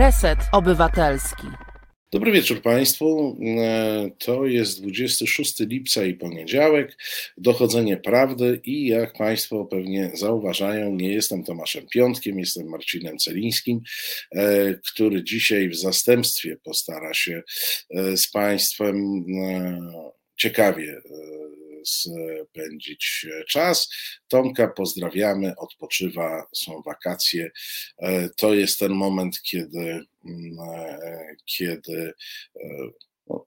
Reset Obywatelski. Dobry wieczór Państwu. E, to jest 26 lipca i poniedziałek. Dochodzenie prawdy i jak Państwo pewnie zauważają, nie jestem Tomaszem Piątkiem, jestem Marcinem Celińskim, e, który dzisiaj w zastępstwie postara się e, z Państwem ciekawie spędzić czas. Tomka pozdrawiamy, odpoczywa, są wakacje. E, to jest ten moment, kiedy, mm, e, kiedy e, no,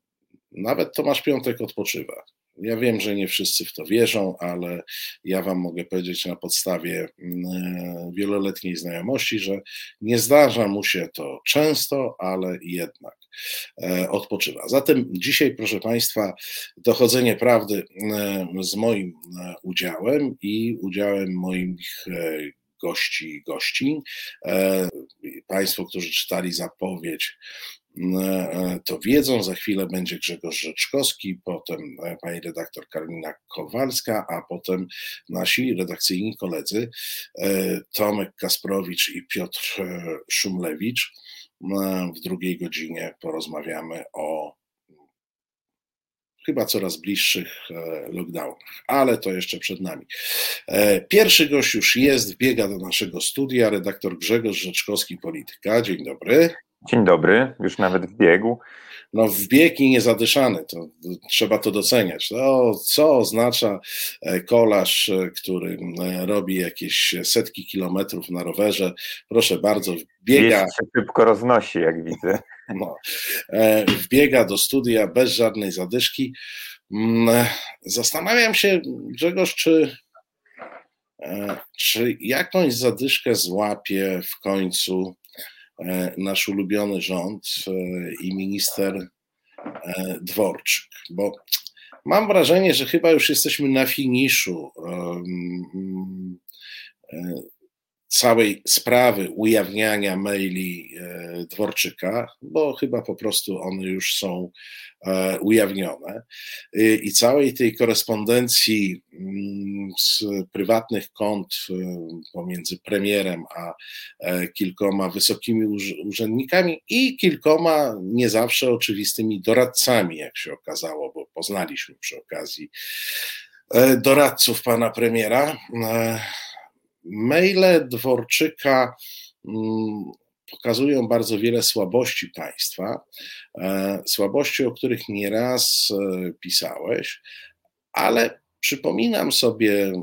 nawet Tomasz Piątek odpoczywa. Ja wiem, że nie wszyscy w to wierzą, ale ja Wam mogę powiedzieć na podstawie mm, wieloletniej znajomości, że nie zdarza mu się to często, ale jednak e, odpoczywa. Zatem dzisiaj, proszę Państwa, dochodzenie prawdy e, z moim e, udziałem i udziałem moich gości i gościń. Państwo, którzy czytali zapowiedź E, to wiedzą. Za chwilę będzie Grzegorz Rzeczkowski, potem e, pani redaktor Karolina Kowalska, a potem nasi redakcyjni koledzy e, Tomek Kasprowicz i Piotr Szumlewicz. W drugiej godzinie porozmawiamy o chyba coraz bliższych lockdownach, ale to jeszcze przed nami. Pierwszy gość już jest, biega do naszego studia, redaktor Grzegorz Rzeczkowski, Polityka. Dzień dobry. Dzień dobry, już nawet w biegu. No w bieg i niezadyszany, to trzeba to doceniać. No, co oznacza e, kolarz, e, który e, robi jakieś setki kilometrów na rowerze? Proszę bardzo, biega. się szybko roznosi, jak widzę. No, wbiega do studia bez żadnej zadyszki. Mm, zastanawiam się, Grzegorz, czy, czy jakąś zadyszkę złapie w końcu nasz ulubiony rząd e, i minister e, Dworczyk, bo mam wrażenie, że chyba już jesteśmy na finiszu całej sprawy ujawniania maili e, Dworczyka, bo chyba po prostu one już są e, ujawnione. I całej tej korespondencji mm, z prywatnych kont e, pomiędzy premierem a kilkoma wysokimi urzędnikami i kilkoma nie zawsze oczywistymi doradcami, jak się okazało, bo poznaliśmy przy okazji doradców pana premiera Maile Dworczyka mm, pokazują bardzo wiele słabości państwa, e, słabości, o których nieraz e, pisałeś, ale przypominam sobie,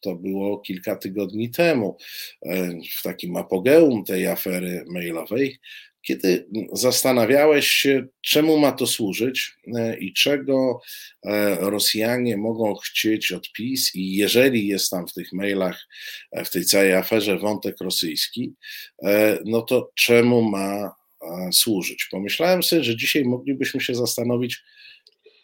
to było kilka tygodni temu, e, w takim apogeum tej afery mailowej, kiedy zastanawiałeś się, czemu ma to służyć e, i czego e, Rosjanie mogą chcieć od PiS, i jeżeli jest tam w tych mailach, e, w tej całej aferze wątek rosyjski, no to czemu ma służyć? Pomyślałem sobie, że dzisiaj moglibyśmy się zastanowić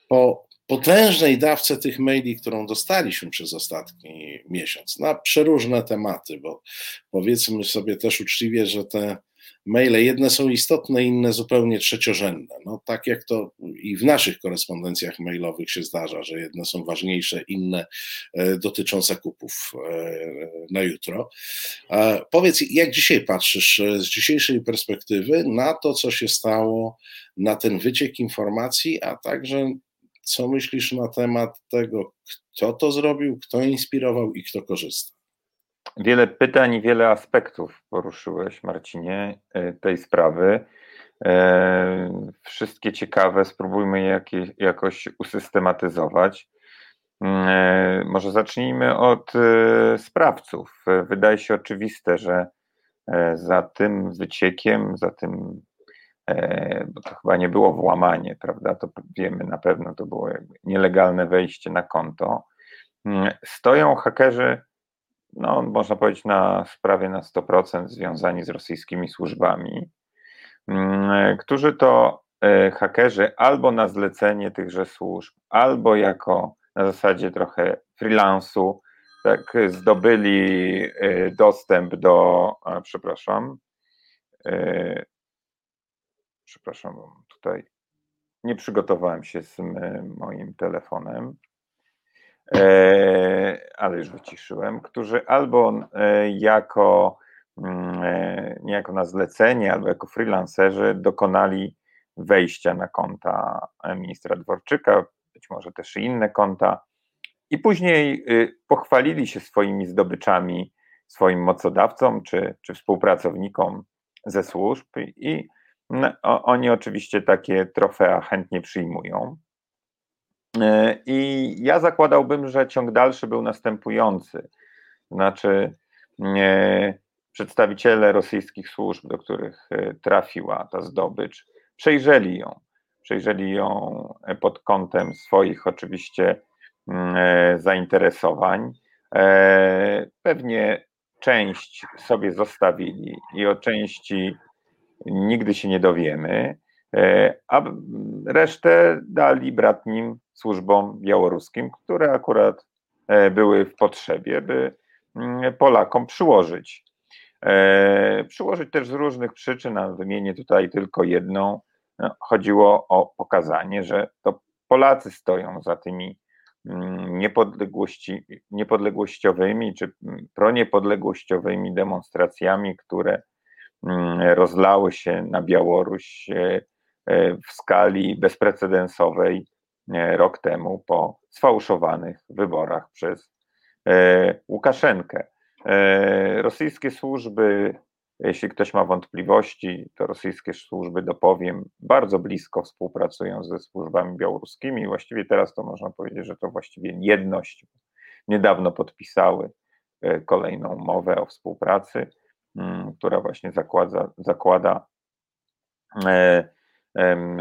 po potężnej dawce tych maili, którą dostaliśmy przez ostatni miesiąc, na przeróżne tematy, bo powiedzmy sobie też uczciwie, że te maile. Jedne są istotne, inne zupełnie trzeciorzędne. No, tak jak to i w naszych korespondencjach mailowych się zdarza, że jedne są ważniejsze, inne e, dotyczą zakupów e, na jutro. Powiedz, jak dzisiaj patrzysz e, z dzisiejszej perspektywy na to, co się stało, na ten wyciek informacji, a także co myślisz na temat tego, kto to zrobił, kto inspirował i kto korzysta? Wiele pytań i wiele aspektów poruszyłeś, Marcinie, e, tej sprawy. E, wszystkie ciekawe, spróbujmy je jakoś usystematyzować. Mm, e, może zacznijmy od sprawców. Wydaje się oczywiste, że za tym wyciekiem, za tym, bo to chyba nie było włamanie, prawda? To wiemy na pewno, to było nielegalne wejście na konto. Mm, stoją hakerzy no, można powiedzieć, na sprawie na 100% związani z rosyjskimi służbami, mm, którzy to e, hakerzy albo na zlecenie tychże służb, albo jako na zasadzie trochę freelansu, tak zdobyli e, dostęp do, przepraszam, e, przepraszam, tutaj nie przygotowałem się z moim telefonem. E, ale już wyciszyłem, którzy albo e, jako mm, niejako na zlecenie albo jako freelancerzy dokonali wejścia na konta ministra Dworczyka, być może też i inne konta, i później y, pochwalili się swoimi zdobyczami swoim mocodawcom czy, czy współpracownikom ze służb i no, oni oczywiście takie trofea chętnie przyjmują. E, I ja zakładałbym, że ciąg dalszy był następujący. Znaczy, e, przedstawiciele rosyjskich służb, do których e, trafiła ta zdobycz, przejrzeli ją. Przejrzeli ją pod kątem swoich oczywiście zainteresowań. Pewnie część sobie zostawili i o części nigdy się nie dowiemy, a resztę dali bratnim służbom białoruskim, które akurat e, były w potrzebie, by mm, Polakom przyłożyć. E, przyłożyć też z różnych przyczyn, a wymienię tutaj tylko jedną. No, chodziło o pokazanie, że to Polacy stoją za tymi mm, niepodległości, niepodległościowymi czy mm, proniepodległościowymi demonstracjami, które rozlały się na Białoruś e, e, w skali bezprecedensowej e, rok temu po sfałszowanych wyborach przez Łukaszenkę. Rosyjskie służby, jeśli ktoś ma wątpliwości, to rosyjskie służby, dopowiem, bardzo blisko współpracują ze służbami białoruskimi. Właściwie teraz to można powiedzieć, że to właściwie jedność. Niedawno podpisały kolejną umowę o współpracy. Mm, która właśnie zakłada, zakłada e,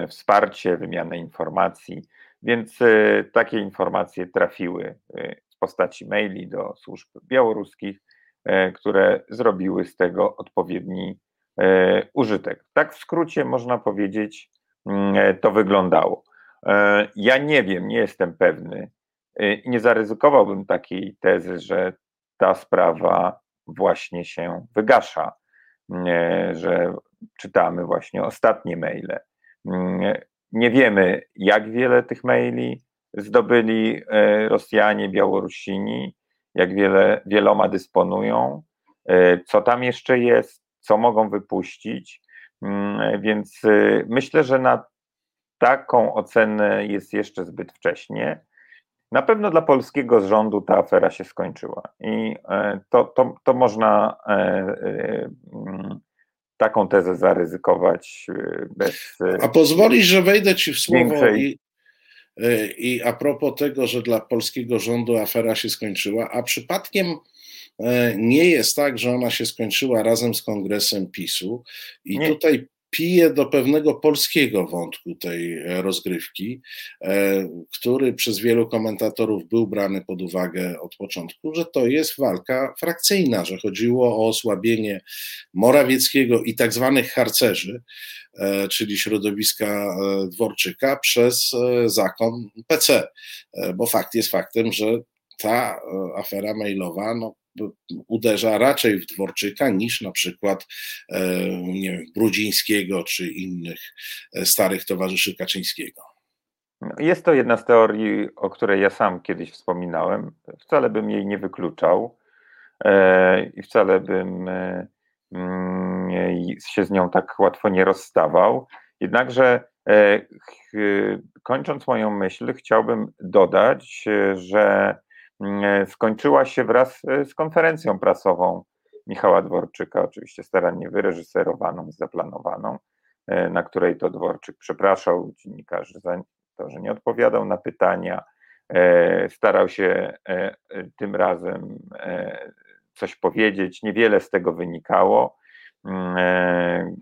wsparcie, wymianę informacji, więc e, takie informacje trafiły e, w postaci maili do służb białoruskich, które zrobiły z tego odpowiedni użytek. Tak w skrócie można powiedzieć, mm, to wyglądało. Ja nie wiem, nie jestem pewny i nie zaryzykowałbym takiej tezy, że ta sprawa właśnie się wygasza, że czytamy właśnie ostatnie maile. Nie wiemy, jak wiele tych maili zdobyli e, Rosjanie, Białorusini, jak wiele, wieloma dysponują, e, co tam jeszcze jest, co mogą wypuścić. Mm, więc e, myślę, że na taką ocenę jest jeszcze zbyt wcześnie. Na pewno dla polskiego rządu ta afera się skończyła i to, to, to można mm, taką tezę zaryzykować bez. A pozwolisz, że wejdę ci w słowo większej... i, i a propos tego, że dla polskiego rządu afera się skończyła, a przypadkiem nie jest tak, że ona się skończyła razem z kongresem PiSu i nie. tutaj pije do pewnego polskiego wątku tej e, rozgrywki, e, który przez wielu komentatorów był brany pod uwagę od początku, że to jest walka frakcyjna, że chodziło o osłabienie Morawieckiego i tak zwanych harcerzy, e, czyli środowiska Dworczyka, przez zakon PC. Bo fakt jest faktem, że ta afera mailowa no, uderza raczej w Dworczyka niż na przykład e, nie wiem, Brudzińskiego czy innych e, starych towarzyszy Kaczyńskiego. Jest to jedna z teorii, o której ja sam kiedyś wspominałem. Wcale bym jej nie wykluczał e, i wcale bym mm, się z nią tak łatwo nie rozstawał. Jednakże kończąc moją myśl, chciałbym dodać, że skończyła się wraz e, z konferencją prasową Michała Dworczyka, oczywiście starannie wyreżyserowaną zaplanowaną, e, na której to Dworczyk przepraszał dziennikarzy za to, że nie odpowiadał na pytania, starał się tym razem coś powiedzieć. Niewiele z tego wynikało. Mm,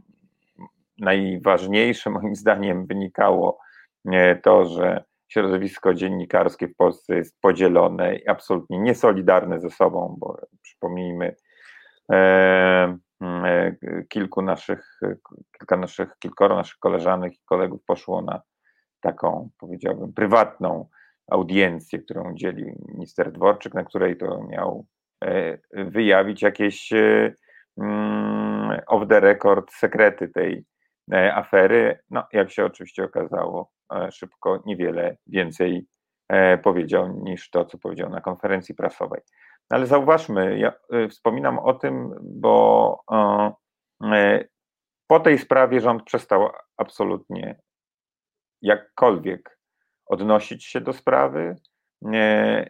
najważniejsze moim zdaniem wynikało to, że środowisko dziennikarskie w Polsce jest podzielone i absolutnie niesolidarne ze sobą, bo przypomnijmy, e, e, kilku naszych, kilka naszych, kilkoro naszych koleżanek i kolegów poszło na taką, powiedziałbym, prywatną audiencję, którą udzielił minister Dworczyk, na której to miał e, wyjawić jakieś mm, off the record sekrety tej afery. No, jak się oczywiście okazało, E, szybko niewiele więcej e, powiedział niż to, co powiedział na konferencji prasowej. Ale zauważmy, ja wspominam o tym, bo po tej sprawie rząd przestał absolutnie jakkolwiek odnosić się do sprawy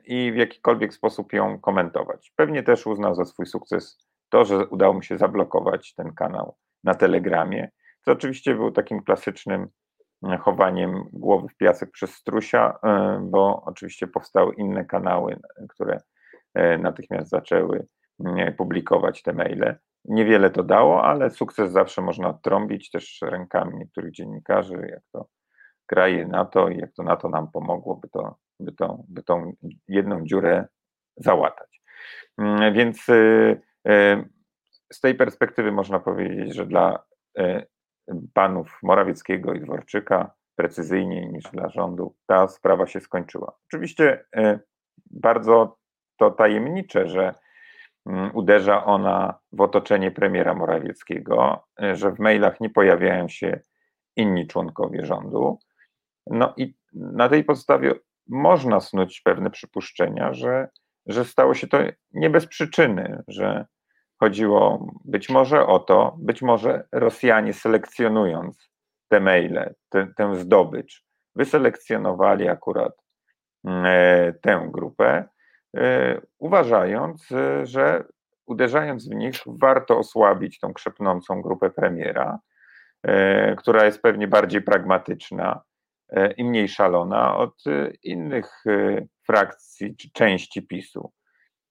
i w jakikolwiek sposób ją komentować. Pewnie też uznał za swój sukces to, że udało mu się zablokować ten kanał na Telegramie, co oczywiście był takim klasycznym e, chowaniem głowy w piasek przez strusia, e, bo oczywiście powstały inne kanały, które e, natychmiast zaczęły publikować te maile. Niewiele to dało, ale sukces zawsze można odtrąbić też rękami niektórych dziennikarzy, jak to kraje NATO i jak to NATO nam pomogło, by, to, by, to, by tą jedną dziurę załatać. Więc z tej perspektywy można powiedzieć, że dla panów Morawieckiego i Dworczyka precyzyjniej niż dla rządu ta sprawa się skończyła. Oczywiście bardzo to tajemnicze, że mm, uderza ona w otoczenie premiera Morawieckiego, że w mailach nie pojawiają się inni członkowie rządu, no i na tej podstawie można snuć pewne przypuszczenia, że, że stało się to nie bez przyczyny, że chodziło być może o to, być może Rosjanie selekcjonując te maile, te, tę zdobycz, wyselekcjonowali akurat mm, e, tę grupę, e, uważając, e, że uderzając w nich warto osłabić tą krzepnącą grupę premiera, e, która jest pewnie bardziej pragmatyczna, E, i mniej szalona od e, innych frakcji czy części PiSu.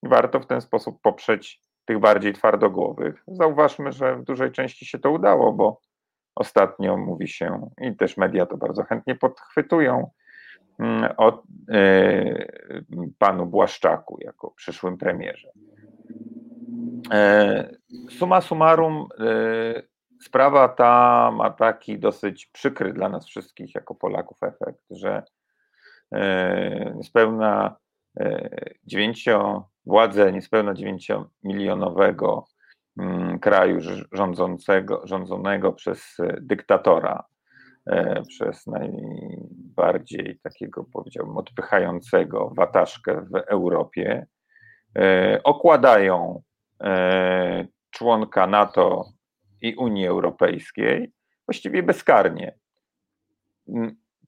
Warto w ten sposób poprzeć tych bardziej twardogłowych. Zauważmy, że w dużej części się to udało, bo ostatnio mówi się, i też media to bardzo chętnie podchwytują, mm, o panu Błaszczaku jako przyszłym premierze. Suma summarum, sprawa ta ma taki dosyć przykry dla nas wszystkich jako Polaków efekt, że e, niespełna e, dziewięcio, władze niespełna dziewięciomilionowego mm, kraju rządzącego, rządzonego przez dyktatora, e, przez najbardziej takiego, powiedziałbym, odpychającego wataszkę w Europie, okładają członka NATO i Unii Europejskiej właściwie bezkarnie.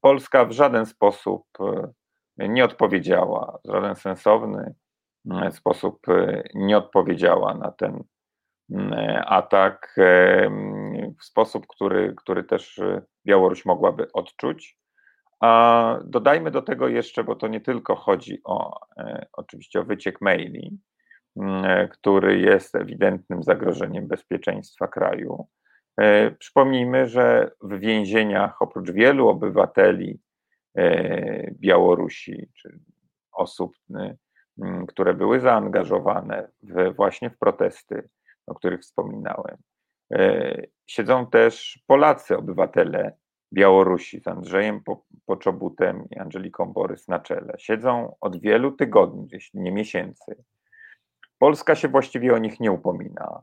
Polska w żaden sposób e, nie odpowiedziała, w żaden sensowny mm, sposób e, nie odpowiedziała na ten mm, atak e, w sposób, który, który też Białoruś mogłaby odczuć. A dodajmy do tego jeszcze, bo to nie tylko chodzi o oczywiście o wyciek maili, Mm, który jest ewidentnym zagrożeniem bezpieczeństwa kraju. E, przypomnijmy, że w więzieniach oprócz wielu obywateli e, Białorusi, czy osób, mm, które były zaangażowane w, właśnie w protesty, o których wspominałem, e, siedzą też Polacy, obywatele Białorusi z Andrzejem Poczobutem i Angeliką Borys na czele. Siedzą od wielu tygodni, jeśli nie miesięcy Polska się właściwie o nich nie upomina.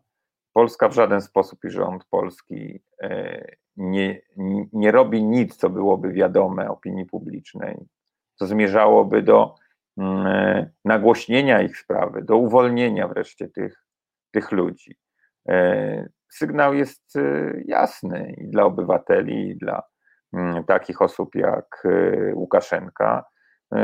Polska w żaden sposób i rząd polski e, nie, nie robi nic, co byłoby wiadome opinii publicznej, co zmierzałoby do mm, e, nagłośnienia ich sprawy, do uwolnienia wreszcie tych, tych ludzi. E, sygnał jest jasny i dla obywateli, i dla mm, takich osób jak Łukaszenka.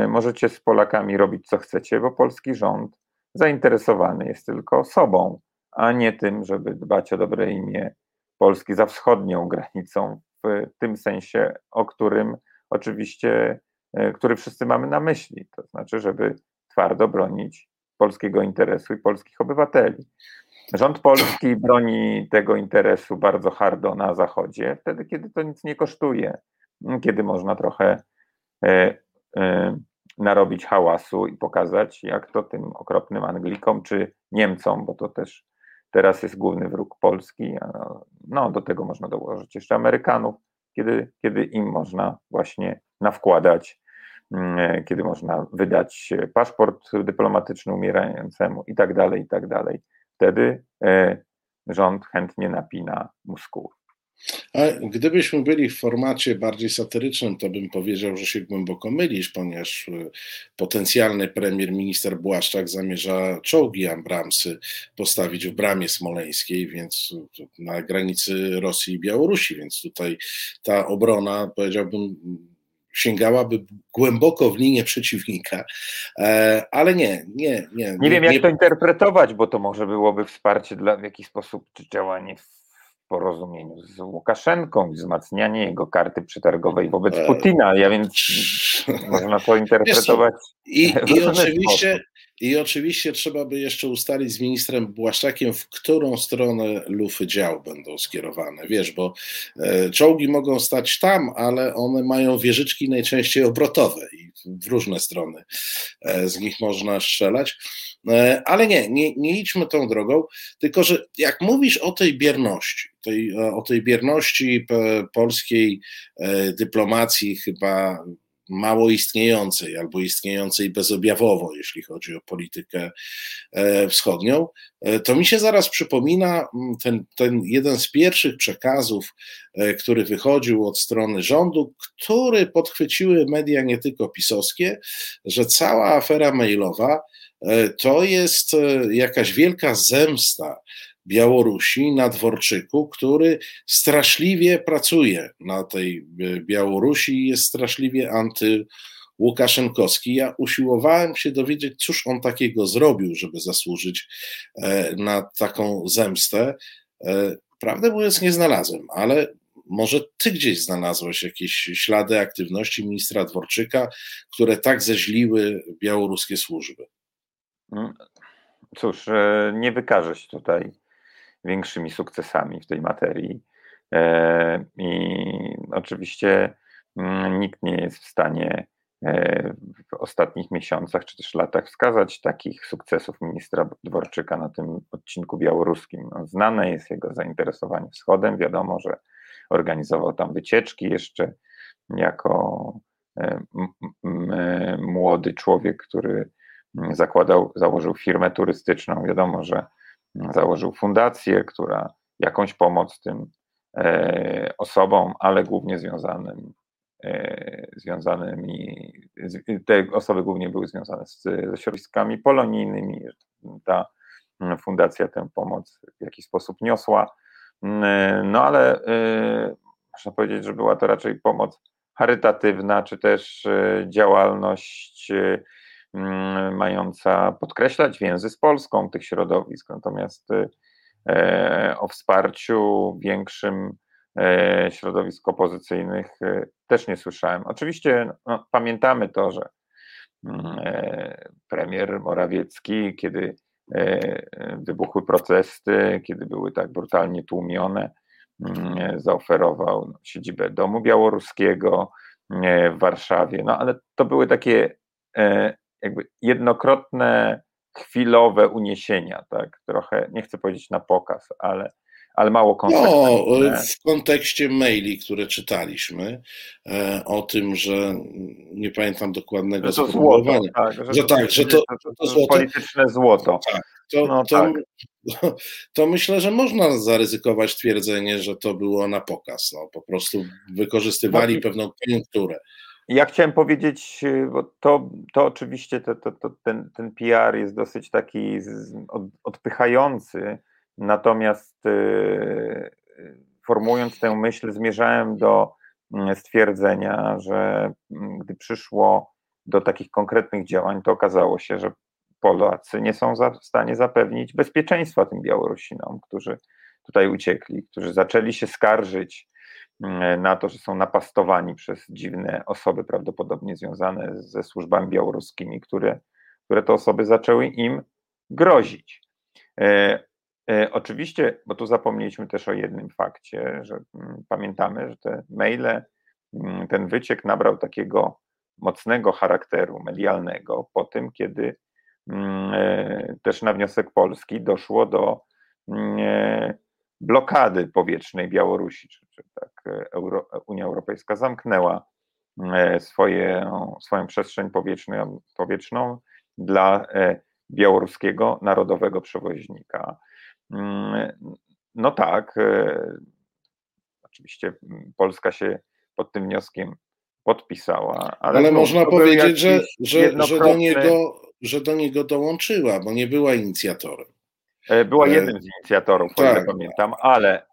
Możecie z Polakami robić co chcecie, bo polski rząd zainteresowany jest tylko sobą, a nie tym, żeby dbać o dobre imię Polski za wschodnią granicą, w tym sensie, o którym oczywiście, e, który wszyscy mamy na myśli, to znaczy, żeby twardo bronić polskiego interesu i polskich obywateli. Rząd polski broni tego interesu bardzo hardo na Zachodzie, wtedy, kiedy to nic nie kosztuje, kiedy można trochę e, e, narobić hałasu i pokazać, jak to tym okropnym Anglikom czy Niemcom, bo to też teraz jest główny wróg Polski, no do tego można dołożyć jeszcze Amerykanów, kiedy, kiedy im można właśnie nawkładać, mm, kiedy można wydać paszport dyplomatyczny umierającemu i tak dalej, i tak dalej. Wtedy e, rząd chętnie napina muskuł. A gdybyśmy byli w formacie bardziej satyrycznym, to bym powiedział, że się głęboko mylisz, ponieważ e, potencjalny premier minister Błaszczak zamierza czołgi Abramsy postawić w bramie smoleńskiej, więc na granicy Rosji i Białorusi, więc tutaj ta obrona, powiedziałbym, sięgałaby głęboko w linię przeciwnika, e, ale nie, nie, nie. Nie wiem, jak nie... to interpretować, bo to może byłoby wsparcie dla w jakiś sposób, czy działanie w porozumieniu z Łukaszenką, wzmacnianie jego karty przetargowej wobec e, Putina. Ja więc można to interpretować. I, i oczywiście, i oczywiście trzeba by jeszcze ustalić z ministrem Błaszczakiem, w którą stronę lufy dział będą skierowane. Wiesz, bo e, czołgi mogą stać tam, ale one mają wieżyczki najczęściej obrotowe i w różne strony e, z nich można strzelać. E, ale nie, nie, nie idźmy tą drogą, tylko że jak mówisz o tej bierności, tej, o tej bierności polskiej dyplomacji, chyba mało istniejącej albo istniejącej bezobjawowo, jeśli chodzi o politykę e, wschodnią, e, to mi się zaraz przypomina mm, ten, ten jeden z pierwszych przekazów, e, który wychodził od strony rządu, który podchwyciły media nie tylko pisowskie, że cała afera mailowa to jest jakaś wielka zemsta Białorusi, na Dworczyku, który straszliwie pracuje na tej e, Białorusi i jest straszliwie antyłukaszenkowski. Ja usiłowałem się dowiedzieć, cóż on takiego zrobił, żeby zasłużyć e, na taką zemstę. E, prawdę mówiąc, nie znalazłem, ale może ty gdzieś znalazłeś jakieś ślady aktywności ministra Dworczyka, które tak zeźliły białoruskie służby? Mm, cóż, nie wykaże się tutaj większymi sukcesami w tej materii. E, I oczywiście mm, nikt nie jest w stanie e, w ostatnich miesiącach czy też latach wskazać takich sukcesów ministra Dworczyka na tym odcinku białoruskim. No, znane jest jego zainteresowanie wschodem. Wiadomo, że organizował tam wycieczki jeszcze jako e, młody człowiek, który zakładał, założył firmę turystyczną. Wiadomo, że założył fundację, która jakąś pomoc tym e, osobom, ale głównie związanym, e, związanymi, te osoby głównie były związane z, ze środowiskami polonijnymi. Ta fundacja tę pomoc w jakiś sposób niosła. No ale e, można powiedzieć, że była to raczej pomoc charytatywna, czy też działalność Mm, mająca podkreślać więzy z Polską tych środowisk. Natomiast y, e, o wsparciu większym e, środowisk opozycyjnych y, też nie słyszałem. Oczywiście no, pamiętamy to, że mm, e, premier Morawiecki, kiedy wybuchły protesty, kiedy były tak brutalnie tłumione, mm, zaoferował no, siedzibę Domu Białoruskiego w Warszawie. No ale to były takie jakby jednokrotne, chwilowe uniesienia, tak? Trochę, nie chcę powiedzieć na pokaz, ale, ale mało konsekwentne. No, w kontekście maili, które czytaliśmy, e, o tym, że nie pamiętam dokładnego że to złoto, tak, że, że, tak, że to, to, to złoto, polityczne złoto. Tak, to, no, to, tak. to, myślę, że można zaryzykować twierdzenie, że to było na pokaz. No, po prostu wykorzystywali no, pewną koniunkturę. Ja chciałem powiedzieć, y, bo to, to oczywiście to, to, to ten, ten PR jest dosyć taki odpychający, natomiast y, formułując tę myśl, zmierzałem do mm, stwierdzenia, że mm, gdy przyszło do takich konkretnych działań, to okazało się, że Polacy nie są w stanie zapewnić bezpieczeństwa tym Białorusinom, którzy tutaj uciekli, którzy zaczęli się skarżyć na to, że są napastowani przez dziwne osoby, prawdopodobnie związane ze służbami białoruskimi, które, które te osoby zaczęły im grozić. E, e, oczywiście, bo tu zapomnieliśmy też o jednym fakcie, że mm, pamiętamy, że te maile, mm, ten wyciek nabrał takiego mocnego charakteru medialnego po tym, kiedy e, też na wniosek Polski doszło do blokady powietrznej Białorusi, czy, czy tak e, Euro, Unia Europejska zamknęła e, swoje, swoją przestrzeń powietrzną, powietrzną dla e, białoruskiego narodowego przewoźnika. Mm, no tak, oczywiście Polska się pod tym wnioskiem podpisała. Ale, ale można powiedzieć, że, że, że, do niego, że do niego dołączyła, bo nie była inicjatorem. E, była jednym z inicjatorów, tak. pamiętam, ale,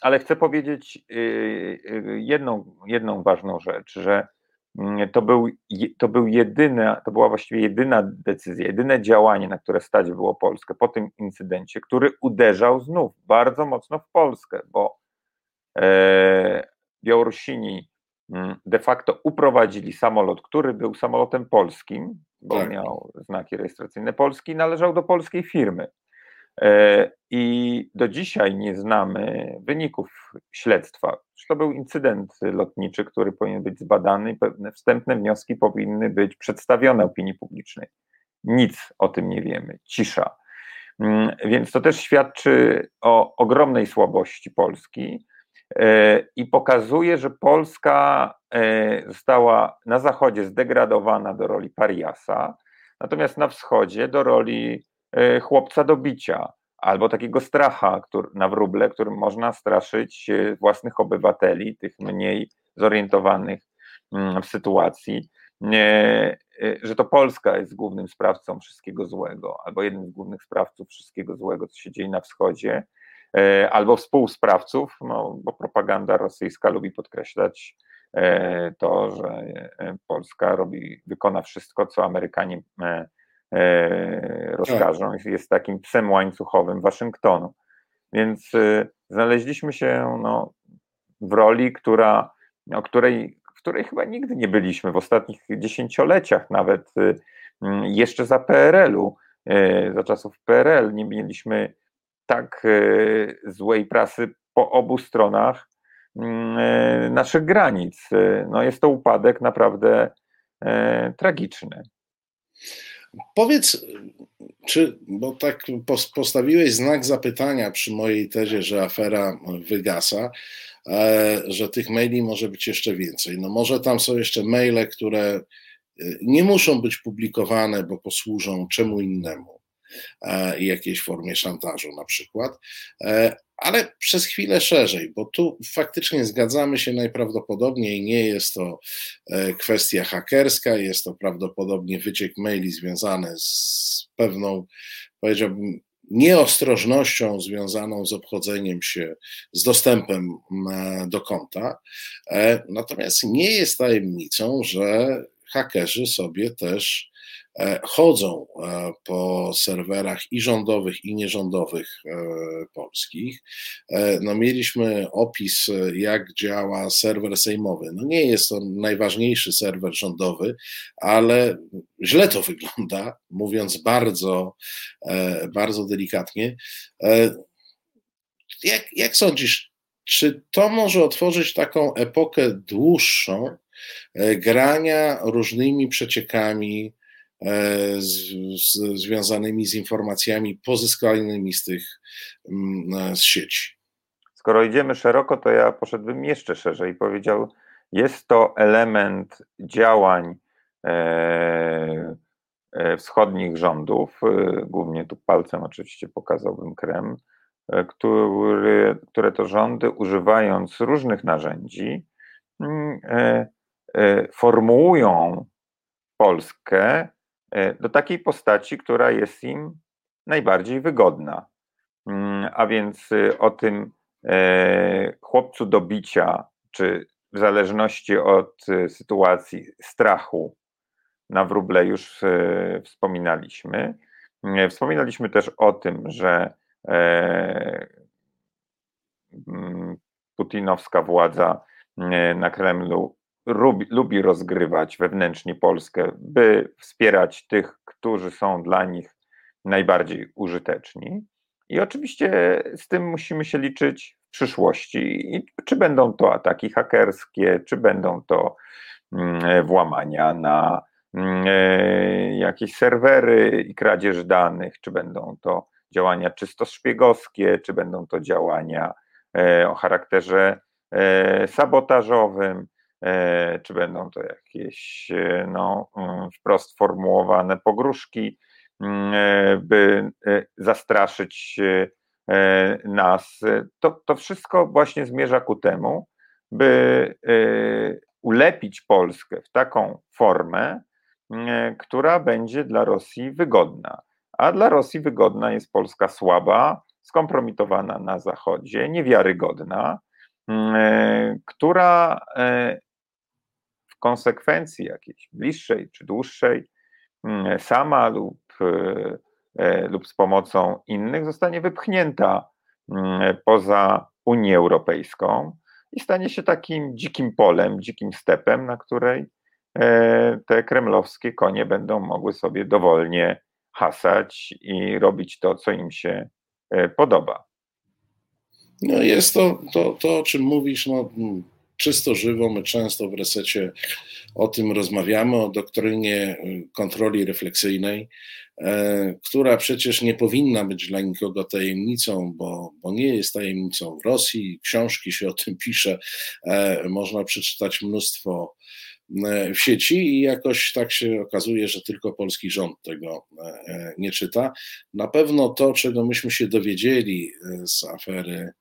ale chcę powiedzieć y, y, jedną, jedną ważną rzecz, że mm, to, był, to, był jedyna, to była właściwie jedyna decyzja, jedyne działanie, na które stać było Polskę po tym incydencie, który uderzał znów bardzo mocno w Polskę, bo e, Białorusini mm, de facto uprowadzili samolot, który był samolotem polskim, bo tak. miał znaki rejestracyjne Polski, należał do polskiej firmy. E, I do dzisiaj nie znamy wyników śledztwa. To był incydent lotniczy, który powinien być zbadany i pewne wstępne wnioski powinny być przedstawione opinii publicznej. Nic o tym nie wiemy. Cisza. Mm, więc to też świadczy o ogromnej słabości Polski e, i pokazuje, że Polska e, została na zachodzie zdegradowana do roli pariasa, natomiast na wschodzie do roli chłopca do bicia, albo takiego stracha który, na wróble, którym można straszyć e, własnych obywateli, tych mniej zorientowanych mm, w sytuacji, e, że to Polska jest głównym sprawcą wszystkiego złego, albo jednym z głównych sprawców wszystkiego złego, co się dzieje na wschodzie, albo współsprawców, no, bo propaganda rosyjska lubi podkreślać to, że Polska robi, wykona wszystko, co Amerykanie E, rozkażą, tak. jest takim psem łańcuchowym Waszyngtonu. Więc e, znaleźliśmy się no, w roli, która, o której, w której chyba nigdy nie byliśmy w ostatnich dziesięcioleciach, nawet e, jeszcze za PRL-u, za czasów PRL nie mieliśmy tak złej prasy po obu stronach naszych granic. No jest to upadek naprawdę tragiczny. Powiedz, czy, bo tak postawiłeś znak zapytania przy mojej tezie, że afera wygasa, e, że tych maili może być jeszcze więcej. No może tam są jeszcze maile, które e, nie muszą być publikowane, bo posłużą czemu innemu, e, jakiejś formie szantażu na przykład, ale przez chwilę szerzej, bo tu faktycznie zgadzamy się najprawdopodobniej, nie jest to e, kwestia hakerska, jest to prawdopodobnie wyciek maili związany z pewną, powiedziałbym, nieostrożnością związaną z obchodzeniem się z dostępem e, do konta. E, natomiast nie jest tajemnicą, że hakerzy sobie też chodzą e, po serwerach i rządowych, i nierządowych e, polskich. No, mieliśmy opis, jak działa serwer sejmowy. No, nie jest to najważniejszy serwer rządowy, ale źle to wygląda, mówiąc bardzo, bardzo delikatnie. Jak, jak sądzisz, czy to może otworzyć taką epokę dłuższą grania różnymi przeciekami? E, z, z, związanymi z informacjami pozyskanymi z tych mm, e, z sieci. Skoro idziemy szeroko, to ja poszedłbym jeszcze szerzej i powiedział, jest to element działań e, wschodnich rządów, głównie tu palcem oczywiście pokazałbym Krem, który, które to rządy używając różnych narzędzi mm, formułują Polskę E, do takiej postaci, która jest im najbardziej wygodna. Mm, a więc y, o tym e, chłopcu do bicia, czy w zależności od y, sytuacji strachu na wróble już y, wspominaliśmy. Mm, wspominaliśmy też o tym, że e, mm, putinowska władza na Kremlu lubi, lubi rozgrywać wewnętrznie Polskę, by wspierać tych, którzy są dla nich najbardziej użyteczni. I oczywiście z tym musimy się liczyć w przyszłości. I czy będą to ataki hakerskie, czy będą to mm, włamania na mm, e, jakieś serwery i kradzież danych, czy będą to działania czysto szpiegowskie, czy będą to działania e, o charakterze e, sabotażowym. E, czy będą to jakieś e, no, mm, wprost formułowane pogróżki, mm, e, by zastraszyć nas. To, to wszystko właśnie zmierza ku temu, by ulepić Polskę w taką formę, która będzie dla Rosji wygodna. A dla Rosji wygodna jest Polska słaba, skompromitowana na Zachodzie, niewiarygodna, która konsekwencji jakiejś bliższej czy dłuższej sama lub, e, lub z pomocą innych zostanie wypchnięta poza Unię Europejską i stanie się takim dzikim polem, dzikim stepem, na której e, te kremlowskie konie będą mogły sobie dowolnie hasać i robić to, co im się e, podoba. No jest to, to, to o czym mówisz, no, czysto żywo. My często w resecie o tym rozmawiamy, o doktrynie kontroli refleksyjnej, e, która przecież nie powinna być dla nikogo tajemnicą, bo, bo nie jest tajemnicą w Rosji. Książki się o tym pisze, e, można przeczytać mnóstwo e, w sieci i jakoś tak się okazuje, że tylko polski rząd tego nie czyta. Na pewno to, czego myśmy się dowiedzieli z afery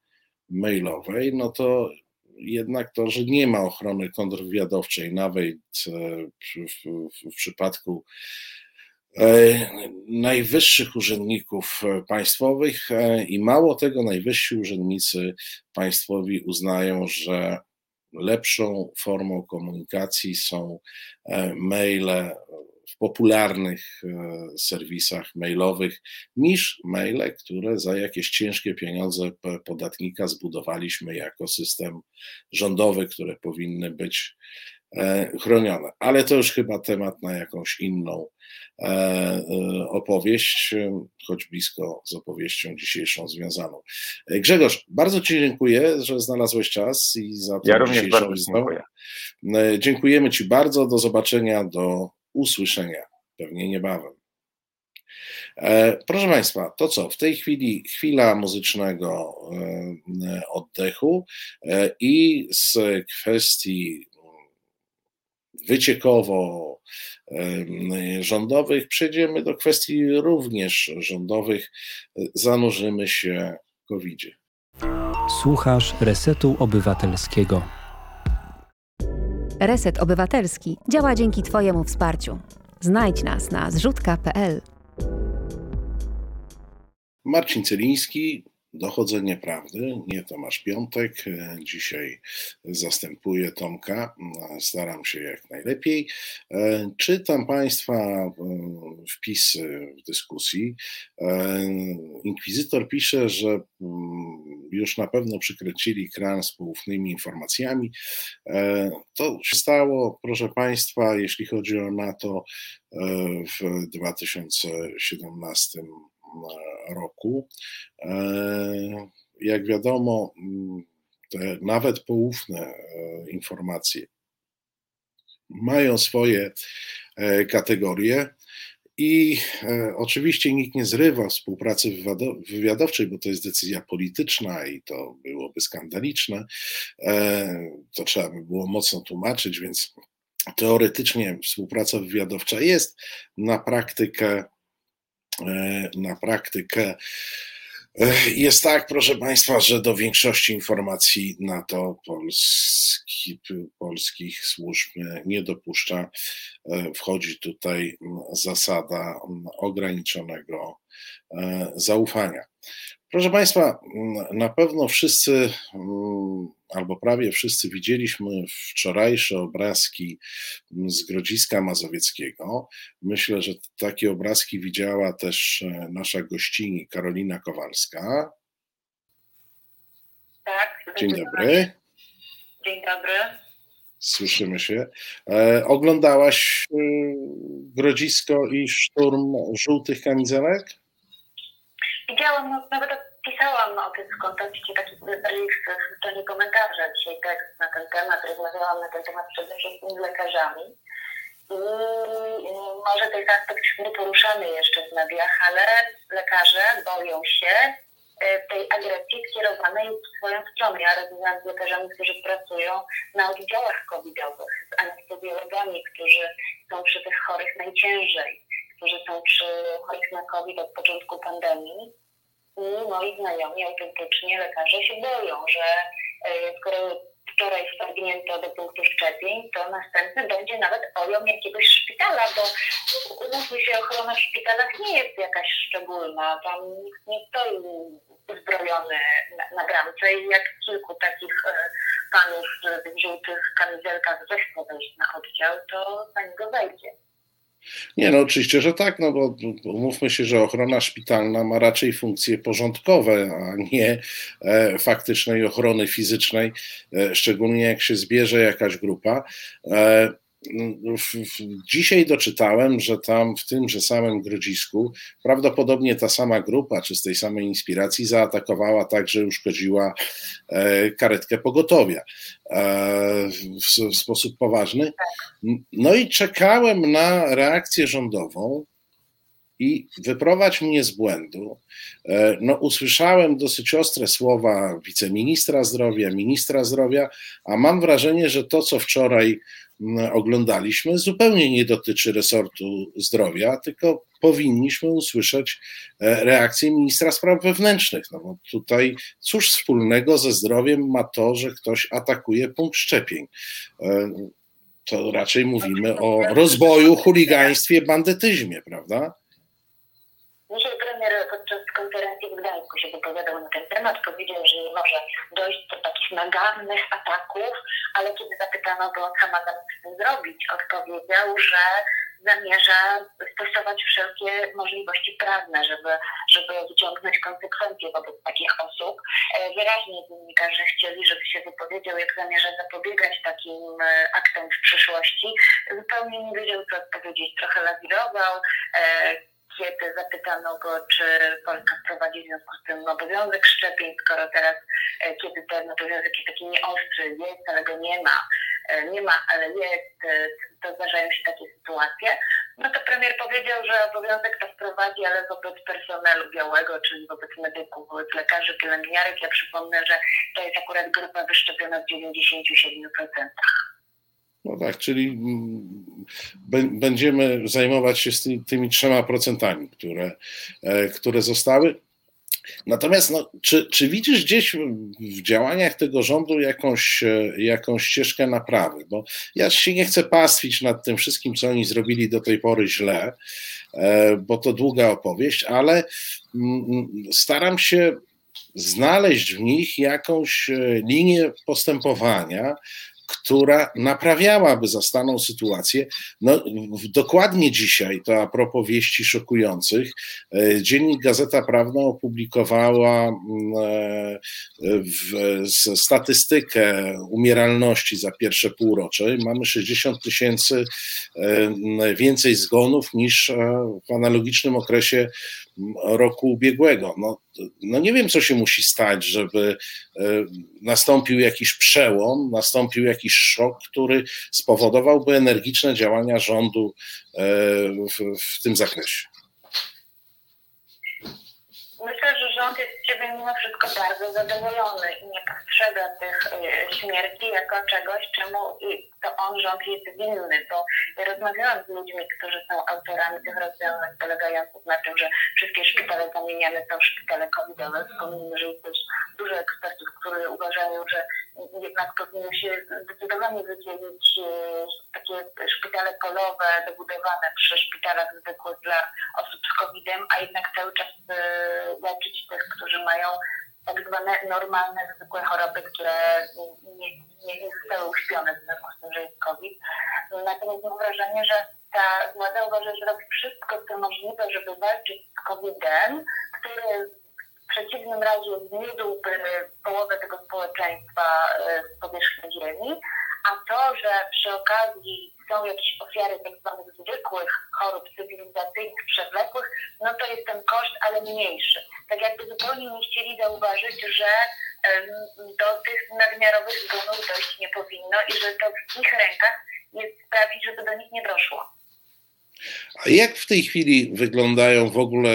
mailowej, no to jednak to, że nie ma ochrony kontrwywiadowczej, nawet e, w, w, w przypadku e, najwyższych urzędników e, państwowych i mało tego, najwyżsi urzędnicy państwowi uznają, że lepszą formą komunikacji są maile w popularnych e, serwisach mailowych niż maile, które za jakieś ciężkie pieniądze podatnika zbudowaliśmy jako system rządowy, które powinny być e, chronione. Ale to już chyba temat na jakąś inną e, opowieść, choć blisko z opowieścią dzisiejszą związaną. Grzegorz, bardzo Ci dziękuję, że znalazłeś czas i za to ja również bardzo dziękuję. Dziękujemy Ci bardzo. Do zobaczenia, do usłyszenia pewnie niebawem. E, proszę Państwa, to co? W tej chwili chwila muzycznego e, oddechu e, i z kwestii wyciekowo rządowych przejdziemy do kwestii również rządowych. Zanurzymy się w covid -zie. Słuchasz Resetu Obywatelskiego. Reset Obywatelski działa dzięki Twojemu wsparciu. Znajdź nas na zrzutka.pl. Marcin Celiński, Dochodzenie prawdy, nie Tomasz Piątek. Dzisiaj zastępuję Tomka. Staram się jak najlepiej. Czytam Państwa e, wpisy w dyskusji. E, inkwizytor pisze, że mm, już na pewno przykręcili kran z poufnymi informacjami. E, to się stało, proszę Państwa, jeśli chodzi o NATO w 2017 roku. E, jak wiadomo, mm, te nawet poufne e, informacje mają swoje e, kategorie. I e, oczywiście nikt nie zrywa współpracy wywiadowczej, bo to jest decyzja polityczna i to byłoby skandaliczne. E, to trzeba by było mocno tłumaczyć, więc teoretycznie współpraca wywiadowcza jest, na praktykę E, na praktykę. E, jest tak, proszę Państwa, że do większości informacji NATO Polski, polskich służb nie dopuszcza. E, wchodzi tutaj zasada ograniczonego zaufania. Proszę Państwa, na pewno wszyscy albo prawie wszyscy widzieliśmy wczorajsze obrazki z Grodziska Mazowieckiego. Myślę, że takie obrazki widziała też e, nasza gościni Karolina Kowalska. Tak. Dzień dobry. Dzień dobry. Słyszymy się. E, oglądałaś e, Grodzisko i szturm żółtych kamizelek? Widziałam, no, nawet pisałam o tym w kontekście takich w stronie komentarza dzisiaj tekst na ten temat, rozmawiałam na ten temat przede wszystkim z lekarzami. I może to jest aspekt nieporuszany jeszcze w mediach, ale lekarze boją się e, tej agresji skierowanej w swoją stronę. Ja rozmawiam z lekarzami, którzy pracują na oddziałach covidowych, z anestezjologami, którzy są przy tych chorych najciężej, którzy są przy chorych na COVID od początku pandemii I moi znajomi autentycznie lekarze się boją, że e, skoro wczoraj wtargnięto do punktu szczepień, to następny będzie nawet ojom jakiegoś szpitala, bo umówmy się, ochrona w szpitalach nie jest jakaś szczególna. Tam nikt nie stoi uzbrojony na, na bramce i jak kilku takich e, panów w żółtych kamizelkach zechce wejść na oddział, to za niego wejdzie. Nie, no oczywiście, że tak, no bo umówmy się, że ochrona szpitalna ma raczej funkcje porządkowe, a nie e, faktycznej ochrony fizycznej, e, szczególnie jak się zbierze jakaś grupa. E, Dzisiaj doczytałem, że tam w tymże samym Grodzisku prawdopodobnie ta sama grupa, czy z tej samej inspiracji, zaatakowała tak, że uszkodziła e, karetkę pogotowia e, w sposób poważny. No i czekałem na reakcję rządową i wyprowadź mnie z błędu. E, no, usłyszałem dosyć ostre słowa wiceministra zdrowia, ministra zdrowia, a mam wrażenie, że to, co wczoraj oglądaliśmy, zupełnie nie dotyczy resortu zdrowia, tylko powinniśmy usłyszeć e, reakcję ministra spraw wewnętrznych. No bo tutaj cóż wspólnego ze zdrowiem ma to, że ktoś atakuje punkt szczepień? E, to raczej mówimy o rozboju, chuligaństwie, bandytyzmie, prawda? Dzisiaj premier podczas konferencji w Gdańsku się wypowiadał na ten temat, powiedział, że nie może dojść do takich nagannych ataków, ale kiedy zapytano go, co ma z tym zrobić, odpowiedział, że zamierza stosować wszelkie możliwości prawne, żeby, żeby wyciągnąć konsekwencje wobec takich osób. E, wyraźnie dziennikarze chcieli, żeby się wypowiedział, jak zamierza zapobiegać takim e, aktom w przyszłości. Zupełnie nie wiedział, co odpowiedzieć. Trochę lawirował e, kiedy zapytano go, czy Polska wprowadzi w związku z tym obowiązek szczepień, skoro teraz, e, kiedy ten obowiązek jest taki nieostry, jest, ale go nie ma, e, nie ma, ale jest, e, to zdarzają się takie sytuacje, no to premier powiedział, że obowiązek to wprowadzi, ale wobec personelu białego, czyli wobec medyków, wobec lekarzy, pielęgniarek. Ja przypomnę, że to jest akurat grupa wyszczepiona w 97%. No tak, czyli mm, będziemy zajmować się tymi trzema procentami, które, e, które zostały. Natomiast no, czy, czy widzisz gdzieś w działaniach tego rządu jakąś, e, jakąś ścieżkę naprawy? Bo ja się nie chcę pastwić nad tym wszystkim, co oni zrobili do tej pory źle, e, bo to długa opowieść, ale mm, staram się znaleźć w nich jakąś linię postępowania, która naprawiałaby zastaną sytuację. No, dokładnie dzisiaj, to a propos wieści szokujących, e, dziennik Gazeta Prawna opublikowała mm, e, statystykę umieralności za pierwsze półrocze. Mamy 60 tysięcy e, więcej zgonów niż w analogicznym okresie roku ubiegłego. No, no nie wiem, co się musi stać, żeby e, nastąpił jakiś przełom, nastąpił jakiś szok, który spowodowałby energiczne działania rządu e, w, w tym zakresie. Myślę, że rząd jest siebie mimo wszystko bardzo zadowolony i nie postrzega tych e, śmierci jako czegoś, czemu to on, rząd jest winny, bo ja rozmawiałam z ludźmi, którzy są autorami tych rozwiązań polegających na tym, że wszystkie szpitale zamieniane są szpitale covidowe. Wspomnijmy, że jest też dużo ekspertów, którzy uważają, że jednak powinno się zdecydowanie wydzielić e, takie szpitale polowe dobudowane przy szpitalach zwykłych dla osób z COVID-em, a jednak cały czas e, leczyć tych, którzy mają tak zwane normalne, zwykłe choroby, które nie, nie, zostały uśpione w związku z tym, że jest COVID. Natomiast mam wrażenie, że ta władza uważa, że robi wszystko, co możliwe, żeby walczyć z COVID-em, który w przeciwnym razie zmiódłby połowę tego społeczeństwa e, z powierzchni Ziemi, a to, że przy okazji są jakieś ofiary tak zwanych zwykłych chorób cywilizacyjnych, przewlekłych, no to jest ten koszt, ale mniejszy. Tak jakby zupełnie nie chcieli zauważyć, że do tych nadmiarowych zgonów dojść nie powinno i że to w ich rękach jest sprawić, żeby do nich nie doszło. A jak w tej chwili wyglądają w ogóle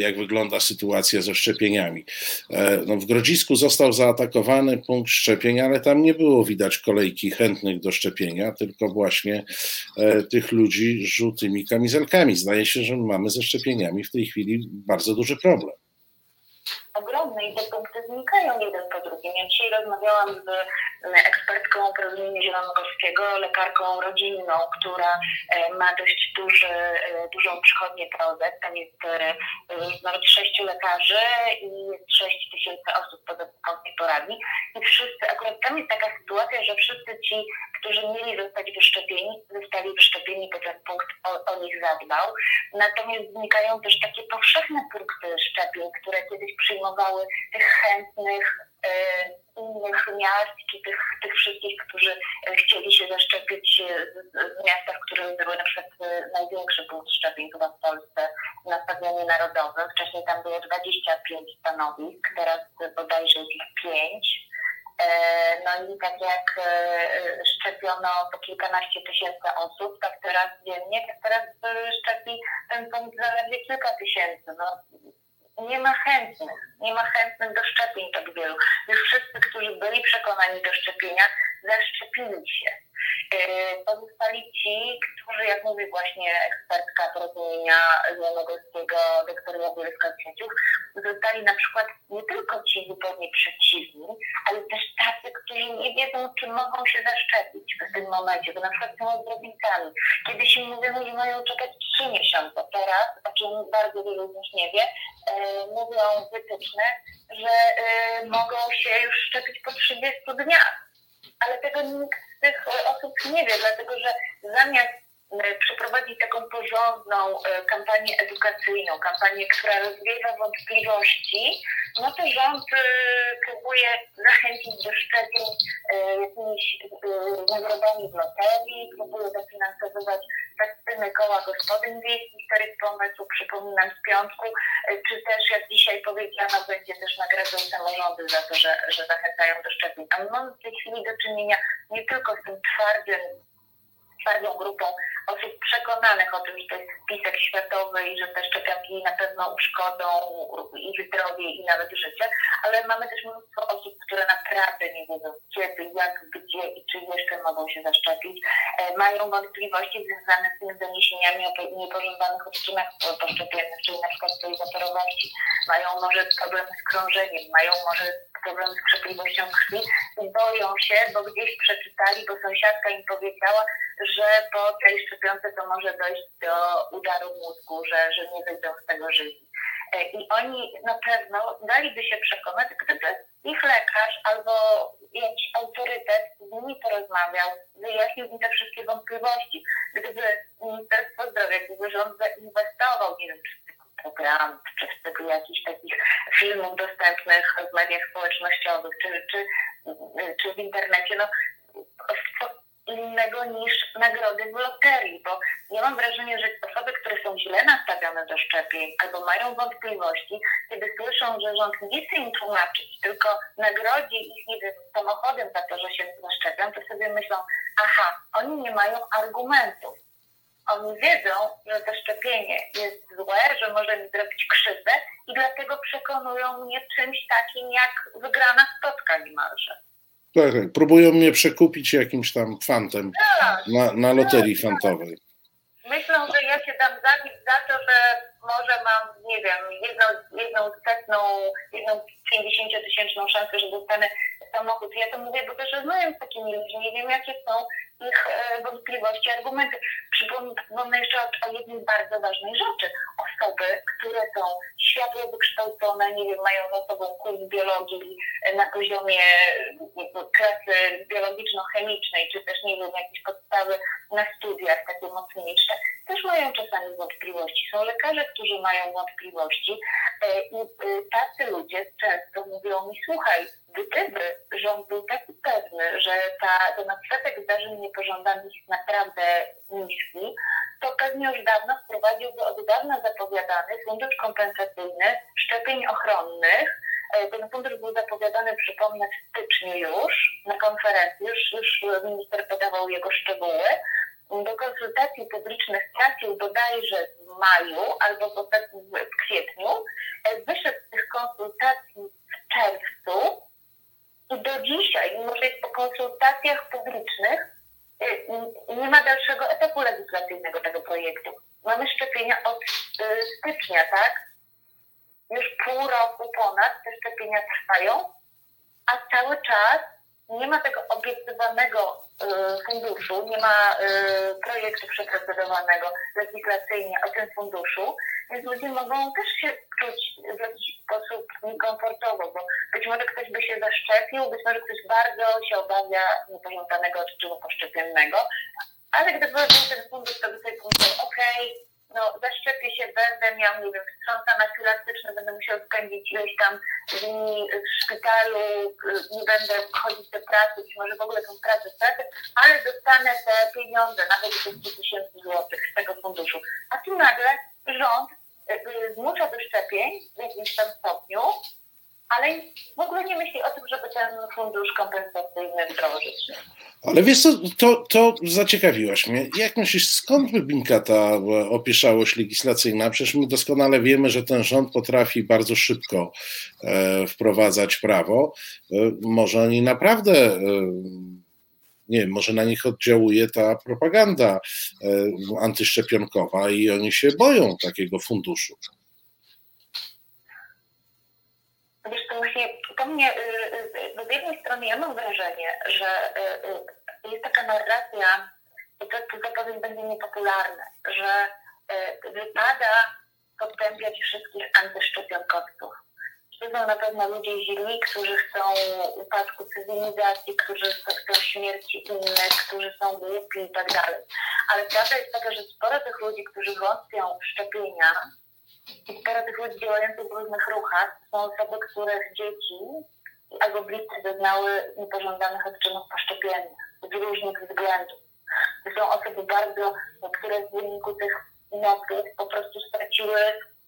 jak wygląda sytuacja ze szczepieniami. E, no, w Grodzisku został zaatakowany punkt szczepień, ale tam nie było widać kolejki chętnych do szczepienia, tylko właśnie e, tych ludzi z żółtymi kamizelkami. Zdaje się, że mamy ze szczepieniami w tej chwili bardzo duży problem. Ogromne i te punkty znikają jeden po drugim. Ja dzisiaj rozmawiałam z ekspertką porozumienia zielonogorskiego, lekarką rodzinną, która ma dość duży, dużą przychodnię POZ. Tam jest nawet sześciu lekarzy i jest sześć tysięcy osób tej poradni. I wszyscy, akurat tam jest taka sytuacja, że wszyscy ci, którzy mieli zostać wyszczepieni, zostali wyszczepieni, bo ten punkt o, o nich zadbał. Natomiast znikają też takie powszechne punkty szczepień, które kiedyś przyjmowały tych chętnych e, innych miast, czy tych, tych wszystkich, którzy chcieli się zaszczepić w miastach, które były na przykład największy punkt szczepień chyba w Polsce na stadionie narodowym. Wcześniej tam było 25 stanowisk, teraz bodajże jest ich 5 E, no i tak jak e, szczepiono po kilkanaście tysięcy osób, tak teraz dziennie, tak teraz e, szczepi ten punkt zaledwie kilka tysięcy. No, nie ma chętnych, nie ma chętnych do szczepień tak wielu. Już wszyscy, którzy byli przekonani do szczepienia, zaszczepili się. Pozostali ci, którzy, jak mówi właśnie ekspertka porozumienia Zielonogórskiego, doktora Bielska Kwieciuk, zostali na przykład nie tylko ci zupełnie przeciwni, ale też tacy, którzy nie wiedzą, czy mogą się zaszczepić w tym momencie, bo na przykład są ozdrowicami. Kiedyś im mówiono, że mają czekać trzy miesiące. Teraz, o czym bardzo wielu z nich nie wie, e, mówią wytyczne, że e, mogą się już szczepić po 30 dniach. Ale tego nikt z tych osób nie wie, dlatego że zamiast E, przeprowadzić taką porządną e, kampanię edukacyjną, kampanię, która rozwiewa wątpliwości, no to rząd e, próbuje zachęcić do szczepień jakimiś nagrodami w loterii, próbuje dofinansowywać festyny koła gospodyń wiejskich, starych pomysłów, przypominam z piątku, czy też jak dzisiaj powiedziano, będzie też nagrodą samorządy za to, że, że zachęcają do szczepień. A my mamy w tej chwili do czynienia nie tylko z tym twardym twardą grupą osób przekonanych o tym, że to jest spisek światowy i że te szczepionki na pewno uszkodzą ich zdrowie i nawet życie, ale mamy też mnóstwo osób, które naprawdę nie wiedzą kiedy, jak, gdzie i czy jeszcze mogą się zaszczepić. E, mają wątpliwości związane z tymi doniesieniami o niepożądanych odczynach poszczepiennych, czyli na przykład swojej zaporowości. Mają może problemy z krążeniem, mają może problem z krzepliwością krwi i boją się, bo gdzieś przeczytali, bo sąsiadka im powiedziała, że po tej szczepionce to może dojść do udaru mózgu, że, że nie wyjdą z tego żywi. E, I oni na pewno daliby się przekonać, gdyby ich lekarz albo jakiś autorytet z nimi porozmawiał, wyjaśnił im te wszystkie wątpliwości. Gdyby Ministerstwo Zdrowia, gdyby rząd zainwestował, nie wiem, czy program, czy w stylu jakichś takich filmów dostępnych w mediach społecznościowych, czy, czy, czy w internecie, no innego niż nagrody w loterii, bo ja mam wrażenie, że osoby, które są źle nastawione do szczepień albo mają wątpliwości, kiedy słyszą, że rząd nie chce im tłumaczyć, tylko nagrodzi ich, nie wiem, samochodem za to, że się zaszczepią, to sobie myślą, aha, oni nie mają argumentów oni wiedzą, że to szczepienie jest złe, że może mi zrobić krzywdę i dlatego przekonują mnie czymś takim jak wygrana spotka niemalże. Tak, tak, próbują mnie przekupić jakimś tam fantem tak, na, na loterii tak, fantowej. Myślą, że ja się dam zabić za to, że może mam, nie wiem, jedną, jedną setną, jedną 50-tysięczną szansę, że dostanę samochód. Ja to mówię, bo też rozmawiam z takimi ludźmi, nie wiem jakie są ich e, wątpliwości, argumenty. Przypomnę jeszcze o, o jednej bardzo ważnej rzeczy. Osoby, które są światło wykształcone, nie wiem, mają za sobą kurs biologii na poziomie klasy biologiczno-chemicznej, czy też, nie wiem, jakieś podstawy na studiach takie mocniejsze, też mają czasami wątpliwości. Są lekarze, którzy mają wątpliwości e, i e, tacy ludzie często mówią mi, słuchaj, gdyby rząd był taki pewny, że ta, ten odsetek zdarzeń niepożądanych jest naprawdę niski, to pewnie już dawno wprowadziłby od dawna zapowiadany fundusz kompensacyjny szczepień ochronnych. E, ten fundusz był zapowiadany, przypomnę, w styczniu już na konferencji, już, już minister podawał jego szczegóły. Do konsultacji publicznych trafił bodajże w maju albo w kwietniu. E, wyszedł z tych konsultacji w czerwcu i do dzisiaj, mimo że jest po konsultacjach publicznych, nie ma dalszego etapu legislacyjnego tego projektu. Mamy szczepienia od y, stycznia, tak? już pół roku ponad te szczepienia trwają, a cały czas nie ma tego obiecywanego y, funduszu, nie ma y, projektu przeprocedowanego legislacyjnie o tym funduszu, więc ludzie mogą też się czuć w jakiś sposób niekomfortowo, bo być może ktoś by się zaszczepił, być może ktoś bardzo się obawia niepożądanego odczynu poszczepiennego, ale gdyby był ten fundusz, to by sobie pomyślał, okej, okay, no zaszczepię się, będę miał, nie wiem, wstrząs anafilaktyczny, będę musiał spędzić ileś tam dni w szpitalu, nie będę chodzić do pracy, czy może w ogóle tą pracę stracę, ale dostanę te pieniądze, nawet 200 tysięcy złotych z tego funduszu. A tu nagle rząd y, y, zmusza do szczepień w jakimś tam stopniu, ale w ogóle nie myśli o tym, żeby ten fundusz kompensacyjny wdrożyć. Ale wiesz co, to, to zaciekawiłaś mnie. Jak myślisz, skąd wynika ta opieszałość legislacyjna? Przecież my doskonale wiemy, że ten rząd potrafi bardzo szybko e, wprowadzać prawo. E, może oni naprawdę e, nie wiem, może na nich oddziałuje ta propaganda e, antyszczepionkowa i oni się boją takiego funduszu. Wiesz, to to mnie, y, y, y, z jednej strony ja mam wrażenie, że jest taka narracja, i to, zapewne będzie niepopularne, że wypada potępiać wszystkich antyszczepionkowców. Są na pewno ludzie źli, którzy chcą upadku cywilizacji, którzy chcą śmierci innych, którzy są głupi i tak dalej. Ale prawda jest taka, że sporo tych ludzi, którzy wątpią w szczepienia, i sporo tych ludzi działających w różnych ruchach są osoby, których dzieci albo bliscy doznały niepożądanych odczynów poszczepiennych z różnych względów. To są osoby bardzo, które w wyniku tych noców po prostu straciły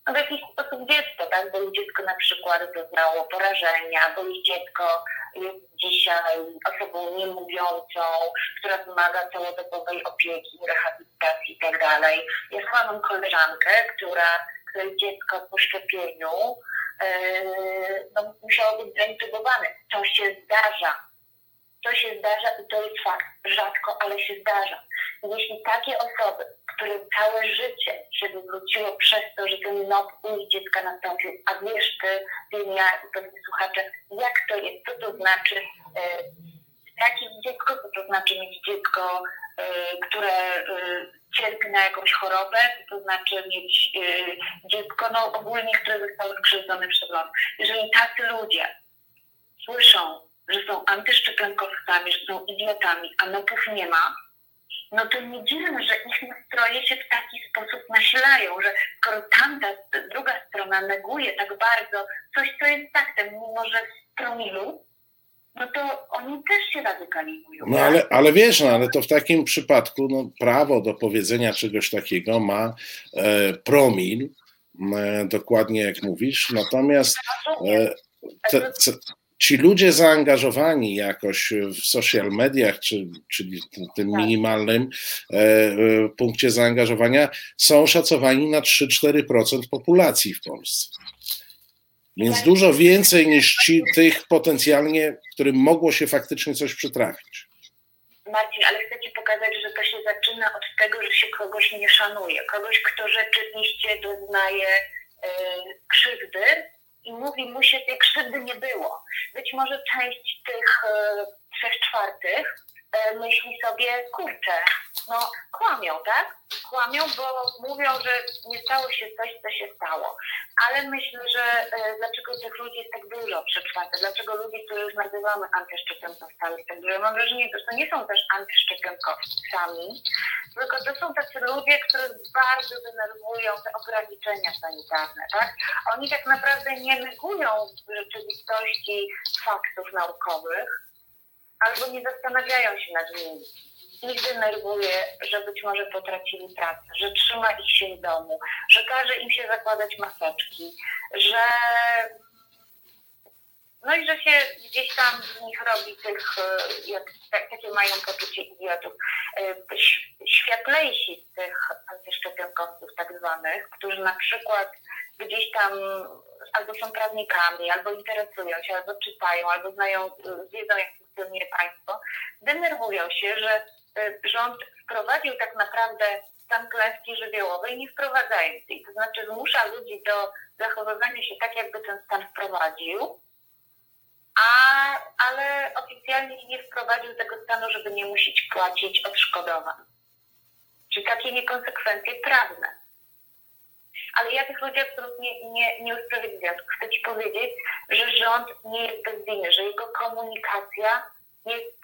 no, w jakiś sposób dziecko, tak? Bo dziecko na przykład doznało porażenia, bo ich dziecko jest dzisiaj osobą niemówiącą, która wymaga całodobowej opieki, rehabilitacji i dalej. Ja mam koleżankę, która dziecko po szczepieniu e, no, musiało być zaintubowane. To się zdarza. To się zdarza i to jest fakt. Rzadko, ale się zdarza. Jeśli takie osoby, które całe życie się wywróciło przez to, że ten noc u nich dziecka nastąpił, a wiesz ty, wiem ja i pewnie słuchacze, jak to jest, co to znaczy e, tracić dziecko, co to znaczy mieć dziecko, e, które cierpi na jakąś chorobę, to znaczy mieć y, dziecko, no ogólnie, które zostało skrzywdzone przez los. Jeżeli tacy ludzie słyszą, że są antyszczepionkowcami, że są idiotami, a nopów nie ma, no to nie dziwne, że ich nastroje się w taki sposób nasilają, że skoro tamta druga strona neguje tak bardzo coś, co jest faktem, mimo że w promilu, no to oni też się radykalizują. No ale, ale wiesz, no, ale to w takim przypadku no, prawo do powiedzenia czegoś takiego ma e, promil, e, dokładnie jak mówisz, natomiast e, te, te, ci ludzie zaangażowani jakoś w social mediach, czy, czyli tym tak. minimalnym e, e, punkcie zaangażowania, są szacowani na 3-4% populacji w Polsce. Więc dużo więcej niż ci, tych potencjalnie, którym mogło się faktycznie coś przytrafić. Marcin, ale chcę Ci pokazać, że to się zaczyna od tego, że się kogoś nie szanuje. Kogoś, kto rzeczywiście doznaje y, krzywdy i mówi mu się, tej krzywdy nie było. Być może część tych y, trzech czwartych myśli sobie, kurczę, no kłamią, tak? Kłamią, bo mówią, że nie stało się coś, co się stało. Ale myślę, że e, dlaczego tych ludzi jest tak dużo przetrwate? Dlaczego ludzi, których nazywamy antyszczepionkowcami tak dużo? Mam wrażenie, że to nie są też antyszczepionkowcami, tylko to są tacy ludzie, których bardzo denerwują te ograniczenia sanitarne, tak? Oni tak naprawdę nie negują rzeczywistości faktów naukowych, albo nie zastanawiają się nad nimi ich denerwuje, że być może potracili pracę, że trzyma ich się w domu, że każe im się zakładać maseczki, że no i że się gdzieś tam z nich robi tych, e, jak, tak, takie mają poczucie idiotów. E, światlejsi z tych antyszczepionkowców tak zwanych, którzy na przykład gdzieś tam albo są prawnikami, albo interesują się, albo czytają, albo znają, e, wiedzą jak funkcjonuje państwo, denerwują się, że Y, rząd wprowadził tak naprawdę stan klęski żywiołowej, nie wprowadzając jej. To znaczy zmusza ludzi do zachowywania się tak, jakby ten stan wprowadził, a, ale oficjalnie nie wprowadził tego stanu, żeby nie musieć płacić odszkodowań. Czyli takie niekonsekwencje prawne. Ale ja tych ludzi absolutnie nie, nie usprawiedliwiam. Chcę Ci powiedzieć, że rząd nie jest bez winy, że jego komunikacja jest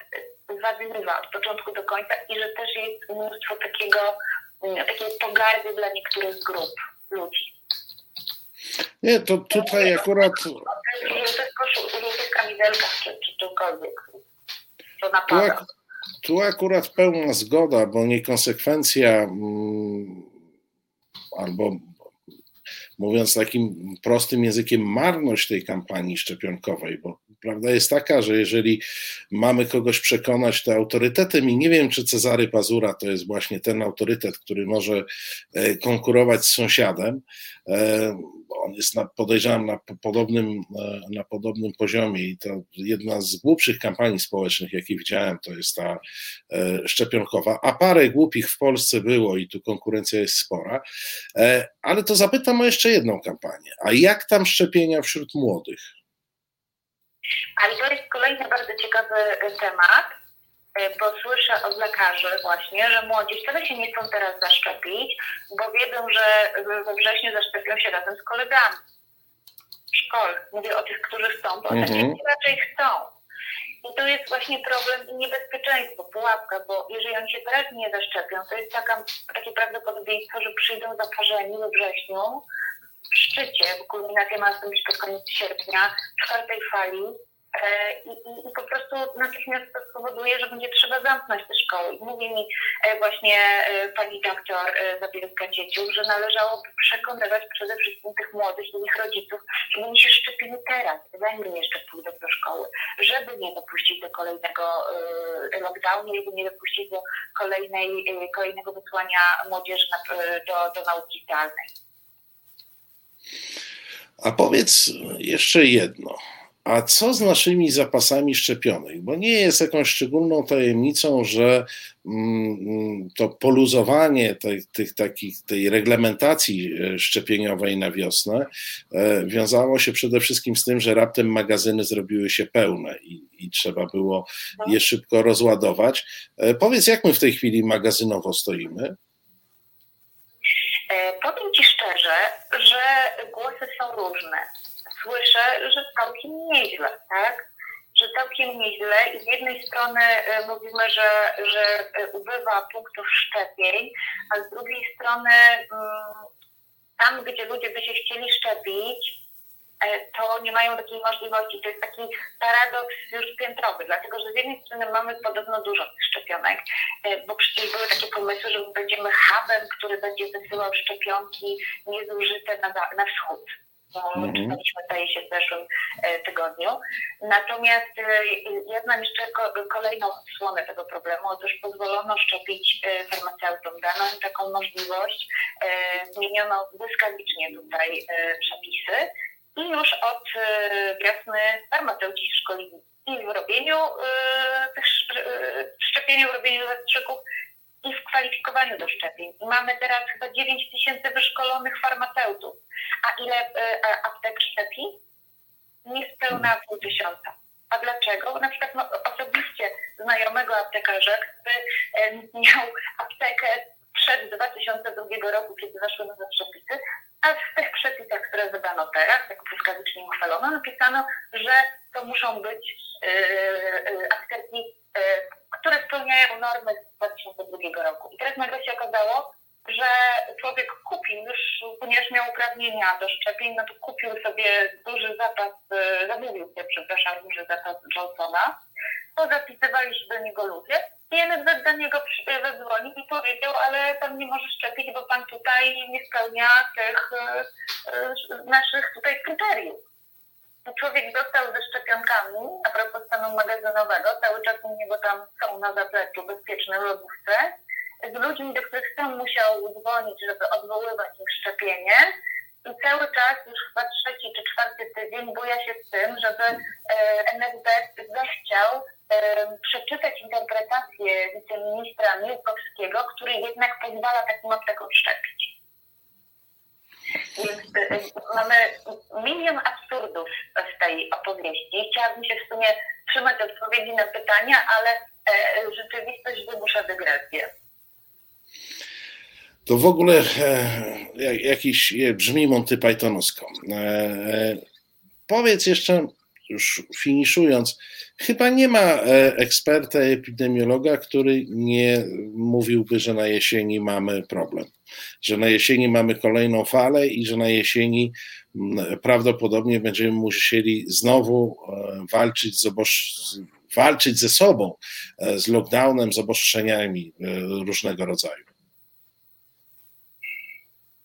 wadliwa od początku do końca i że też jest mnóstwo takiego, mm, takiej pogardy dla niektórych grup ludzi. Nie, to tutaj akurat. Żółtych koszul, żółtych kamizelkach czy, czy czymkolwiek. Napada. tu akurat pełna zgoda, bo niekonsekwencja mm, albo mówiąc takim prostym językiem, marność tej kampanii szczepionkowej, bo prawda jest taka, że jeżeli mamy kogoś przekonać, to autorytetem, i nie wiem, czy Cezary Pazura to jest właśnie ten autorytet, który może e, konkurować z sąsiadem, e, on jest, na, podejrzewam, na po- podobnym, e, na podobnym poziomie i to jedna z głupszych kampanii społecznych, jakie widziałem, to jest ta szczepionkowa, a parę głupich w Polsce było i tu konkurencja jest spora, ale to zapytam o jeszcze jedną kampanię. A jak tam szczepienia wśród młodych? Ale to jest kolejny bardzo ciekawy e, temat, e, bo słyszę od lekarzy właśnie, że młodzi wcale się nie chcą teraz zaszczepić, bo wiedzą, że we wrześniu zaszczepią się razem z kolegami w szkole. Mówię o tych, którzy chcą, bo Mhm. mhm. raczej chcą. I tu jest właśnie problem i niebezpieczeństwo, pułapka, bo jeżeli oni się teraz nie zaszczepią, to jest taka, takie prawdopodobieństwo, że przyjdą zakażeni we wrześniu w szczycie, bo kulminacja ma nastąpić pod koniec sierpnia, czwartej fali e, i, i, i po prostu natychmiast to spowoduje, że będzie trzeba zamknąć te szkoły. I mówi mi e, właśnie e, pani doktor Zabielska Cieciuk, że należałoby przekonywać przede wszystkim tych młodych i ich rodziców, żeby oni się szczepili teraz, zanim jeszcze pójdą do szkoły, żeby nie dopuścić do kolejnego lockdownu, żeby nie dopuścić do kolejnej, kolejnego wysłania młodzieży do, do nauki zdalnej. A powiedz jeszcze jedno. A co z naszymi zapasami szczepionek? Bo nie jest jakąś szczególną tajemnicą, że mm, to poluzowanie tej, tych, takich, tej reglamentacji e, szczepieniowej na wiosnę e, wiązało się przede wszystkim z tym, że raptem magazyny zrobiły się pełne i, i trzeba było je szybko rozładować. E, Powiedz, jak my w tej chwili magazynowo stoimy? Powiem Ci szczerze, że głosy są różne. Słyszę, że całkiem nieźle, tak? Że całkiem nieźle i z jednej strony e, mówimy, że, że e, ubywa punktów szczepień, a z drugiej strony mm, tam, gdzie ludzie by się chcieli szczepić, to nie mają takiej możliwości. To jest taki paradoks już piętrowy, dlatego że z jednej strony mamy podobno dużo tych szczepionek, e, bo przecież były takie pomysły, że my będziemy hubem, który będzie wysyłał szczepionki niezużyte na, na wschód. Mhm. czytaliśmy, zdaje się, w zeszłym e, tygodniu. Natomiast e, ja znam jeszcze ko- kolejną odsłonę tego problemu. Otóż pozwolono szczepić e, farmaceutom. Dano im taką możliwość. E, Zmieniono błyskawicznie tutaj e, przepisy i już od e, wiosny farmaceuci szkoleni i w robieniu e, tych w szczepieniu, w robieniu zastrzyków i w kwalifikowaniu do szczepień. I mamy teraz chyba 9 tysięcy wyszkolonych farmaceutów. A ile aptek szczepi? Niespełna pół tysiąca. A dlaczego? Na przykład no, osobiście znajomego aptekarza, który miał aptekę przed 2002 roku, kiedy weszły nowe przepisy, a w tych przepisach, które wydano teraz, tak błyskawicznie uchwalono, napisano, że to muszą być e, e, apteki, e, które spełniają normy z 2002 roku. I teraz nagle się okazało, że człowiek kupił już, ponieważ miał uprawnienia do szczepień, no to kupił sobie duży zapas, zamówił sobie, przepraszam, duży zapas Johnsona, to zapisywali się do niego ludzie i NFZ do niego zadzwonił i powiedział, ale pan nie może szczepić, bo pan tutaj nie spełnia tych e, e, naszych tutaj kryteriów. Człowiek dostał ze szczepionkami, a propos stanu magazynowego, cały czas u niego tam są na zapleczu bezpieczne w z ludźmi, do których sam musiał dzwonić, żeby odwoływać ich szczepienie. I cały czas, już chyba trzeci czy czwarty tydzień, buja się z tym, żeby e, NFZ zechciał e, przeczytać interpretację wiceministra Miłkowskiego, który jednak pozwala takim aptekom szczepić. Więc y, mamy milion absurdów w tej opowieści. Chciałabym się w sumie trzymać odpowiedzi na pytania, ale e, rzeczywistość wymusza dygresję. To w ogóle e, jakiś brzmi Monty Pythonowsko. E, e, powiedz jeszcze, już finiszując, chyba nie ma e, eksperta, epidemiologa, który nie mówiłby, że na jesieni mamy problem, że na jesieni mamy kolejną falę i że na jesieni prawdopodobnie będziemy musieli znowu e, walczyć z walczyć ze sobą, e, z lockdownem, z obostrzeniami różnego rodzaju.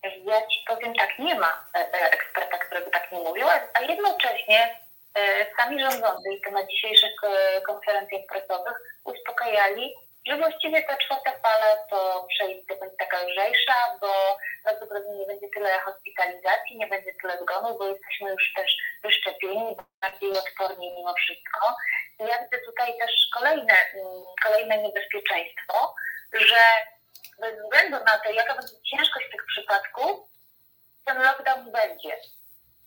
Ja ci powiem tak, nie ma eksperta, który by tak nie mówił, a jednocześnie E, sami rządzący i to na dzisiejszych e, konferencjach prasowych uspokajali, że właściwie ta czwarta fala to przejdzie, będzie taka lżejsza, bo prawdopodobnie nie będzie tyle hospitalizacji, nie będzie tyle zgonów, bo jesteśmy już też wyszczepieni, bardziej odporni mimo wszystko. I ja widzę tutaj też kolejne, mm, kolejne niebezpieczeństwo, że bez względu na to, jaka będzie ciężkość tych przypadków, ten lockdown będzie.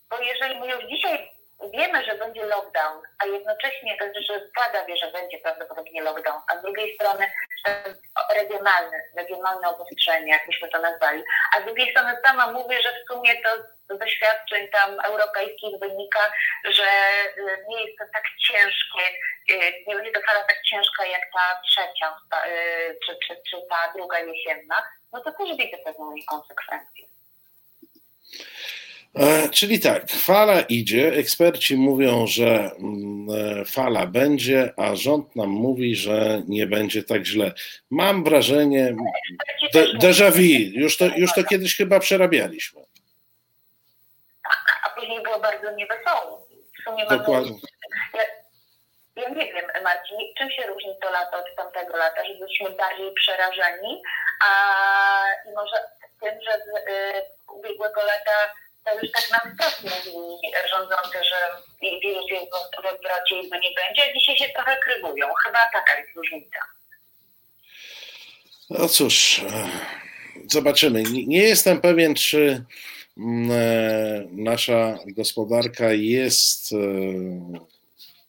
Bo jeżeli my już dzisiaj wiemy, że będzie lockdown, a jednocześnie, to że władza wie, że będzie prawdopodobnie lockdown, a z drugiej strony regionalne, regionalne obostrzenie, jakbyśmy to nazwali, a z drugiej strony sama mówię, że w sumie to z doświadczeń tam europejskich wynika, że y, nie jest to tak ciężkie, y, nie będzie to fala tak ciężka jak ta trzecia czy, czy, czy ta druga jesienna, no to też widzę pewną niekonsekwencję. E, czyli tak, fala idzie, eksperci mówią, że mm, e, fala będzie, a rząd nam mówi, że nie będzie tak źle. Mam wrażenie, de, déjà vu, już to, już to kiedyś chyba przerabialiśmy. Tak, a później było bardzo niewesoło. W sumie Dokładnie. Ja, ja nie wiem, Marcin, czym się różni to lato od tamtego lata, że byliśmy bardziej przerażeni, a może tym, że z y, ubiegłego lata to już tak na wprost mówili rządzący, że wirus jest w i go nie będzie, a dzisiaj się trochę krygują. Chyba taka jest różnica. No cóż, e, zobaczymy. Nie jestem pewien, czy mm, e, nasza gospodarka jest e,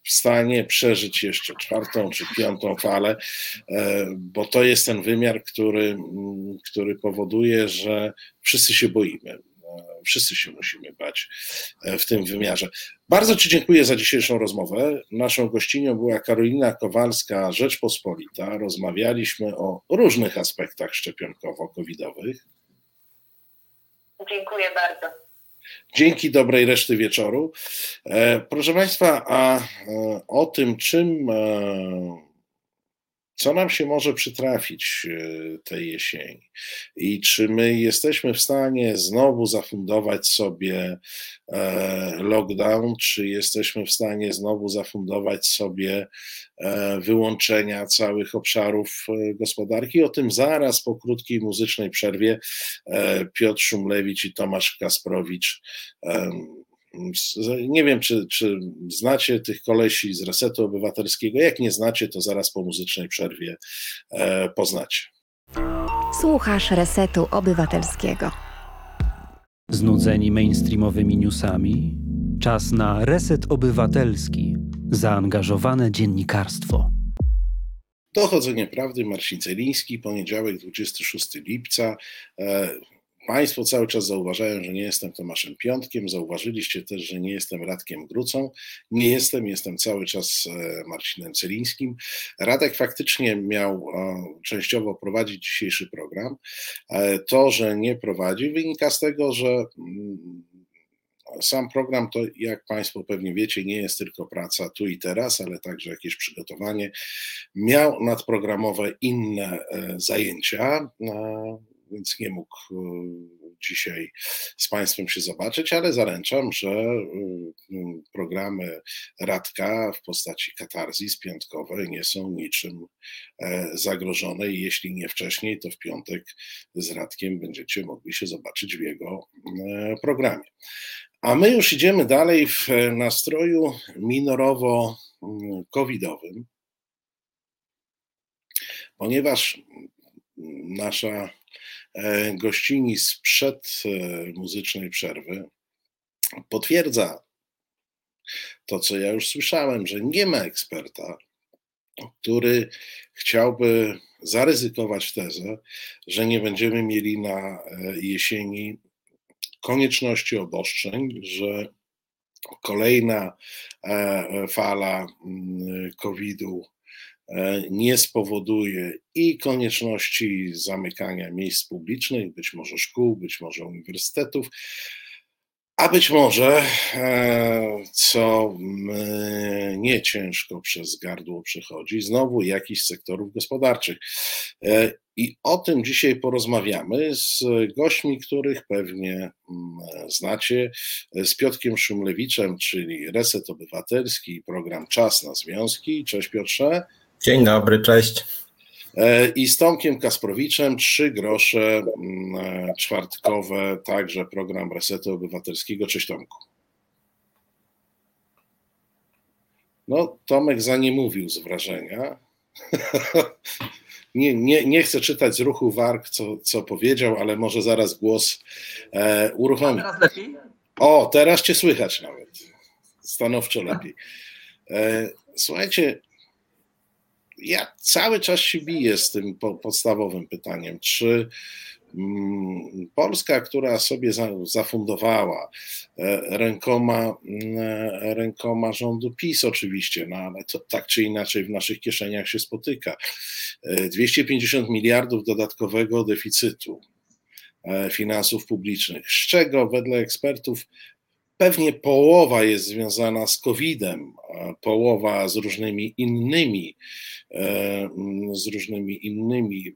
w stanie przeżyć jeszcze czwartą czy piątą falę, bo to jest ten wymiar, który, mm, który powoduje, że wszyscy się boimy wszyscy się musimy bać e, w tym wymiarze. Bardzo Ci dziękuję za dzisiejszą rozmowę. Naszą gościnią była Karolina Kowalska, Rzeczpospolita. Rozmawialiśmy o różnych aspektach szczepionkowo-covidowych. Dziękuję bardzo. Dzięki dobrej reszty wieczoru. E, proszę Państwa, a e, o tym, czym co nam się może przytrafić e, tej jesieni i czy my jesteśmy w stanie znowu zafundować sobie e, lockdown, czy jesteśmy w stanie znowu zafundować sobie e, wyłączenia całych obszarów gospodarki. O tym zaraz po krótkiej muzycznej przerwie Piotr Szumlewicz i Tomasz Kasprowicz nie wiem, czy, czy znacie tych kolesi z Resetu Obywatelskiego. Jak nie znacie, to zaraz po muzycznej przerwie e, poznacie. Słuchasz Resetu Obywatelskiego. Znudzeni mainstreamowymi newsami? Czas na Reset Obywatelski. Zaangażowane dziennikarstwo. Dochodzenie prawdy, Marcin Celiński, poniedziałek 26 lipca. E, Państwo cały czas zauważają, że nie jestem Tomaszem Piątkiem. Zauważyliście też, że nie jestem Radkiem Grucą. Nie jestem, jestem cały czas e, Marcinem Celińskim. Radek faktycznie miał e, częściowo prowadzić dzisiejszy program. E, to, że nie prowadzi, wynika z tego, że mm, sam program to, jak Państwo pewnie wiecie, nie jest tylko praca tu i teraz, ale także jakieś przygotowanie. Miał nadprogramowe inne zajęcia więc nie mógł e, dzisiaj z Państwem się zobaczyć, ale zaręczam, że e, programy Radka w postaci katarzis piątkowej nie są niczym e, zagrożone i jeśli nie wcześniej, to w piątek z Radkiem będziecie mogli się zobaczyć w jego programie. A my już idziemy dalej w nastroju minorowo-covidowym ponieważ nasza gościni sprzed muzycznej przerwy potwierdza to, co ja już słyszałem, że nie ma eksperta, który chciałby zaryzykować tezę, że nie będziemy mieli na jesieni konieczności obostrzeń, że kolejna e, fala mm, COVID-u e, nie spowoduje i konieczności zamykania miejsc publicznych, być może szkół, być może uniwersytetów, a być może, e, co nie ciężko przez gardło przechodzi, znowu jakichś sektorów gospodarczych. I o tym dzisiaj porozmawiamy z gośćmi, których pewnie mm, znacie, z Piotkiem Szumlewiczem, czyli Reset Obywatelski, program Czas na Związki. Cześć Piotrze. Dzień dobry, cześć. E, I z Tomkiem Kasprowiczem, trzy grosze mm, czwartkowe, także program Resetu Obywatelskiego. Cześć Tomku. No, Tomek za nie mówił z wrażenia. nie, nie, nie chcę czytać z ruchu warg, co, co powiedział, ale może zaraz głos e, uruchomi. A teraz lepiej? O, teraz cię słychać nawet. Stanowczo lepiej. E, słuchajcie, ja cały czas się biję z tym po, podstawowym pytaniem, czy Mm, Polska, która sobie zafundowała e, rękoma, mm, e, rękoma rządu PiS oczywiście, no ale to tak czy inaczej w naszych kieszeniach się spotyka. 250 e, miliardów dodatkowego deficytu finansów publicznych, z czego wedle ekspertów pewnie połowa jest związana z COVID-em, połowa z różnymi innymi, mm, z różnymi innymi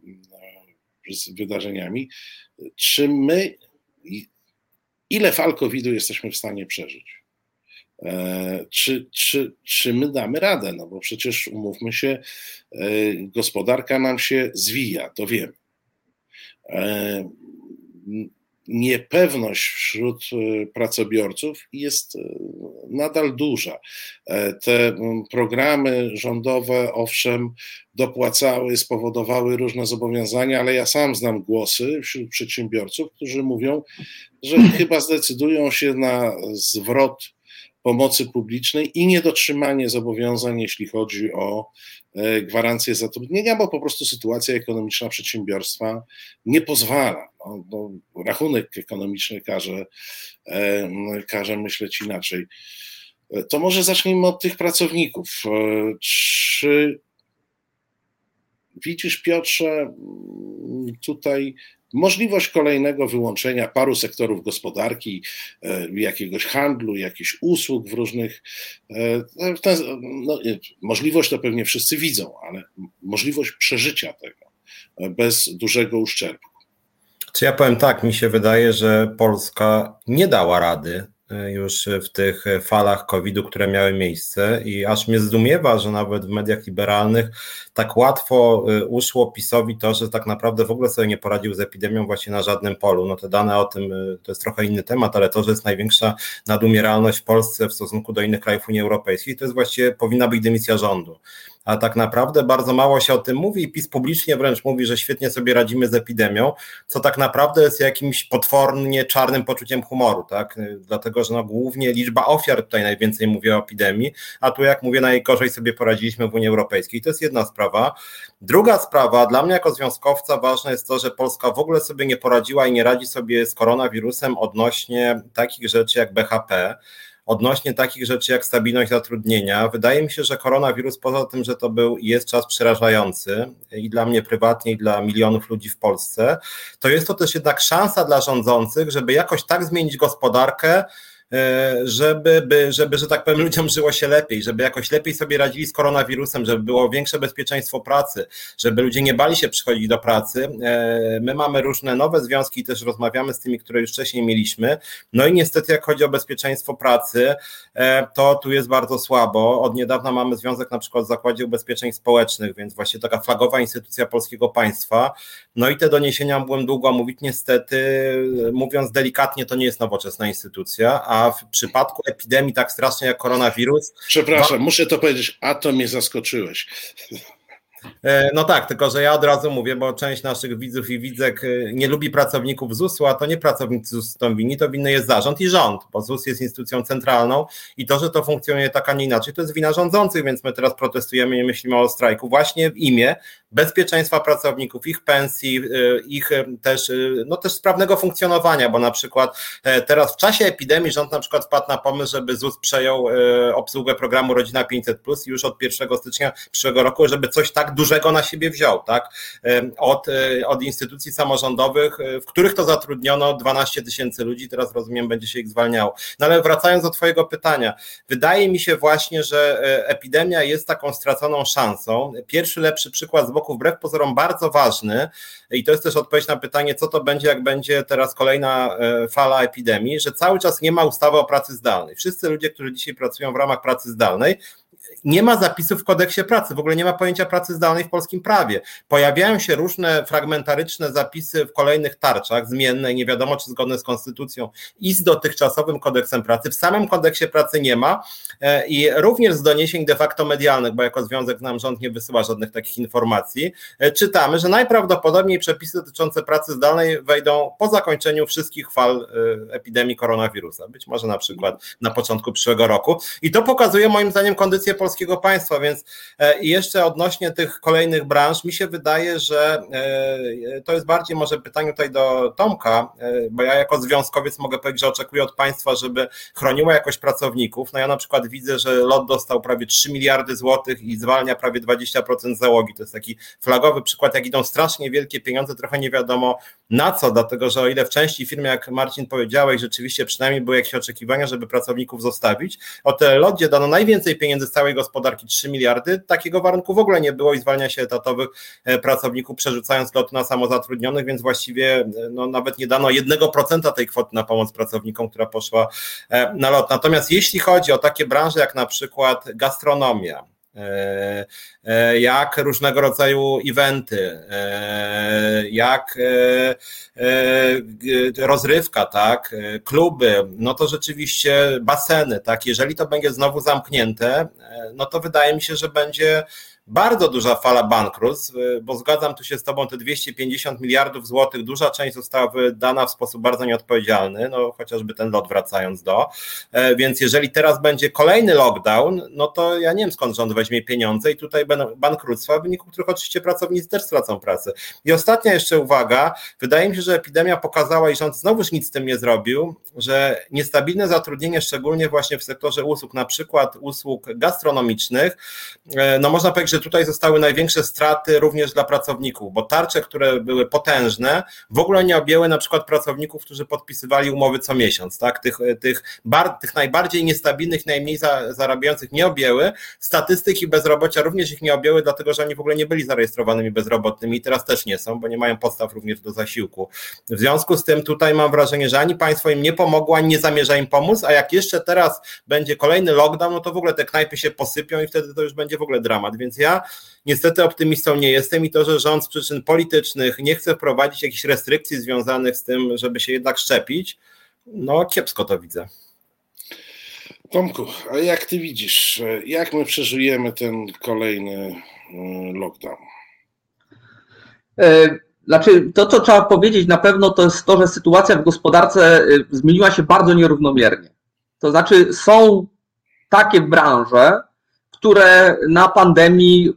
z wydarzeniami, czy my, ile fal COVID-u jesteśmy w stanie przeżyć? E, czy, czy, czy my damy radę? No bo przecież umówmy się, e, gospodarka nam się zwija, to wiem. Niepewność wśród e, pracobiorców jest e, nadal duża. E, te programy rządowe, owszem, dopłacały, spowodowały różne zobowiązania, ale ja sam znam głosy wśród przedsiębiorców, którzy mówią, że chyba zdecydują się na zwrot pomocy publicznej i niedotrzymanie zobowiązań, jeśli chodzi o e, gwarancję zatrudnienia, bo po prostu sytuacja ekonomiczna przedsiębiorstwa nie pozwala. No, no, rachunek ekonomiczny każe, e, każe myśleć inaczej. E, to może zacznijmy od tych pracowników. Czy widzisz, Piotrze, tutaj możliwość kolejnego wyłączenia paru sektorów gospodarki, e, jakiegoś handlu, jakichś usług w różnych. E, no, możliwość to pewnie wszyscy widzą, ale możliwość przeżycia tego e, bez dużego uszczerbku. Czy ja powiem tak, mi się wydaje, że Polska nie dała rady już w tych falach COVID-u, które miały miejsce i aż mnie zdumiewa, że nawet w mediach liberalnych tak łatwo e, uszło PiSowi to, że tak naprawdę w ogóle sobie nie poradził z epidemią właśnie na żadnym polu. No te dane o tym e, to jest trochę inny temat, ale to, że jest największa nadumieralność w Polsce w stosunku do innych krajów Unii Europejskiej, to jest właściwie powinna być dymisja rządu a tak naprawdę bardzo mało się o tym mówi i PiS publicznie wręcz mówi, że świetnie sobie radzimy z epidemią, co tak naprawdę jest jakimś potwornie czarnym poczuciem humoru, tak? Dlatego, że no głównie liczba ofiar tutaj najwięcej mówi o epidemii, a tu jak mówię, najgorzej sobie poradziliśmy w Unii Europejskiej. To jest jedna sprawa. Druga sprawa, dla mnie jako związkowca ważne jest to, że Polska w ogóle sobie nie poradziła i nie radzi sobie z koronawirusem odnośnie takich rzeczy jak BHP, odnośnie takich rzeczy jak stabilność zatrudnienia. Wydaje mi się, że koronawirus, poza tym, że to był i jest czas przerażający i dla mnie prywatnie, i dla milionów ludzi w Polsce, to jest to też jednak szansa dla rządzących, żeby jakoś tak zmienić gospodarkę, E, żeby, by, żeby, że tak powiem, ludziom żyło się lepiej, żeby jakoś lepiej sobie radzili z koronawirusem, żeby było większe bezpieczeństwo pracy, żeby ludzie nie bali się przychodzić do pracy. E, my mamy różne nowe związki też rozmawiamy z tymi, które już wcześniej mieliśmy. No i niestety, jak chodzi o bezpieczeństwo pracy, e, to tu jest bardzo słabo. Od niedawna mamy związek na przykład w Zakładzie Ubezpieczeń Społecznych, więc właśnie taka flagowa instytucja polskiego państwa. No i te doniesienia byłem długo mówić, niestety, mówiąc delikatnie, to nie jest nowoczesna instytucja, a a w przypadku epidemii tak strasznie jak koronawirus. Przepraszam, muszę to powiedzieć, a to mnie zaskoczyłeś. E, no tak, tylko że ja od razu mówię, bo część naszych widzów i widzek e, nie lubi pracowników ZUS-u, a to nie pracownicy ZUS są winni, to winny jest zarząd i rząd, bo ZUS jest instytucją centralną i to, że to funkcjonuje tak, a nie inaczej, to jest wina rządzących, więc my teraz protestujemy i myślimy o strajku właśnie w imię bezpieczeństwa pracowników, ich pensji, e, ich też, no też sprawnego funkcjonowania, bo na przykład teraz w czasie epidemii rząd na przykład wpadł na pomysł, żeby ZUS przejął obsługę programu Rodzina 500 Plus już od 1 stycznia przyszłego roku, żeby coś tak dużego na siebie wziął, tak? Od, e, od instytucji samorządowych, e, w których to zatrudniono 12 tysięcy ludzi, teraz rozumiem, będzie się ich zwalniało. No ale wracając do Twojego pytania, wydaje mi się właśnie, że e, epidemia jest taką straconą szansą. Pierwszy lepszy przykład z boku, wbrew pozorom bardzo ważny, i to jest też odpowiedź na pytanie, co to będzie, jak będzie teraz kolejna fala epidemii, że cały czas nie ma ustawy o pracy zdalnej. Wszyscy ludzie, którzy dzisiaj pracują w ramach pracy zdalnej, nie ma zapisów w kodeksie pracy, w ogóle nie ma pojęcia pracy zdalnej w polskim prawie. Pojawiają się różne fragmentaryczne zapisy w kolejnych tarczach, zmienne nie wiadomo, czy zgodne z konstytucją i z dotychczasowym kodeksem pracy. W samym kodeksie pracy nie ma e, i również z doniesień de facto medialnych, bo jako związek nam rząd nie wysyła żadnych takich informacji, e, czytamy, że najprawdopodobniej przepisy dotyczące pracy zdalnej wejdą po zakończeniu wszystkich fal e, epidemii koronawirusa. Być może na przykład na początku przyszłego roku. I to pokazuje moim zdaniem kondycję polskiego państwa, więc e, jeszcze odnośnie tych kolejnych branż, mi się wydaje, że e, to jest bardziej może pytanie tutaj do Tomka, e, bo ja jako związkowiec mogę powiedzieć, że oczekuję od państwa, żeby chroniła jakoś pracowników. No ja na przykład widzę, że LOT dostał prawie 3 miliardy złotych i zwalnia prawie 20% załogi. To jest taki flagowy przykład, jak idą strasznie wielkie pieniądze, trochę nie wiadomo na co, dlatego że o ile w części firm, jak Marcin powiedziałeś, rzeczywiście przynajmniej były jakieś oczekiwania, żeby pracowników zostawić, o tyle LOT, dano najwięcej pieniędzy z całej gospodarki 3 miliardy, takiego warunku w ogóle nie było i zwalnia się etatowych e, pracowników, przerzucając lot na samozatrudnionych, więc właściwie e, no, nawet nie dano 1% tej kwoty na pomoc pracownikom, która poszła e, na lot. Natomiast jeśli chodzi o takie branże jak na przykład gastronomia, jak różnego rodzaju eventy, jak rozrywka, tak, kluby, no to rzeczywiście baseny, tak, jeżeli to będzie znowu zamknięte, no to wydaje mi się, że będzie bardzo duża fala bankructw, y, bo zgadzam tu się z Tobą, te 250 miliardów złotych, duża część została wydana w sposób bardzo nieodpowiedzialny, no chociażby ten lot wracając do, e, więc jeżeli teraz będzie kolejny lockdown, no to ja nie wiem skąd rząd weźmie pieniądze i tutaj będą bankructwa, w wyniku których oczywiście pracownicy też stracą pracę. I ostatnia jeszcze uwaga, wydaje mi się, że epidemia pokazała i rząd znowuż nic z tym nie zrobił, że niestabilne zatrudnienie, szczególnie właśnie w sektorze usług, na przykład usług gastronomicznych, e, no można powiedzieć, że tutaj zostały największe straty również dla pracowników, bo tarcze, które były potężne, w ogóle nie objęły na przykład pracowników, którzy podpisywali umowy co miesiąc, tak? Tych, tych, bar, tych najbardziej niestabilnych, najmniej za, zarabiających nie objęły. Statystyki bezrobocia również ich nie objęły, dlatego że oni w ogóle nie byli zarejestrowanymi bezrobotnymi i teraz też nie są, bo nie mają podstaw również do zasiłku. W związku z tym tutaj mam wrażenie, że ani państwo im nie pomogło, ani nie zamierza im pomóc, a jak jeszcze teraz będzie kolejny lockdown, no to w ogóle te knajpy się posypią i wtedy to już będzie w ogóle dramat, więc ja ja niestety optymistą nie jestem i to, że rząd z przyczyn politycznych nie chce wprowadzić jakichś restrykcji związanych z tym, żeby się jednak szczepić, no kiepsko to widzę. Tomku, a jak ty widzisz, jak my przeżyjemy ten kolejny e, lockdown? E, znaczy, to co trzeba powiedzieć na pewno to jest to, że sytuacja w gospodarce e, zmieniła się bardzo nierównomiernie. To znaczy, są takie branże, które na pandemii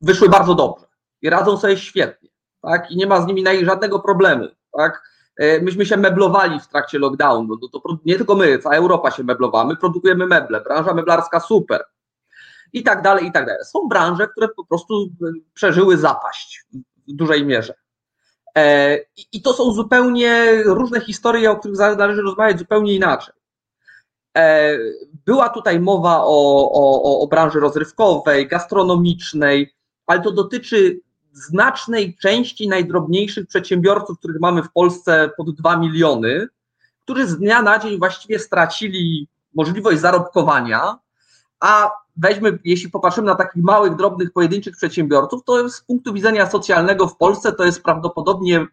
wyszły bardzo dobrze i radzą sobie świetnie, tak? I nie ma z nimi żadnego problemu, tak? E, myśmy się meblowali w trakcie lockdownu, no to nie tylko my, cała Europa się meblowała, my produkujemy meble, branża meblarska super i tak dalej, i tak dalej. Są branże, które po prostu e, przeżyły zapaść w dużej mierze. E, I to są zupełnie różne historie, o których należy rozmawiać zupełnie inaczej. E, była tutaj mowa o, o, o branży rozrywkowej, gastronomicznej, ale to dotyczy znacznej części najdrobniejszych przedsiębiorców, których mamy w Polsce pod 2 miliony, którzy z dnia na dzień właściwie stracili możliwość zarobkowania, a weźmy, jeśli popatrzymy na takich małych, drobnych, pojedynczych przedsiębiorców, to z punktu widzenia socjalnego w Polsce to jest prawdopodobnie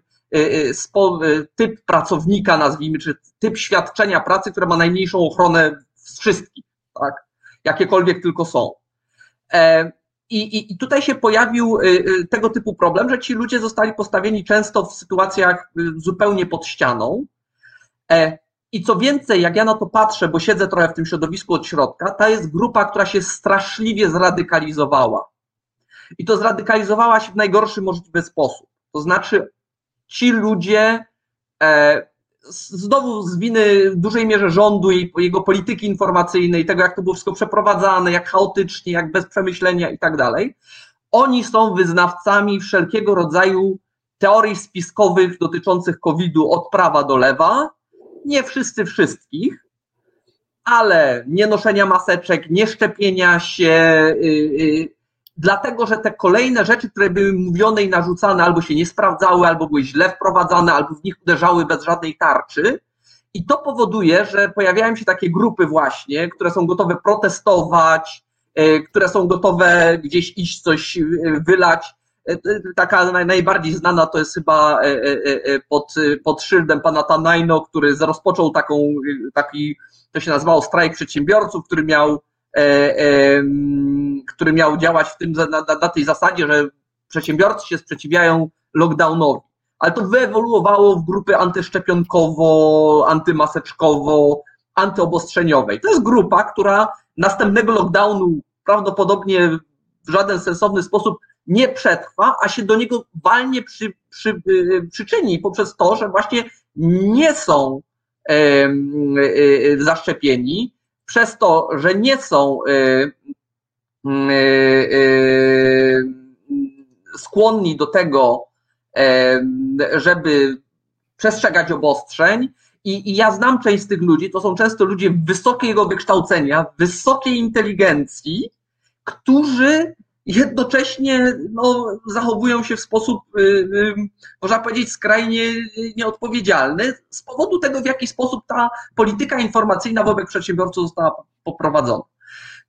typ pracownika, nazwijmy, czy typ świadczenia pracy, które ma najmniejszą ochronę z wszystkich, tak? jakiekolwiek tylko są. E, i, I tutaj się pojawił tego typu problem, że ci ludzie zostali postawieni często w sytuacjach zupełnie pod ścianą. I co więcej, jak ja na to patrzę, bo siedzę trochę w tym środowisku od środka, ta jest grupa, która się straszliwie zradykalizowała. I to zradykalizowała się w najgorszy możliwy sposób. To znaczy, ci ludzie, e, znowu z winy w dużej mierze rządu i jego polityki informacyjnej, tego jak to było wszystko przeprowadzane, jak chaotycznie, jak bez przemyślenia i tak dalej, oni są wyznawcami wszelkiego rodzaju teorii spiskowych dotyczących COVID-u od prawa do lewa, nie wszyscy wszystkich, ale nie noszenia maseczek, nie szczepienia się, yy, dlatego że te kolejne rzeczy, które były mówione i narzucane, albo się nie sprawdzały, albo były źle wprowadzane, albo w nich uderzały bez żadnej tarczy. I to powoduje, że pojawiają się takie grupy właśnie, które są gotowe protestować, yy, które są gotowe gdzieś iść coś yy, wylać, E, taka najbardziej znana to jest chyba e, e, pod, pod szyldem pana Tanajno, który rozpoczął taką, taki, to się nazywało strajk przedsiębiorców, który miał, który miał działać w tym, na, na tej zasadzie, że przedsiębiorcy się sprzeciwiają lockdownowi. Ale to wyewoluowało w grupy antyszczepionkowo, antymaseczkowo, antyobostrzeniowej. To jest grupa, która następnego lockdownu prawdopodobnie w żaden sensowny sposób nie przetrwa, a się do niego walnie przy, przy, y, przyczyni poprzez to, że właśnie nie są e, e, zaszczepieni, przez to, że nie są e, skłonni do tego, żeby przestrzegać obostrzeń. I, I ja znam część z tych ludzi, to są często ludzie wysokiego wykształcenia, wysokiej inteligencji, którzy jednocześnie no, zachowują się w sposób, y, y, można powiedzieć, skrajnie nieodpowiedzialny z powodu tego, w jaki sposób ta polityka informacyjna wobec przedsiębiorców została poprowadzona.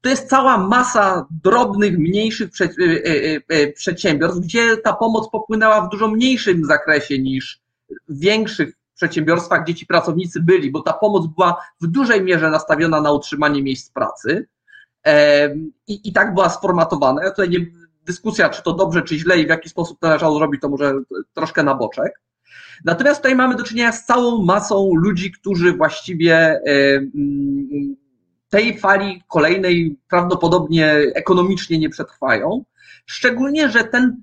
To jest cała masa drobnych, mniejszych y, przedsiębiorstw, gdzie ta pomoc popłynęła w dużo mniejszym zakresie niż w większych przedsiębiorstwach, gdzie ci pracownicy byli, bo ta pomoc była w dużej mierze nastawiona na utrzymanie miejsc pracy i, i tak była sformatowana. Ja tutaj nie, dyskusja, czy to dobrze, czy źle i w jaki sposób to należało zrobić, to może troszkę na boczek. Natomiast tutaj mamy do czynienia z całą masą ludzi, którzy właściwie tej fali kolejnej prawdopodobnie ekonomicznie nie przetrwają. Szczególnie, że ten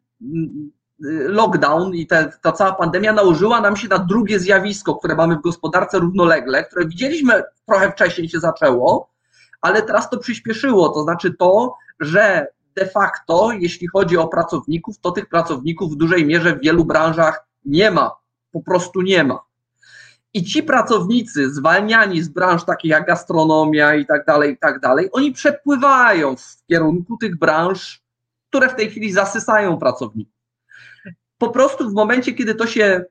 lockdown i te, ta cała pandemia nałożyła nam się na drugie zjawisko, które mamy w gospodarce równolegle, które widzieliśmy trochę wcześniej się zaczęło, ale teraz to przyspieszyło, to znaczy to, że de facto, jeśli chodzi o pracowników, to tych pracowników w dużej mierze w wielu branżach nie ma, po prostu nie ma. I ci pracownicy zwalniani z branż takich jak gastronomia i tak dalej, i tak dalej, oni przepływają w kierunku tych branż, które w tej chwili zasysają pracowników. Po prostu w momencie, kiedy to się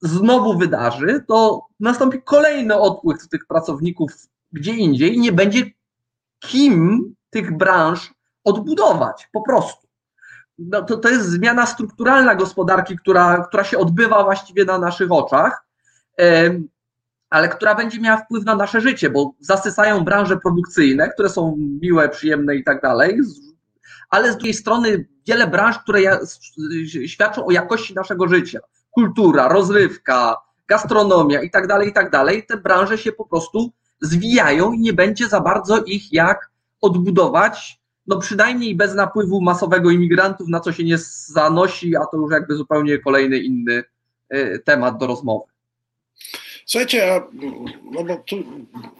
znowu wydarzy, to nastąpi kolejny odpływ tych pracowników gdzie indziej, nie będzie kim tych branż odbudować, po prostu. No to, to jest zmiana strukturalna gospodarki, która, która się odbywa właściwie na naszych oczach, ale która będzie miała wpływ na nasze życie, bo zasysają branże produkcyjne, które są miłe, przyjemne i tak dalej, ale z drugiej strony wiele branż, które świadczą o jakości naszego życia. Kultura, rozrywka, gastronomia i tak dalej, i tak dalej, te branże się po prostu zwijają i nie będzie za bardzo ich jak odbudować, no przynajmniej bez napływu masowego imigrantów, na co się nie zanosi, a to już jakby zupełnie kolejny inny y, temat do rozmowy. Słuchajcie, a, no bo tu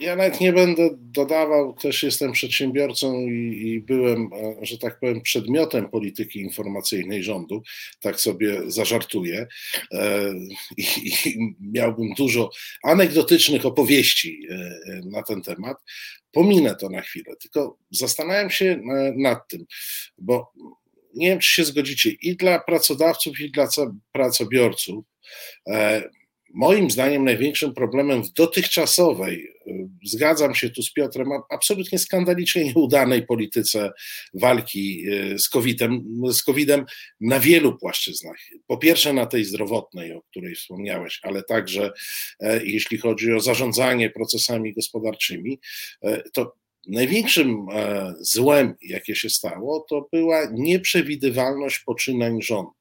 ja nawet nie będę dodawał, też jestem przedsiębiorcą i, i, byłem, e, że tak powiem, przedmiotem polityki informacyjnej rządu, tak sobie zażartuję. E, i, i, miałbym dużo anegdotycznych opowieści e, na ten temat. Pominę to na chwilę, tylko zastanawiam się nad tym, bo nie wiem, czy się zgodzicie, i dla pracodawców, i dla pracobiorców moim zdaniem największym problemem w dotychczasowej, y, zgadzam się tu z Piotrem, absolutnie skandalicznie nieudanej polityce walki y, z COVID-em, z COVID-em na wielu płaszczyznach. Po pierwsze na tej zdrowotnej, o której wspomniałeś, ale także e, jeśli chodzi o zarządzanie procesami gospodarczymi, e, to największym e, złem, jakie się stało, to była nieprzewidywalność poczynań rządu.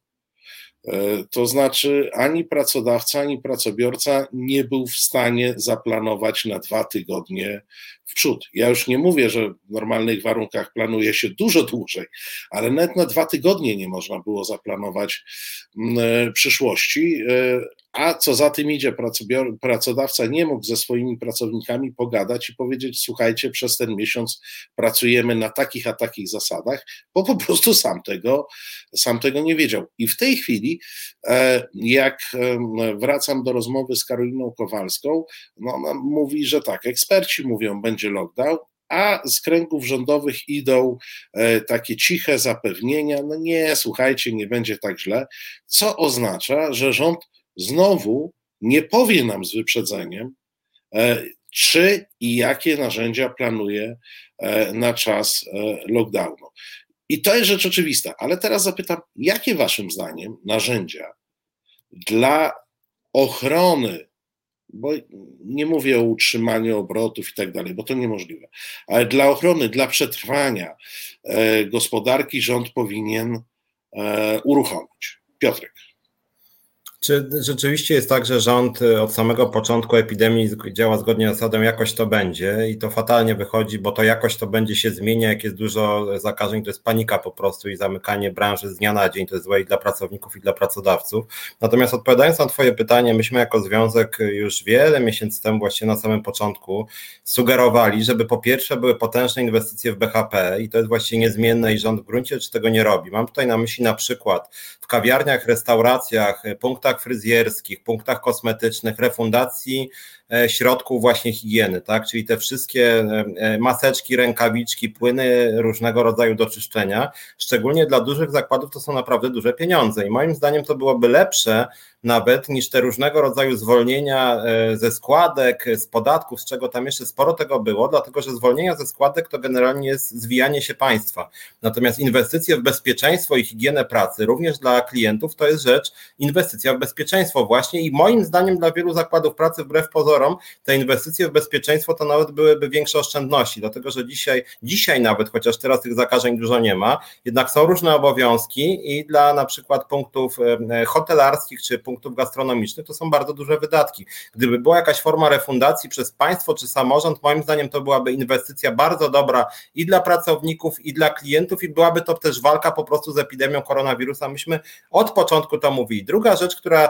E, to znaczy, ani pracodawca, ani pracobiorca nie był w stanie zaplanować na dwa tygodnie w przód. Ja już nie mówię, że w normalnych warunkach planuje się dużo dłużej, ale nawet na dwa tygodnie nie można było zaplanować mm, przyszłości. A co za tym idzie, pracodawca nie mógł ze swoimi pracownikami pogadać i powiedzieć: Słuchajcie, przez ten miesiąc pracujemy na takich a takich zasadach, bo po prostu sam tego, sam tego nie wiedział. I w tej chwili, e, jak wracam do rozmowy z Karoliną Kowalską, no ona mówi, że tak, eksperci mówią, będzie lockdown, a z kręgów rządowych idą e, takie ciche zapewnienia, no nie, słuchajcie, nie będzie tak źle, co oznacza, że rząd znowu nie powie nam z wyprzedzeniem, e, czy i jakie narzędzia planuje e, na czas e, lockdownu. I to jest rzecz oczywista, ale teraz zapytam, jakie Waszym zdaniem narzędzia dla ochrony, bo nie mówię o utrzymaniu obrotów i tak dalej, bo to niemożliwe, ale dla ochrony, dla przetrwania gospodarki rząd powinien uruchomić? Piotrek. Czy rzeczywiście jest tak, że rząd y, od samego początku epidemii działa zgodnie z zasadą jakoś to będzie i to fatalnie wychodzi, bo to jakoś to będzie się zmienia, jak jest dużo zakażeń, to jest panika po prostu i zamykanie branży z dnia na dzień, to jest złe i dla pracowników i dla pracodawców. Natomiast odpowiadając na Twoje pytanie, myśmy jako związek już wiele miesięcy temu, właśnie na samym początku, sugerowali, żeby po pierwsze były potężne inwestycje w BHP i to jest właściwie niezmienne i rząd w gruncie rzeczy tego nie robi. Mam tutaj na myśli na przykład w kawiarniach, restauracjach, punktach punktach fryzjerskich, punktach kosmetycznych, refundacji środków właśnie higieny, tak? Czyli te wszystkie e, e, maseczki, rękawiczki, płyny różnego rodzaju do czyszczenia, szczególnie dla dużych zakładów to są naprawdę duże pieniądze i moim zdaniem to byłoby lepsze nawet niż te różnego rodzaju zwolnienia ze składek, z podatków, z czego tam jeszcze sporo tego było, dlatego że zwolnienia ze składek to generalnie jest zwijanie się państwa. Natomiast inwestycje w bezpieczeństwo i higienę pracy, również dla klientów, to jest rzecz, inwestycja w bezpieczeństwo właśnie i moim zdaniem dla wielu zakładów pracy wbrew pozorom te inwestycje w bezpieczeństwo to nawet byłyby większe oszczędności, dlatego że dzisiaj, dzisiaj nawet, chociaż teraz tych zakażeń dużo nie ma, jednak są różne obowiązki i dla na przykład punktów e, hotelarskich czy punktów gastronomicznych to są bardzo duże wydatki. Gdyby była jakaś forma refundacji przez państwo czy samorząd, moim zdaniem to byłaby inwestycja bardzo dobra i dla pracowników, i dla klientów, i byłaby to też walka po prostu z epidemią koronawirusa. Myśmy od początku to mówili. Druga rzecz, która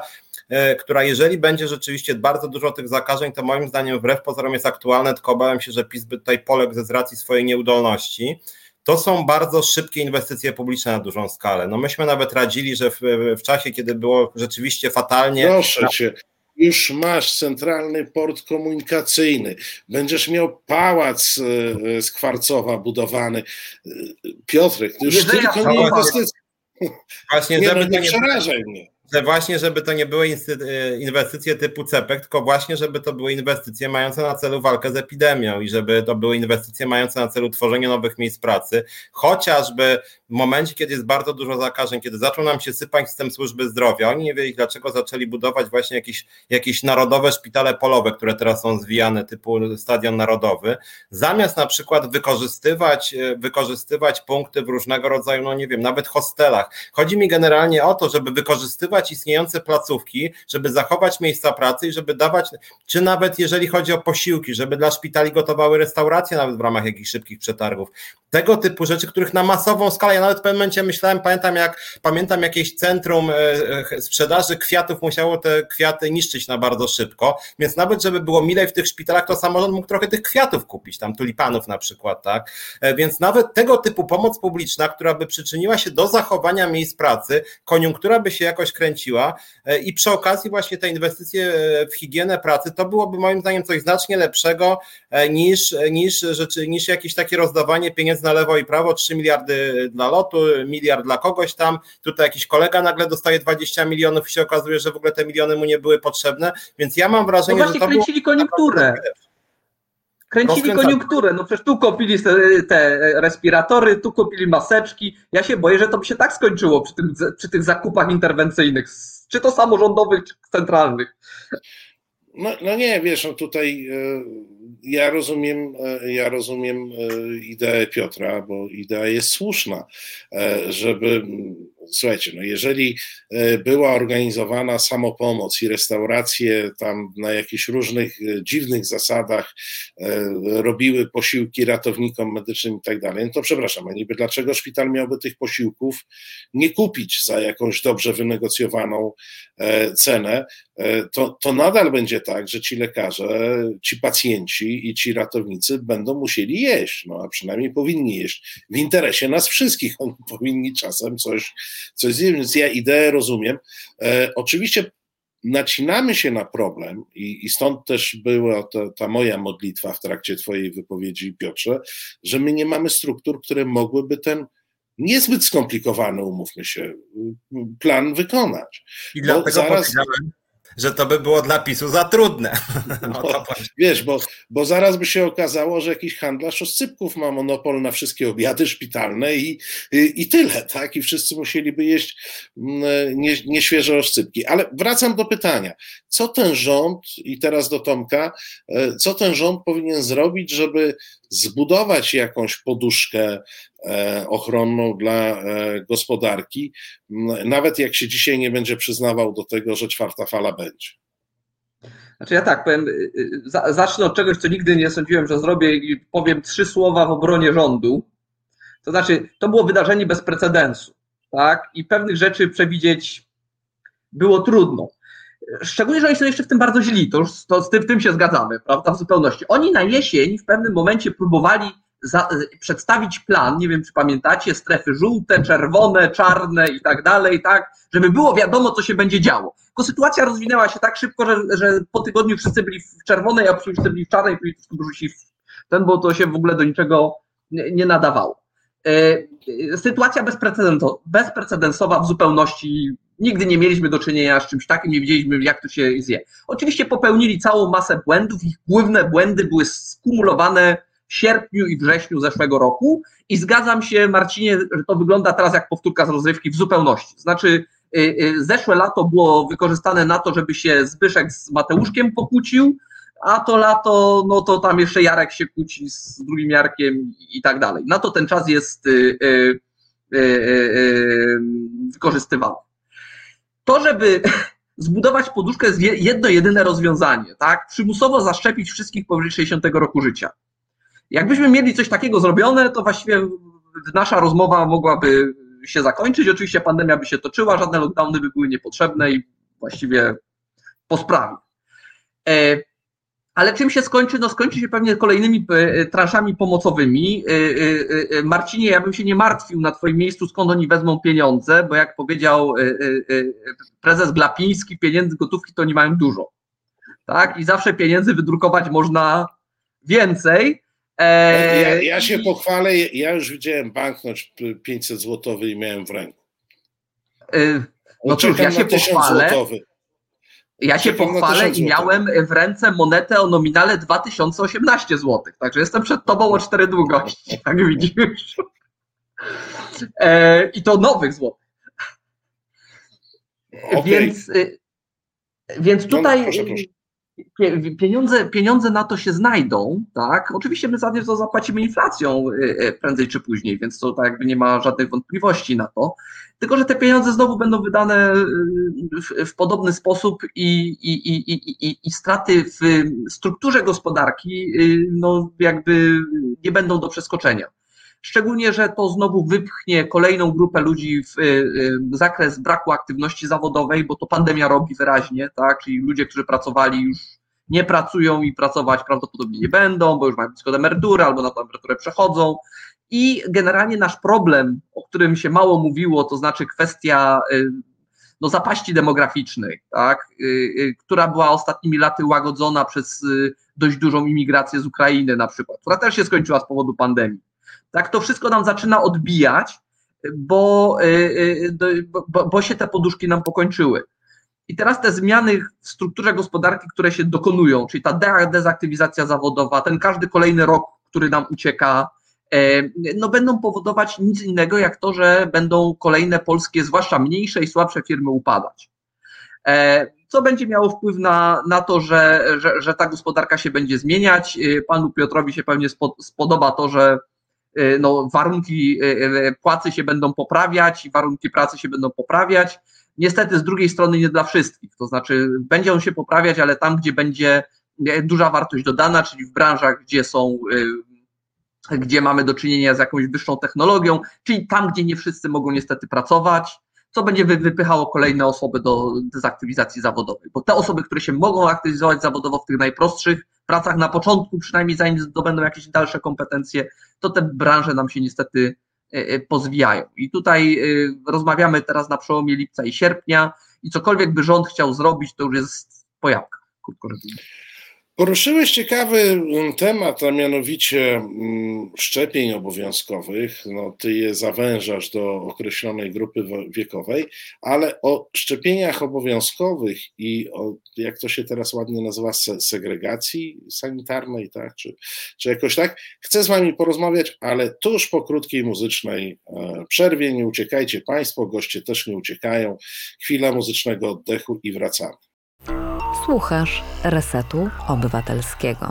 która jeżeli będzie rzeczywiście bardzo dużo tych zakażeń, to moim zdaniem wbrew pozorom jest aktualne, tylko obawiam się, że PiS by tutaj poległ ze racji swojej nieudolności. To są bardzo szybkie inwestycje publiczne na dużą skalę. No myśmy nawet radzili, że w, w czasie, kiedy było rzeczywiście fatalnie. Proszę cię, już masz centralny port komunikacyjny, będziesz miał pałac e, z kwarcowa budowany. E, Piotrek, to już nie tylko nie inwestycje. Właśnie, nie, żeby no nie, nie przerażaj mnie że właśnie, żeby to nie były e, inwestycje typu CEPEK, tylko właśnie, żeby to były inwestycje mające na celu walkę z epidemią i żeby to były inwestycje mające na celu tworzenie nowych miejsc pracy, chociażby w momencie, kiedy jest bardzo dużo zakażeń, kiedy zaczął nam się sypać system służby zdrowia, oni nie wiedzieli dlaczego zaczęli budować właśnie jakieś, jakieś narodowe szpitale polowe, które teraz są zwijane, typu Stadion Narodowy, zamiast na przykład wykorzystywać, e, wykorzystywać punkty w różnego rodzaju, no nie wiem, nawet hostelach. Chodzi mi generalnie o to, żeby wykorzystywać istniejące placówki, żeby zachować miejsca pracy i żeby dawać, czy nawet jeżeli chodzi o posiłki, żeby dla szpitali gotowały restauracje nawet w ramach jakichś szybkich przetargów. Tego typu rzeczy, których na masową skalę ja nawet w pewnym momencie myślałem, pamiętam jak pamiętam jakieś centrum e, e, sprzedaży kwiatów musiało te kwiaty niszczyć na bardzo szybko, więc nawet żeby było milej w tych szpitalach, to samorząd mógł trochę tych kwiatów kupić, tam tulipanów na przykład, tak? E, więc nawet tego typu pomoc publiczna, która by przyczyniła się do zachowania miejsc pracy, koniunktura by się jakoś kręciła i przy okazji właśnie te inwestycje w higienę pracy, to byłoby moim zdaniem coś znacznie lepszego niż, niż, rzeczy, niż jakieś takie rozdawanie pieniędzy na lewo i prawo, 3 miliardy dla lotu, miliard dla kogoś tam, tutaj jakiś kolega nagle dostaje 20 milionów i się okazuje, że w ogóle te miliony mu nie były potrzebne, więc ja mam wrażenie, no właśnie, że to kręcili było... koniunkturę. Kręcili koniunkturę, no przecież tu kupili te respiratory, tu kupili maseczki. Ja się boję, że to by się tak skończyło przy, tym, przy tych zakupach interwencyjnych, czy to samorządowych, czy centralnych. No, no nie, wiesz, no tutaj e, ja rozumiem, e, ja rozumiem ideę Piotra, bo idea jest słuszna, żeby słuchajcie, no jeżeli była organizowana samopomoc i restauracje tam na jakichś różnych dziwnych zasadach robiły posiłki ratownikom medycznym i tak dalej, no to przepraszam, a niby dlaczego szpital miałby tych posiłków nie kupić za jakąś dobrze wynegocjowaną cenę, to, to nadal będzie tak, że ci lekarze, ci pacjenci i ci ratownicy będą musieli jeść, no a przynajmniej powinni jeść. W interesie nas wszystkich oni powinni czasem coś, coś zjeść, więc ja ideę rozumiem. E, oczywiście nacinamy się na problem i, i stąd też była to, ta moja modlitwa w trakcie twojej wypowiedzi, Piotrze, że my nie mamy struktur, które mogłyby ten niezbyt skomplikowany, umówmy się, plan wykonać. I dlatego zaraz... powiedziałem, że to by było dla PiSu za trudne. No, wiesz, bo, bo zaraz by się okazało, że jakiś handlarz oscypków ma monopol na wszystkie obiady szpitalne i, i, i tyle, tak? I wszyscy musieliby jeść mm, nie, nieświeże oscypki. Ale wracam do pytania. Co ten rząd, i teraz do Tomka, e, co ten rząd powinien zrobić, żeby zbudować jakąś poduszkę e, ochronną dla e, gospodarki, nawet jak się dzisiaj nie będzie przyznawał do tego, że czwarta fala będzie. Znaczy ja tak powiem, y, y, zacznę od czegoś, co nigdy nie sądziłem, że zrobię i powiem trzy słowa w obronie rządu. To znaczy, to było wydarzenie bez precedensu, tak? I pewnych rzeczy przewidzieć było trudno. Szczególnie, że oni są jeszcze w tym bardzo źli, to, już, to z tym, tym się zgadzamy, prawda, w zupełności. Oni na jesień w pewnym momencie próbowali za, przedstawić plan, nie wiem czy pamiętacie, strefy żółte, czerwone, czarne i tak dalej, tak, żeby było wiadomo, co się będzie działo. Tylko sytuacja rozwinęła się tak szybko, że, że po tygodniu wszyscy byli w czerwonej, a wszyscy byli w czarnej, i wrzucili w ten, bo to się w ogóle do niczego nie, nie nadawało. E, sytuacja bezprecedensowa w zupełności Nigdy nie mieliśmy do czynienia z czymś takim, nie wiedzieliśmy, jak to się zje. Oczywiście popełnili całą masę błędów, ich główne błędy były skumulowane w sierpniu i wrześniu zeszłego roku i zgadzam się, Marcinie, że to wygląda teraz jak powtórka z rozrywki w zupełności. Znaczy, y, y, zeszłe lato było wykorzystane na to, żeby się Zbyszek z Mateuszkiem pokłócił, a to lato, no to tam jeszcze Jarek się kłóci z drugim Jarkiem i tak dalej. Na to ten czas jest y, wykorzystywany to, żeby zbudować poduszkę jest jedno jedyne rozwiązanie, tak? Przymusowo zaszczepić wszystkich powyżej 60 roku życia. Jakbyśmy mieli coś takiego zrobione, to właściwie nasza rozmowa mogłaby się zakończyć. Oczywiście pandemia by się toczyła, żadne lockdowny by były niepotrzebne i właściwie po sprawie. E, ale czym się skończy? No skończy się pewnie kolejnymi e, transzami pomocowymi. E, e, Marcinie, ja bym się nie martwił na Twoim miejscu, skąd oni wezmą pieniądze, bo jak powiedział prezes Glapiński, pieniędzy gotówki to oni mają dużo. Tak? I zawsze pieniędzy wydrukować można więcej. Ja, ja się pochwalę, ja już widziałem banknot 500 złotowy i miałem w ręku. No cóż, ja się pochwalę. Złotowy. Ja się pochwalę i miałem w ręce monetę o nominale 2018 zł. Także jestem przed tobą o cztery długości, tak widzisz. E, I to nowych złotych. Okay. Więc, y, więc no, tutaj. No, proszę, proszę pieniądze, pieniądze na to się znajdą, tak? Oczywiście my za to zapłacimy inflacją y, y, prędzej czy później, więc to tak jakby nie ma żadnych wątpliwości na to. Tylko, że te pieniądze znowu będą wydane y, w, w podobny sposób i, i, i, i, straty w strukturze gospodarki no jakby nie będą do przeskoczenia. Szczególnie, że to znowu wypchnie kolejną grupę ludzi w zakres braku aktywności zawodowej, bo to pandemia robi wyraźnie, tak? Czyli ludzie, którzy pracowali już nie pracują i pracować prawdopodobnie nie będą, bo już mają blisko emerytury albo na tę emeryturę przechodzą. I generalnie nasz problem, o którym się mało mówiło, to znaczy kwestia no, zapaści demograficznej, tak, która była ostatnimi laty łagodzona przez dość dużą imigrację z Ukrainy na przykład, która też się skończyła z powodu pandemii tak, to wszystko nam zaczyna odbijać, bo, y, y, bo, bo się te poduszki nam pokończyły. I teraz te zmiany w strukturze gospodarki, które się dokonują, czyli ta dezaktywizacja zawodowa, ten każdy kolejny rok, który nam ucieka, e, no będą powodować nic innego, jak to, że będą kolejne polskie, zwłaszcza mniejsze i słabsze firmy upadać. E, co będzie miało wpływ na, na to, że, że, że ta gospodarka się będzie zmieniać. Panu Piotrowi się pewnie spodoba to, że no, warunki płacy się będą poprawiać, warunki pracy się będą poprawiać. Niestety z drugiej strony nie dla wszystkich, to znaczy będzie on się poprawiać, ale tam, gdzie będzie duża wartość dodana, czyli w branżach, gdzie są gdzie mamy do czynienia z jakąś wyższą technologią, czyli tam, gdzie nie wszyscy mogą niestety pracować, co będzie wypychało kolejne osoby do dezaktywizacji zawodowej. Bo te osoby, które się mogą aktywizować zawodowo w tych najprostszych pracach na początku, przynajmniej zanim zdobędą jakieś dalsze kompetencje, to te branże nam się niestety e, e, pozwijają. I tutaj e, rozmawiamy teraz na przełomie lipca i sierpnia i cokolwiek by rząd chciał zrobić, to już jest pojawka, krótko. Poruszyłeś ciekawy mm, temat, a mianowicie mm, szczepień obowiązkowych. No, ty je zawężasz do określonej grupy wiekowej, ale o szczepieniach obowiązkowych i o, jak to się teraz ładnie nazywa, segregacji sanitarnej, tak? czy, czy jakoś tak, chcę z wami porozmawiać, ale tuż po krótkiej muzycznej e, przerwie. Nie uciekajcie Państwo, goście też nie uciekają. Chwila muzycznego oddechu i wracamy. Słuchasz Resetu Obywatelskiego.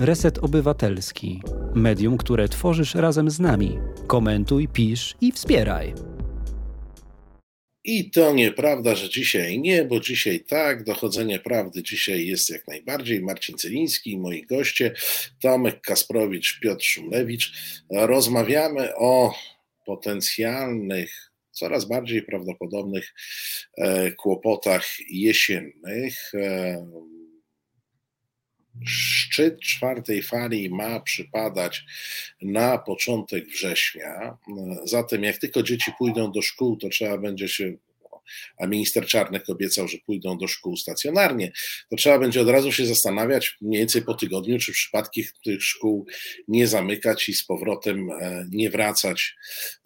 Reset Obywatelski. Medium, które tworzysz razem z nami. Komentuj, pisz i wspieraj. I to nieprawda, że dzisiaj nie, bo dzisiaj tak, dochodzenie prawdy dzisiaj jest jak najbardziej. Marcin Celiński, moi goście, Tomek Kasprowicz, Piotr Szumlewicz. Rozmawiamy o potencjalnych coraz bardziej prawdopodobnych e, kłopotach jesiennych. E, szczyt czwartej fali ma przypadać na początek września. Zatem, jak tylko dzieci pójdą do szkół, to trzeba będzie się a minister Czarnek obiecał, że pójdą do szkół stacjonarnie, to trzeba będzie od razu się zastanawiać mniej więcej po tygodniu, czy przypadki tych szkół nie zamykać i z powrotem e, nie wracać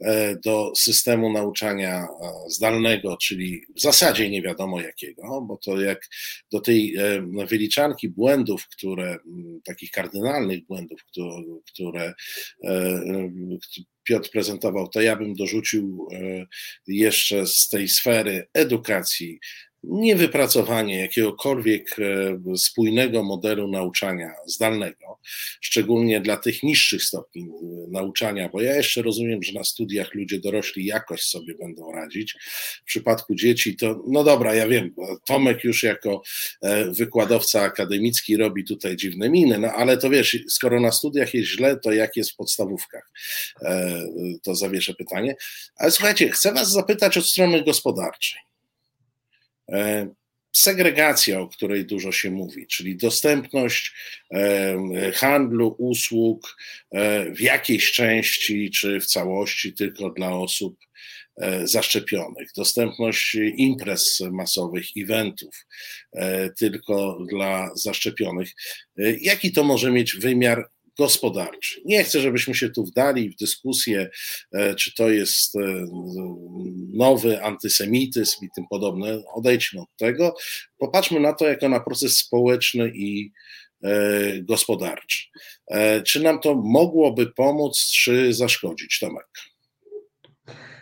e, do systemu nauczania e, zdalnego, czyli w zasadzie nie wiadomo jakiego, bo to jak do tej wyliczanki błędów, które, takich kardynalnych błędów, które, które Piotr prezentował, to ja bym dorzucił e, jeszcze z tej sfery edukacji niewypracowanie jakiegokolwiek e, spójnego modelu nauczania zdalnego, szczególnie dla tych niższych stopni e, nauczania, bo ja jeszcze rozumiem, że na studiach ludzie dorośli jakoś sobie będą radzić. W przypadku dzieci to, no dobra, ja wiem, Tomek już jako e, wykładowca akademicki robi tutaj dziwne miny, no ale to wiesz, skoro na studiach jest źle, to jak jest w podstawówkach? To zawieszę pytanie. Ale słuchajcie, chcę Was zapytać od strony gospodarczej. E, segregacja, o której dużo się mówi, czyli dostępność e, handlu, usług e, w jakiejś części czy w całości tylko dla osób zaszczepionych, dostępność imprez masowych, eventów tylko dla zaszczepionych. Jaki to może mieć wymiar gospodarczy. Nie chcę, żebyśmy się tu wdali w dyskusję, e, czy to jest e, nowy antysemityzm i tym podobne. Odejdźmy od tego. Popatrzmy na to jako na proces społeczny i e, gospodarczy. Czy nam to mogłoby pomóc, czy zaszkodzić, Tomek?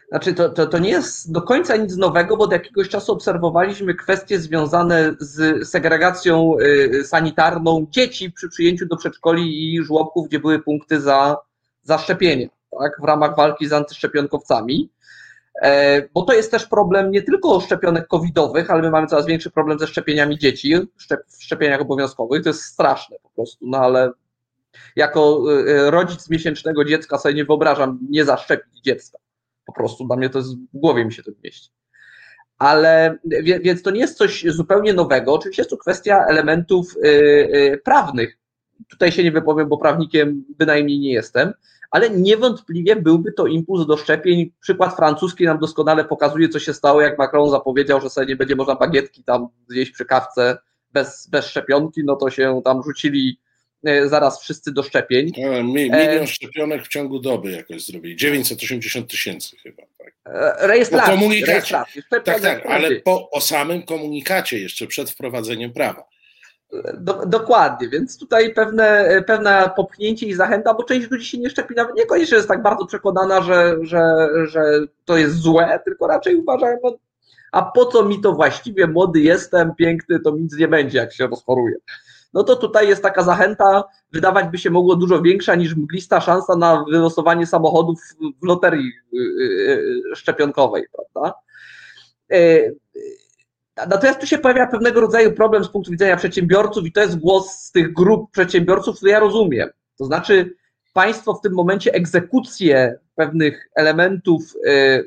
Znaczy, to, to, to nie jest do końca nic nowego, bo od jakiegoś czasu obserwowaliśmy kwestie związane z segregacją y, sanitarną dzieci przy przyjęciu do przedszkoli i żłobków, gdzie były punkty za, za szczepienie, tak, w ramach walki z antyszczepionkowcami. E, bo to jest też problem nie tylko szczepionek covidowych, ale my mamy coraz większy problem ze szczepieniami dzieci w szczepieniach obowiązkowych. To jest straszne po prostu, no ale jako y, y, rodzic miesięcznego dziecka sobie nie wyobrażam nie zaszczepić dziecka. Po prostu dla mnie to jest, w głowie mi się to mieści. Ale więc to nie jest coś zupełnie nowego. Oczywiście jest to kwestia elementów y, y, prawnych. Tutaj się nie wypowiem, bo prawnikiem bynajmniej nie jestem, ale niewątpliwie byłby to impuls do szczepień. Przykład francuski nam doskonale pokazuje, co się stało, jak Macron zapowiedział, że sobie nie będzie można bagietki tam zjeść przy kawce bez, bez szczepionki, no to się tam rzucili zaraz wszyscy do szczepień. E, milion szczepionek w ciągu doby jakoś zrobili. 980 tysięcy chyba. Tak. E, rejestracji. Po komunikacie. Rejestracji. Tak, tak, ale po, o samym komunikacie jeszcze przed wprowadzeniem prawa. Do, dokładnie, więc tutaj pewne, pewne popchnięcie i zachęta, bo część ludzi się nie szczepi, nawet niekoniecznie jest tak bardzo przekonana, że, że, że to jest złe, tylko raczej uważają, no, a po co mi to właściwie, młody jestem, piękny, to nic nie będzie, jak się rozchoruję. No to tutaj jest taka zachęta, wydawać by się mogło dużo większa niż mglista szansa na wylosowanie samochodów w loterii y, y, y, szczepionkowej, prawda? Natomiast tu się pojawia pewnego rodzaju problem z punktu widzenia przedsiębiorców i to jest głos z tych grup przedsiębiorców, które ja rozumiem. To znaczy, państwo w tym momencie egzekucję pewnych elementów,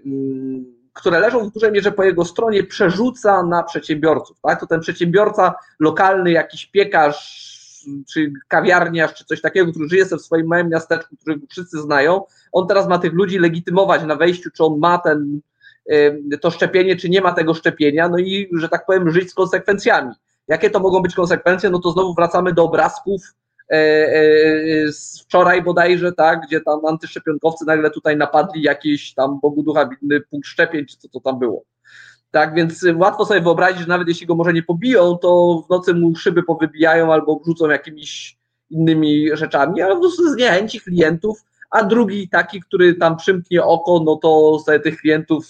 mm, które leżą w dużej mierze po jego stronie, przerzuca na przedsiębiorców. Tak? To ten przedsiębiorca lokalny, jakiś piekarz, czy kawiarniarz, czy coś takiego, który żyje w swoim małym miasteczku, który wszyscy znają, on teraz ma tych ludzi legitymować na wejściu, czy on ma ten to szczepienie, czy nie ma tego szczepienia, no i, że tak powiem, żyć z konsekwencjami. Jakie to mogą być konsekwencje? No to znowu wracamy do obrazków z wczoraj bodajże, tak, gdzie tam antyszczepionkowcy nagle tutaj napadli jakieś tam Bogu ducha winny punkt szczepień, czy co to tam było. Tak, więc łatwo sobie wyobrazić, że nawet jeśli go może nie pobiją, to w nocy mu szyby powybijają albo obrzucą jakimiś innymi rzeczami, albo zniechęci klientów, a drugi taki, który tam przymknie oko, no to sobie tych klientów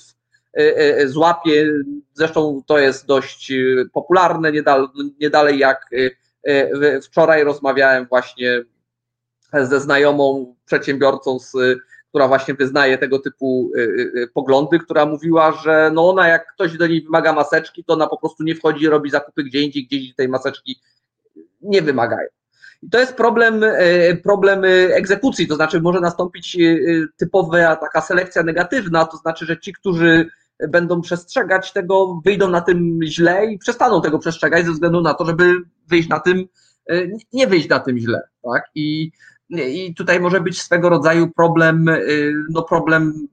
E, e, złapie. Zresztą to jest dość e, popularne. Nie, dalej jak wczoraj rozmawiałem właśnie ze znajomą przedsiębiorcą, z, która właśnie wyznaje tego typu poglądy, która mówiła, że no ona jak ktoś do niej wymaga maseczki, to ona po prostu nie wchodzi, robi zakupy gdzie indziej, gdzieś tej maseczki nie wymagają. I to jest problem, problem egzekucji, to znaczy może nastąpić typowa taka selekcja negatywna, to znaczy, że ci, którzy będą przestrzegać tego, wyjdą na tym źle i przestaną tego przestrzegać ze względu na to, żeby wyjść na tym, e, nie wyjść na tym źle, tak? I, i tutaj może być swego rodzaju problem, e, no problem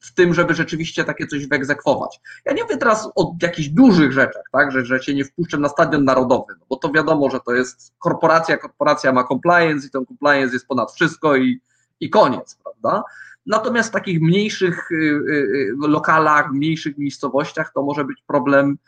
w tym, żeby rzeczywiście takie coś wyegzekwować. Ja nie mówię teraz o jakichś dużych rzeczach, tak, że, że cię nie wpuszczę na stadion narodowy, no bo to wiadomo, że to jest korporacja, korporacja ma compliance i ten compliance jest ponad wszystko i, i koniec, prawda? Natomiast w takich mniejszych y, y, y, lokalach, mniejszych miejscowościach to może być problem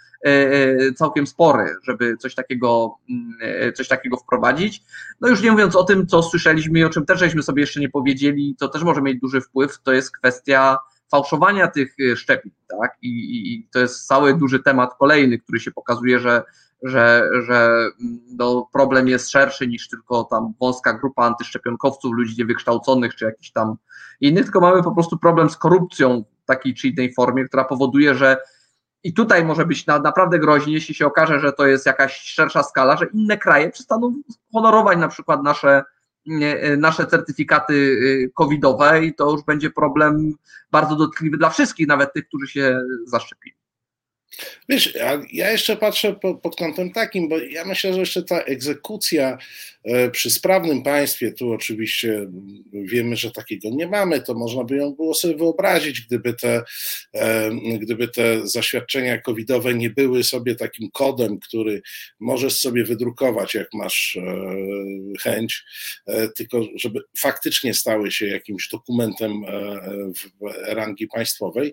całkiem spory, żeby coś takiego, mm, coś takiego wprowadzić. No już nie mówiąc o tym, co słyszeliśmy i o czym też żeśmy sobie jeszcze nie powiedzieli, to też może mieć duży wpływ, to jest kwestia fałszowania tych szczepień, tak? I, i, to jest cały duży temat kolejny, który się pokazuje, że że, że no, problem jest szerszy niż tylko tam wąska grupa antyszczepionkowców, ludzi niewykształconych czy jakichś tam innych, tylko mamy po prostu problem z korupcją w takiej czy innej formie, która powoduje, że i tutaj może być na, naprawdę groźnie, jeśli się okaże, że to jest jakaś szersza skala, że inne kraje przestaną honorować na przykład nasze, nasze certyfikaty y, covidowe i to już będzie problem bardzo dotkliwy dla wszystkich, nawet tych, którzy się zaszczepili. Wiesz, ja jeszcze patrzę pod kątem takim, bo ja myślę, że jeszcze ta egzekucja e, przy sprawnym państwie, tu oczywiście wiemy, że takiego nie mamy, to można by ją było sobie wyobrazić, gdyby te, e, gdyby te zaświadczenia covidowe nie były sobie takim kodem, który możesz sobie wydrukować, jak masz e, chęć, tylko żeby faktycznie stały się jakimś dokumentem w rangi państwowej.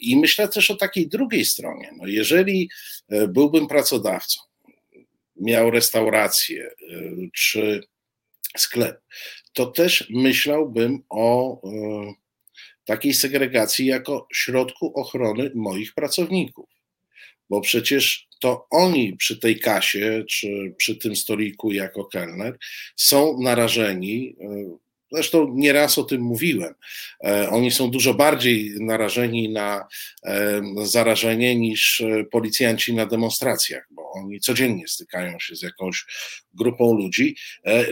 I myślę też o takiej drugiej stronie, stronie. No jeżeli e, byłbym pracodawcą, miał restaurację e, czy sklep, to też myślałbym o e, takiej segregacji jako środku ochrony moich pracowników. Bo przecież to oni przy tej kasie czy przy tym stoliku jako kelner są narażeni Zresztą nieraz o tym mówiłem. E, oni są dużo bardziej narażeni na e, zarażenie niż e, policjanci na demonstracjach, bo oni codziennie stykają się z jakąś grupą ludzi.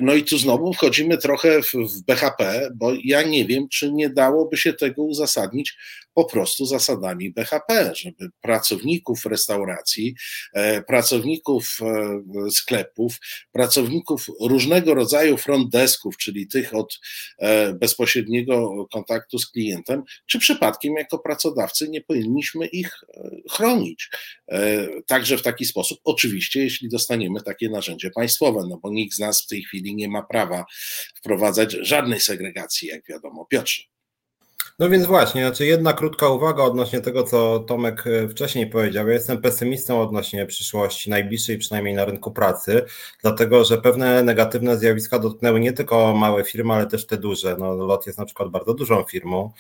No i tu znowu wchodzimy trochę w BHP, bo ja nie wiem, czy nie dałoby się tego uzasadnić po prostu zasadami BHP, żeby pracowników restauracji, pracowników sklepów, pracowników różnego rodzaju front desków, czyli tych od bezpośredniego kontaktu z klientem, czy przypadkiem jako pracodawcy nie powinniśmy ich e, chronić. E, także w taki sposób, oczywiście, jeśli dostaniemy takie narzędzie państwowe, no bo nikt z nas w tej chwili nie ma prawa wprowadzać żadnej segregacji, jak wiadomo. Piotrze. No więc właśnie, znaczy jedna krótka uwaga odnośnie tego, co Tomek e, wcześniej powiedział. Ja jestem pesymistą odnośnie przyszłości najbliższej, przynajmniej na rynku pracy, dlatego że pewne negatywne zjawiska dotknęły nie tylko małe firmy, ale też te duże. No, LOT jest na przykład bardzo dużą firmą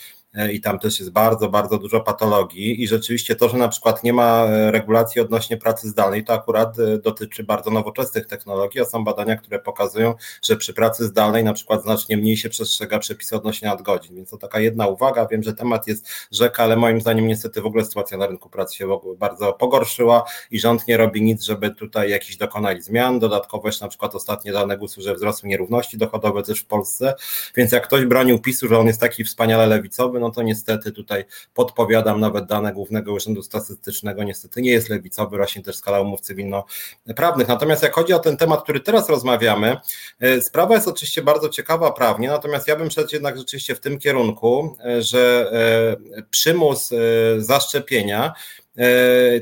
i tam też jest bardzo, bardzo dużo patologii i rzeczywiście to, że na przykład nie ma e, regulacji odnośnie pracy zdalnej, to akurat dotyczy bardzo nowoczesnych technologii, a są badania, które pokazują, że przy pracy zdalnej na przykład znacznie mniej się przestrzega przepisy odnośnie nadgodzin, więc to taka jedna uwaga, wiem, że temat jest rzeka, ale moim zdaniem niestety w ogóle sytuacja na rynku pracy się bardzo pogorszyła i rząd nie robi nic, żeby tutaj jakiś dokonali zmian, dodatkowo jeszcze na przykład ostatnie dane głosu, że wzrosły nierówności dochodowe też w Polsce, więc jak ktoś bronił PiSu, że on jest taki wspaniale lewicowy, no to niestety tutaj podpowiadam nawet dane Głównego Urzędu Statystycznego, niestety nie jest lewicowy, rośnie też skala umów cywilnoprawnych. Natomiast jak chodzi o ten temat, który teraz rozmawiamy, e, sprawa jest oczywiście bardzo ciekawa prawnie, natomiast ja bym szedł jednak rzeczywiście w tym kierunku, e, że e, przymus zaszczepienia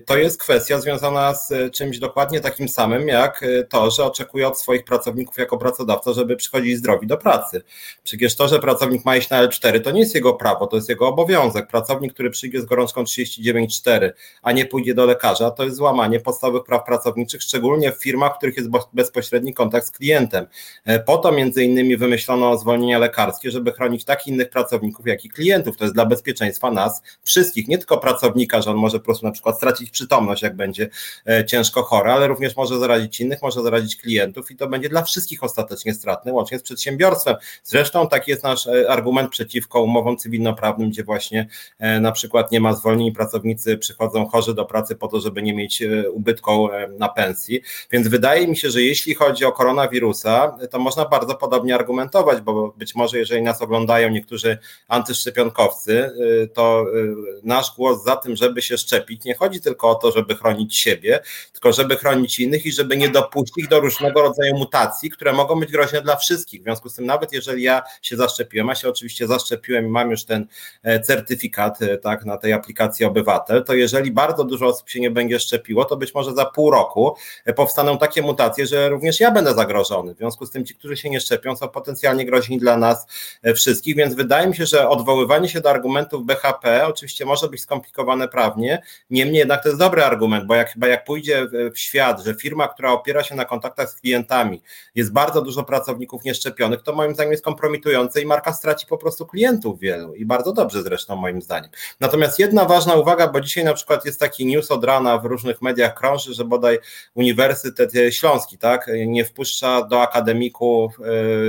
to jest kwestia związana z e, czymś dokładnie takim samym, jak e, to, że oczekuje od swoich pracowników jako pracodawca, żeby przychodzili zdrowi do pracy. Przecież to, że pracownik ma iść na L4, to nie jest jego prawo, to jest jego obowiązek. Pracownik, który przyjdzie z gorączką 39,4, a nie pójdzie do lekarza, to jest złamanie podstawowych praw pracowniczych, szczególnie w firmach, w których jest bezpośredni kontakt z klientem. Po to między innymi wymyślono zwolnienia lekarskie, żeby chronić tak innych pracowników, jak i klientów. To jest dla bezpieczeństwa nas wszystkich, nie tylko pracownika, że on może po prostu na przykład stracić przytomność, jak będzie e, ciężko chory, ale również może zarazić innych, może zarazić klientów i to będzie dla wszystkich ostatecznie stratne, łącznie z przedsiębiorstwem. Zresztą taki jest nasz e, argument przeciwko umowom cywilnoprawnym, gdzie właśnie e, na przykład nie ma zwolnień, pracownicy przychodzą chorzy do pracy po to, żeby nie mieć ubytku na pensji. Więc wydaje mi się, że jeśli chodzi o koronawirusa, to można bardzo podobnie argumentować, bo być może jeżeli nas oglądają niektórzy antyszczepionkowcy, to nasz głos za tym, żeby się szczepić, nie chodzi tylko o to, żeby chronić siebie, tylko żeby chronić innych i żeby nie dopuścić do różnego rodzaju mutacji, które mogą być groźne dla wszystkich. W związku z tym, nawet jeżeli ja się zaszczepiłem, a się oczywiście zaszczepiłem i mam już ten e, certyfikat e, tak, na tej aplikacji obywatel, to jeżeli bardzo dużo osób się nie będzie szczepiło, to być może za pół roku e, powstaną takie mutacje, że również ja będę zagrożony. W związku z tym ci, którzy się nie szczepią, są potencjalnie groźni dla nas wszystkich, więc wydaje mi się, że odwoływanie się do argumentów BHP oczywiście może być skomplikowane prawnie, Niemniej jednak to jest dobry argument, bo jak chyba jak pójdzie w świat, że firma, która opiera się na kontaktach z klientami, jest bardzo dużo pracowników nieszczepionych, to moim zdaniem jest kompromitujące i marka straci po prostu klientów wielu i bardzo dobrze zresztą moim zdaniem. Natomiast jedna ważna uwaga, bo dzisiaj na przykład jest taki news od rana w różnych mediach krąży, że bodaj Uniwersytet Śląski tak, nie wpuszcza do akademików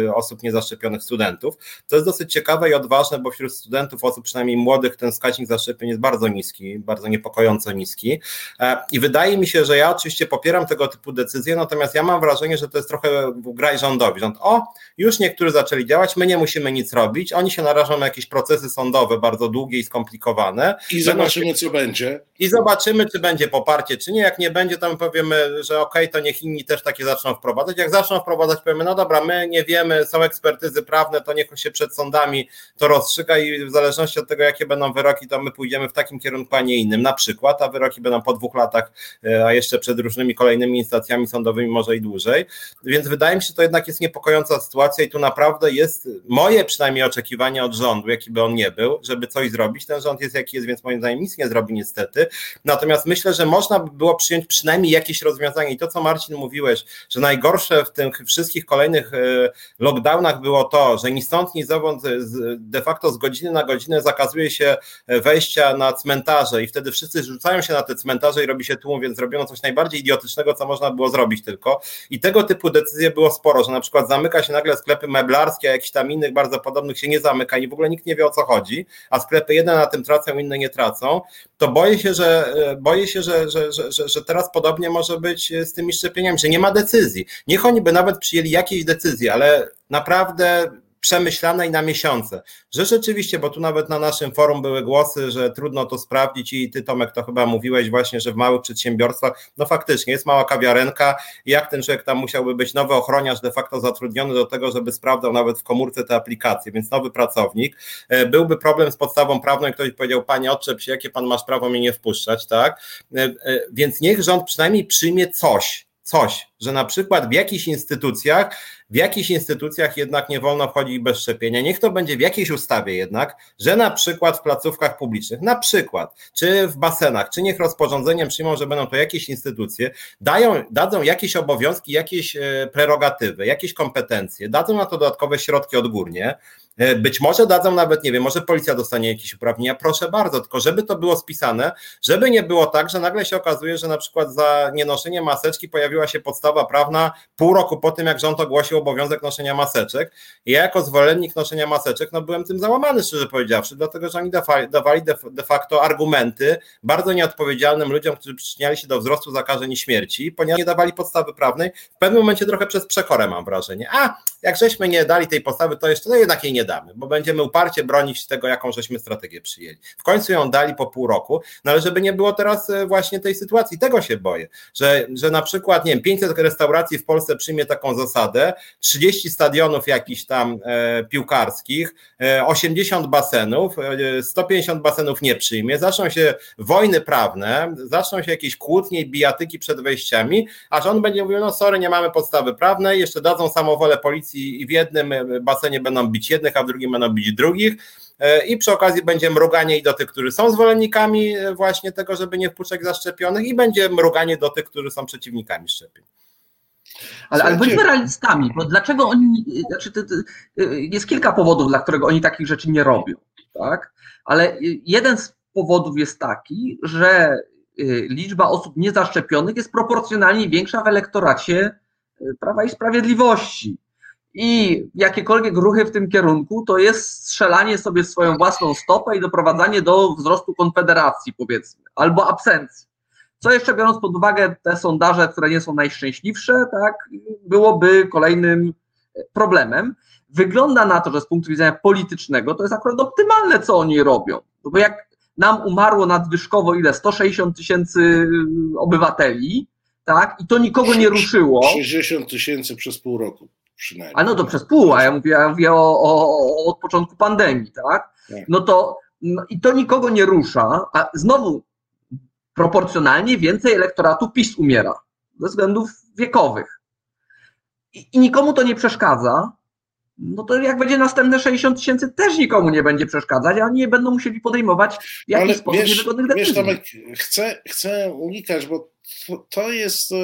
y, osób niezaszczepionych studentów. To jest dosyć ciekawe i odważne, bo wśród studentów, osób przynajmniej młodych, ten wskaźnik zaszczepień jest bardzo niski, bardzo niepokojący niski. E, I wydaje mi się, że ja oczywiście popieram tego typu decyzje, natomiast ja mam wrażenie, że to jest trochę graj rządowi. Rząd, o, już niektórzy zaczęli działać, my nie musimy nic robić, oni się narażą na jakieś procesy sądowe bardzo długie i skomplikowane. I zobaczymy, co będzie. I zobaczymy, czy będzie poparcie, czy nie. Jak nie będzie, to my powiemy, że okej, okay, to niech inni też takie zaczną wprowadzać. Jak zaczną wprowadzać, powiemy, no dobra, my nie wiemy, są ekspertyzy prawne, to niech się przed sądami to rozstrzyga i w zależności od tego, jakie będą wyroki, to my pójdziemy w takim kierunku, a nie innym. Na przykład przykład, a wyroki będą po dwóch latach, e, a jeszcze przed różnymi kolejnymi instancjami sądowymi może i dłużej. Więc wydaje mi się, to jednak jest niepokojąca sytuacja i tu naprawdę jest moje przynajmniej oczekiwanie od rządu, jaki by on nie był, żeby coś zrobić. Ten rząd jest jaki jest, więc moim zdaniem nic nie zrobi niestety. Natomiast myślę, że można by było przyjąć przynajmniej jakieś rozwiązanie. I to, co Marcin mówiłeś, że najgorsze w tych wszystkich kolejnych e, lockdownach było to, że ni stąd, ni zowąd de facto z godziny na godzinę zakazuje się wejścia na cmentarze i wtedy wszyscy rzucają się na te cmentarze i robi się tłum, więc zrobiono coś najbardziej idiotycznego, co można było zrobić tylko. I tego typu decyzje było sporo, że na przykład zamyka się nagle sklepy meblarskie, a jakichś tam innych bardzo podobnych się nie zamyka i w ogóle nikt nie wie o co chodzi, a sklepy jedne na tym tracą, inne nie tracą, to boję się, że boję się, że, że, że, że, teraz podobnie może być z tymi szczepieniami, że nie ma decyzji. Niech oni by nawet przyjęli jakieś decyzje, ale naprawdę przemyślane i na miesiące. Że rzeczywiście, bo tu nawet na naszym forum były głosy, że trudno to sprawdzić i ty Tomek to chyba mówiłeś właśnie, że w małych przedsiębiorstwach, no faktycznie jest mała kawiarenka jak ten człowiek tam musiałby być nowy ochroniarz de facto zatrudniony do tego, żeby sprawdzał nawet w komórce te aplikacje, więc nowy pracownik. E, byłby problem z podstawą prawną ktoś powiedział, panie odczep się, jakie pan masz prawo mnie nie wpuszczać, tak? E, e, więc niech rząd przynajmniej przyjmie coś, coś, że na przykład w jakichś instytucjach, w jakichś instytucjach jednak nie wolno wchodzić bez szczepienia. Niech to będzie w jakiejś ustawie jednak, że na przykład w placówkach publicznych, na przykład, czy w basenach, czy niech rozporządzeniem przyjmą, że będą to jakieś instytucje, dają, dadzą jakieś obowiązki, jakieś e, prerogatywy, jakieś kompetencje, dadzą na to dodatkowe środki odgórnie, E, być może dadzą nawet, nie wiem, może policja dostanie jakieś uprawnienia, proszę bardzo, tylko żeby to było spisane, żeby nie było tak, że nagle się okazuje, że na przykład za nienoszenie maseczki pojawiła się podstawa prawna pół roku po tym, jak rząd ogłosił obowiązek noszenia maseczek. Ja jako zwolennik noszenia maseczek, no byłem tym załamany, szczerze powiedziawszy, dlatego, że oni dawali de facto argumenty bardzo nieodpowiedzialnym ludziom, którzy przyczyniali się do wzrostu zakażeń i śmierci, ponieważ nie dawali podstawy prawnej, w pewnym momencie trochę przez przekorę mam wrażenie. A, jak żeśmy nie dali tej podstawy, to jeszcze, no jednak jej nie damy, bo będziemy uparcie bronić tego, jaką żeśmy strategię przyjęli. W końcu ją dali po pół roku, no ale żeby nie było teraz e, właśnie tej sytuacji, tego się boję, że, że na przykład, nie wiem, 500 restauracji w Polsce przyjmie taką zasadę, 30 stadionów jakichś tam e, piłkarskich, e, 80 basenów, e, 150 basenów nie przyjmie, zaczną się wojny prawne, zaczną się jakieś kłótnie i bijatyki przed wejściami, a rząd będzie mówił, no sorry, nie mamy podstawy prawnej, jeszcze dadzą samowolę policji i w jednym e, basenie będą bić jednych, a w drugim będą bić drugich. E, I przy okazji będzie mruganie i do tych, którzy są zwolennikami e, właśnie tego, żeby nie wpuszczać zaszczepionych, i będzie mruganie do tych, którzy są przeciwnikami szczepień. Ale, ale bądźmy realistami, bo dlaczego oni, znaczy to, to, jest kilka powodów, dla którego oni takich rzeczy nie robią, tak? Ale jeden z powodów jest taki, że liczba osób niezaszczepionych jest proporcjonalnie większa w elektoracie Prawa i Sprawiedliwości i jakiekolwiek ruchy w tym kierunku, to jest strzelanie sobie swoją własną stopę i doprowadzanie do wzrostu konfederacji, powiedzmy, albo absencji. Co jeszcze biorąc pod uwagę te sondaże, które nie są najszczęśliwsze, tak, byłoby kolejnym problemem. Wygląda na to, że z punktu widzenia politycznego to jest akurat optymalne, co oni robią. No bo jak nam umarło nadwyżkowo ile? 160 tysięcy obywateli, tak, i to nikogo nie ruszyło. 60 tysięcy przez pół roku przynajmniej. A no to przez pół, a ja mówię, ja mówię o, o, od początku pandemii, tak? tak. No to no i to nikogo nie rusza, a znowu proporcjonalnie więcej elektoratu PiS umiera ze względów wiekowych. I, i nikomu to nie przeszkadza, no to jak będzie następne 60 tysięcy, też nikomu nie będzie przeszkadzać, a oni nie będą musieli podejmować w jakiś Ale sposób wiesz, niewygodnych decyzji. Wiesz, Tomek, chcę, chcę unikać, bo to jest e,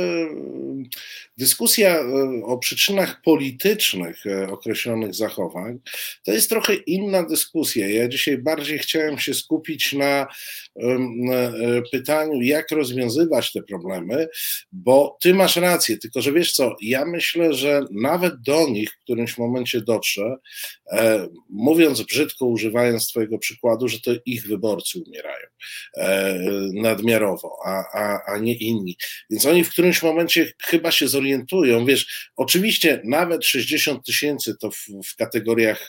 dyskusja e, o przyczynach politycznych e, określonych zachowań. To jest trochę inna dyskusja. Ja dzisiaj bardziej chciałem się skupić na pytaniu, jak rozwiązywać te problemy, bo ty masz rację, tylko że wiesz co, ja myślę, że nawet do nich w którymś momencie dotrze, mówiąc brzydko, używając twojego przykładu, że to ich wyborcy umierają nadmiarowo, a, a, a nie inni inni. Więc oni w którymś momencie chyba się zorientują. Wiesz, oczywiście nawet 60 tysięcy to w, w kategoriach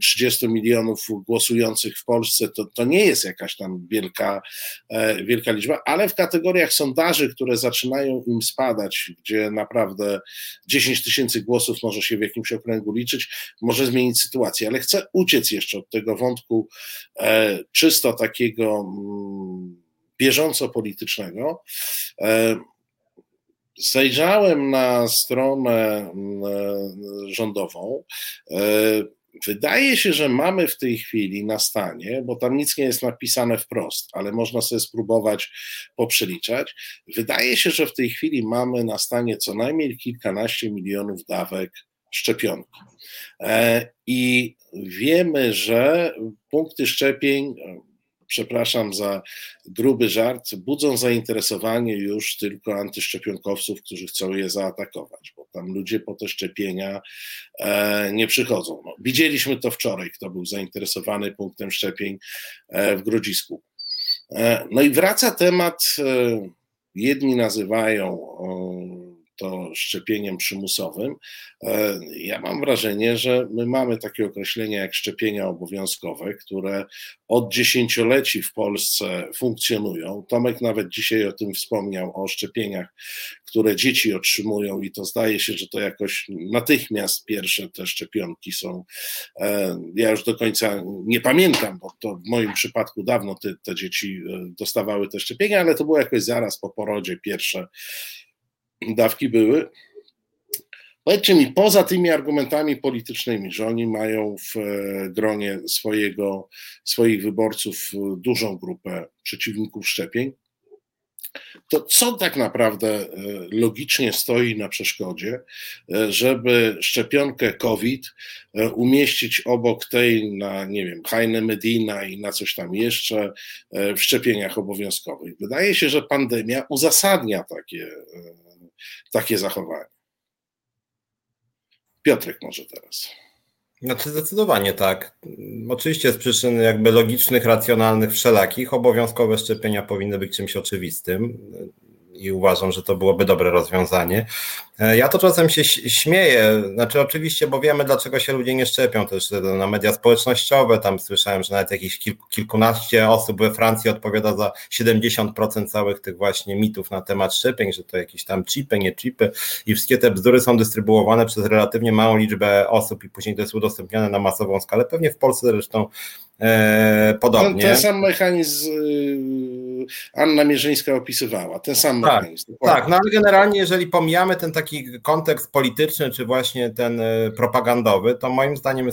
30 e, e, milionów głosujących w Polsce to, to nie jest jakaś tam wielka, e, wielka liczba, ale w kategoriach sondaży, które zaczynają im spadać, gdzie naprawdę 10 tysięcy głosów może się w jakimś okręgu liczyć, może zmienić sytuację. Ale chcę uciec jeszcze od tego wątku czysto takiego mm, bieżąco politycznego. E, zajrzałem na stronę mm, e, rządową. E, wydaje się, że mamy w tej chwili na stanie, bo tam nic nie jest napisane wprost, ale można sobie spróbować poprzeliczać. Wydaje się, że w tej chwili mamy na stanie co najmniej kilkanaście milionów dawek szczepionki. I wiemy, że punkty szczepień przepraszam za gruby żart, budzą zainteresowanie już tylko antyszczepionkowców, którzy chcą je zaatakować, bo tam ludzie po te szczepienia e, nie przychodzą. No, widzieliśmy to wczoraj, kto był zainteresowany punktem szczepień e, w Grodzisku. E, no i wraca temat, jedni nazywają to szczepieniem przymusowym. E, ja mam wrażenie, że my mamy takie określenie jak szczepienia obowiązkowe, które od dziesięcioleci w Polsce funkcjonują. Tomek nawet dzisiaj o tym wspomniał, o szczepieniach, które dzieci otrzymują, i to zdaje się, że to jakoś natychmiast pierwsze te szczepionki są. E, ja już do końca nie pamiętam, bo to w moim przypadku dawno te, te dzieci e, dostawały te szczepienia, ale to było jakoś zaraz po porodzie pierwsze dawki były. Powiedzcie mi, poza tymi argumentami politycznymi, że oni mają w e, gronie swojego, swoich wyborców dużą grupę przeciwników szczepień, to co tak naprawdę e, logicznie stoi na przeszkodzie, e, żeby szczepionkę COVID e, umieścić obok tej na, nie wiem, Heine Medina i na coś tam jeszcze w szczepieniach obowiązkowych? Wydaje się, że pandemia uzasadnia takie, takie zachowanie. Piotrek może teraz. Znaczy zdecydowanie tak. Oczywiście z przyczyn jakby logicznych, racjonalnych, wszelakich obowiązkowe szczepienia powinny być czymś oczywistym i uważam, że to byłoby dobre rozwiązanie. E, ja to czasem się śmieję, znaczy oczywiście, bo wiemy, dlaczego się ludzie nie szczepią też na media społecznościowe, tam słyszałem, że nawet jakieś kilku, kilkunaście osób we Francji odpowiada za 70% całych tych właśnie mitów na temat szczepień, że to jakieś tam chipy, nie chipy i wszystkie te bzdury są dystrybuowane przez relatywnie małą liczbę osób i później to jest udostępniane na masową skalę, pewnie w Polsce zresztą e, podobnie. Ten, ten sam mechanizm y, Anna Mierzyńska opisywała, ten sam tak, mechanizm. Tak, no ale generalnie jeżeli pomijamy ten taki kontekst polityczny, czy właśnie ten e, propagandowy, to moim zdaniem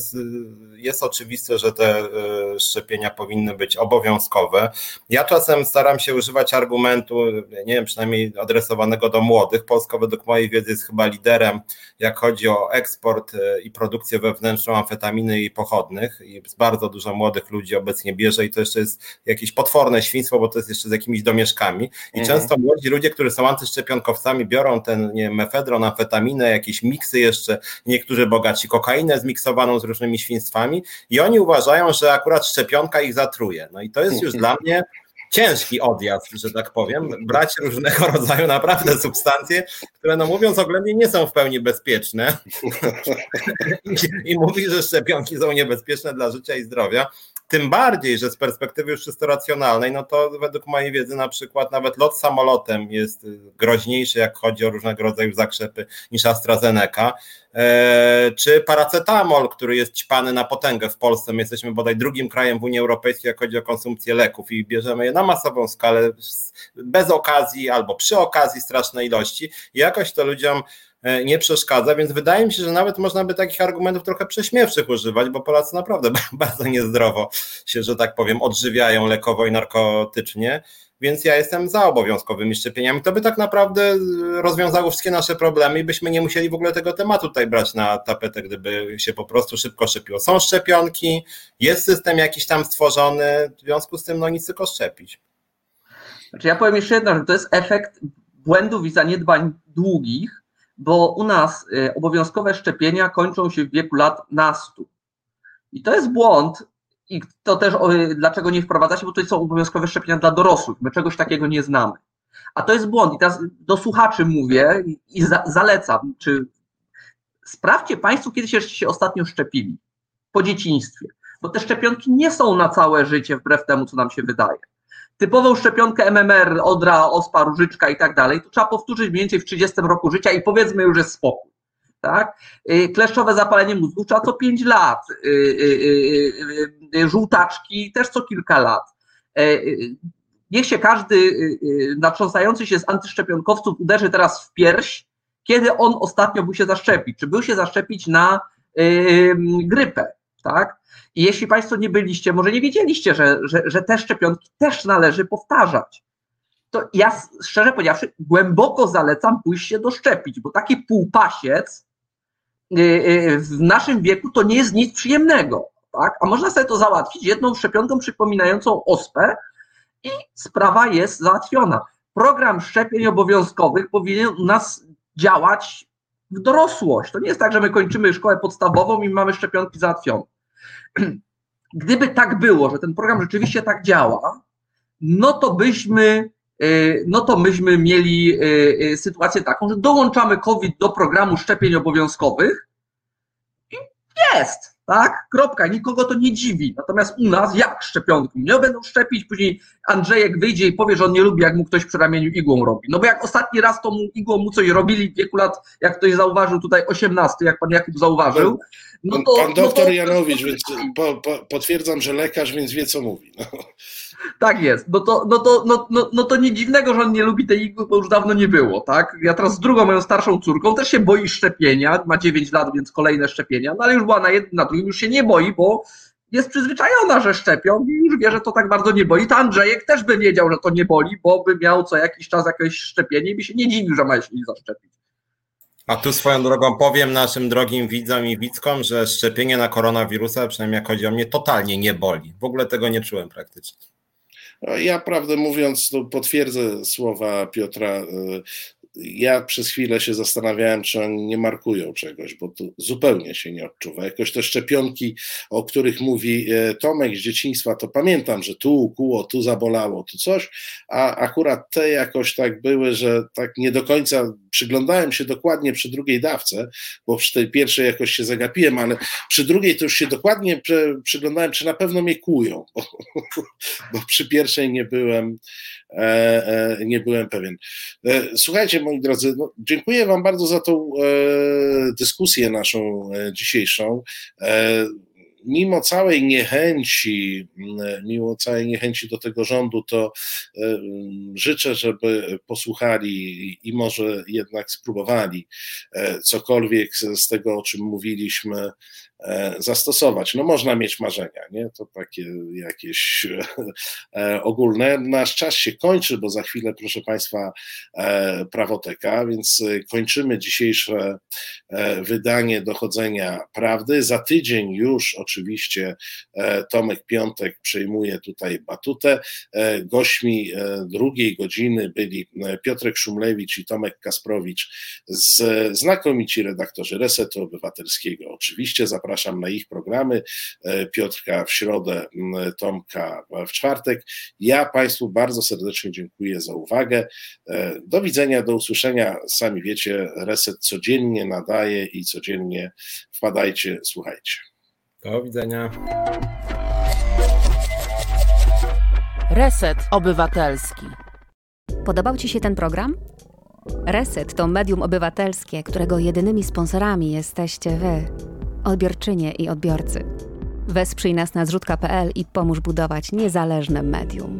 jest, oczywiste, że te e, szczepienia powinny być obowiązkowe. Ja czasem staram się używać argumentu, nie wiem, przynajmniej adresowanego do młodych. Polska według mojej wiedzy jest chyba liderem, jak chodzi o eksport e, i produkcję wewnętrzną amfetaminy i pochodnych. I bardzo dużo młodych ludzi obecnie bierze i to jeszcze jest jakieś potworne świństwo, bo to jest jeszcze z jakimiś domieszkami. I mhm. często młodzi ludzie, którzy są antyszczepionkowcami, biorą ten nie wiem, mefedron, amfetaminę, jakieś miksy jeszcze, niektórzy bogaci kokainę zmiksowaną z różnymi świństwami i oni uważają, że akurat szczepionka ich zatruje. No i to jest już dla mnie ciężki odjazd, że tak powiem, brać różnego rodzaju naprawdę substancje, które no mówiąc oględnie nie są w pełni bezpieczne I, i mówi, że szczepionki są niebezpieczne dla życia i zdrowia. Tym bardziej, że z perspektywy już czysto racjonalnej, no to według mojej wiedzy na przykład nawet lot samolotem jest groźniejszy, jak chodzi o różnego rodzaju zakrzepy niż AstraZeneca, e, czy paracetamol, który jest ćpany na potęgę w Polsce. My jesteśmy bodaj drugim krajem w Unii Europejskiej, jak chodzi o konsumpcję leków i bierzemy je na masową skalę, bez okazji albo przy okazji strasznej ilości. I jakoś to ludziom nie przeszkadza, więc wydaje mi się, że nawet można by takich argumentów trochę prześmiewczych używać, bo Polacy naprawdę bardzo niezdrowo się, że tak powiem, odżywiają lekowo i narkotycznie, więc ja jestem za obowiązkowymi szczepieniami. To by tak naprawdę rozwiązało wszystkie nasze problemy i byśmy nie musieli w ogóle tego tematu tutaj brać na tapetę, gdyby się po prostu szybko szczepiło. Są szczepionki, jest system jakiś tam stworzony, w związku z tym no nic tylko szczepić. Znaczy ja powiem jeszcze jedno, że to jest efekt błędów i zaniedbań długich, bo u nas y, obowiązkowe szczepienia kończą się w wieku lat nastu. I to jest błąd, i to też dlaczego nie wprowadza się, bo to są obowiązkowe szczepienia dla dorosłych. My czegoś takiego nie znamy. A to jest błąd. I teraz do słuchaczy mówię i za, zalecam, czy sprawdźcie Państwo, kiedy się, się ostatnio szczepili po dzieciństwie. Bo te szczepionki nie są na całe życie, wbrew temu, co nam się wydaje typową szczepionkę MMR, odra, ospa, różyczka i tak dalej, to trzeba powtórzyć mniej więcej w 30 roku życia i powiedzmy już jest spokój. Tak? Y, kleszczowe zapalenie mózgu trzeba co 5 lat, y, y, żółtaczki też co kilka lat. Niech się każdy natrząsający się z antyszczepionkowców uderzy teraz w pierś, kiedy on ostatnio był się zaszczepić. Czy był się zaszczepić na grypę, tak? I jeśli Państwo nie byliście, może nie wiedzieliście, że, że, że te szczepionki też należy powtarzać, to ja szczerze powiedziawszy głęboko zalecam pójść się doszczepić, bo taki półpasiec y, y, w naszym wieku to nie jest nic przyjemnego. Tak? A można sobie to załatwić jedną szczepionką przypominającą ospę i sprawa jest załatwiona. Program szczepień obowiązkowych powinien u nas działać w dorosłość. To nie jest tak, że my kończymy szkołę podstawową i mamy szczepionki załatwione. Gdyby tak było, że ten program rzeczywiście tak działa, no to byśmy, y, no to myśmy mieli y, y, sytuację taką, że dołączamy COVID do programu szczepień obowiązkowych i jest tak? Kropka, nikogo to nie dziwi. Natomiast u nas jak szczepionki? Nie będą szczepić, później Andrzejek wyjdzie i powie, że on nie lubi, jak mu ktoś przy ramieniu igłą robi. No bo jak ostatni raz to mu igłą mu coś robili w wieku lat, jak ktoś zauważył tutaj 18, jak pan Jakub zauważył. No to, pan doktor no to, Janowicz, więc po, po, potwierdzam, że lekarz, więc wie co mówi. No. Tak jest. No to, no, to, no, no, no to nie dziwnego, że on nie lubi tej igły, bo już dawno nie było, tak? Ja teraz z drugą moją starszą córką też się boi szczepienia, ma 9 lat, więc kolejne szczepienia, no ale już była na jednym, na drugim, już się nie boi, bo jest przyzwyczajona, że szczepią i już wie, że to tak bardzo nie boli. To Andrzejek też by wiedział, że to nie boli, bo by miał co jakiś czas jakieś szczepienie i by się nie dziwił, że ma się nie zaszczepić. A tu swoją drogą powiem naszym drogim widzom i widzkom, że szczepienie na koronawirusa, przynajmniej jak chodzi o mnie, totalnie nie boli. W ogóle tego nie czułem praktycznie. Ja prawdę mówiąc, potwierdzę słowa Piotra. Y, ja przez chwilę się zastanawiałem, czy oni nie markują czegoś, bo tu zupełnie się nie odczuwa. Jakoś te szczepionki, o których mówi e, Tomek z dzieciństwa, to pamiętam, że tu ukuło, tu zabolało, tu coś, a akurat te jakoś tak były, że tak nie do końca przyglądałem się dokładnie przy drugiej dawce, bo przy tej pierwszej jakoś się zagapiłem, ale przy drugiej to już się dokładnie przyglądałem, czy na pewno mnie kłują, bo, bo przy pierwszej nie byłem, e, e, nie byłem pewien. Słuchajcie, moi drodzy, no, dziękuję Wam bardzo za tą e, dyskusję naszą e, dzisiejszą. E, mimo całej niechęci, mimo całej niechęci do tego rządu, to życzę, żeby posłuchali i może jednak spróbowali cokolwiek z tego, o czym mówiliśmy, E, zastosować. No można mieć marzenia, nie? To takie jakieś e, ogólne. Nasz czas się kończy, bo za chwilę, proszę Państwa, e, prawoteka, więc kończymy dzisiejsze wydanie Dochodzenia Prawdy. Za tydzień już oczywiście Tomek Piątek przejmuje tutaj batutę. Gośćmi drugiej godziny byli Piotrek Szumlewicz i Tomek Kasprowicz, znakomici redaktorzy Resetu Obywatelskiego. Oczywiście zapraszam zapraszam na ich programy. E, Piotrka w środę, Tomka w czwartek. Ja Państwu bardzo serdecznie dziękuję za uwagę. E, do widzenia, do usłyszenia. Sami wiecie, Reset codziennie nadaje i codziennie wpadajcie, słuchajcie. Do widzenia. Reset Obywatelski. Podobał Ci się ten program? Reset to medium obywatelskie, którego jedynymi sponsorami jesteście Wy odbiorczynie i odbiorcy. Wesprzyj nas na zrzutka.pl i pomóż budować niezależne medium.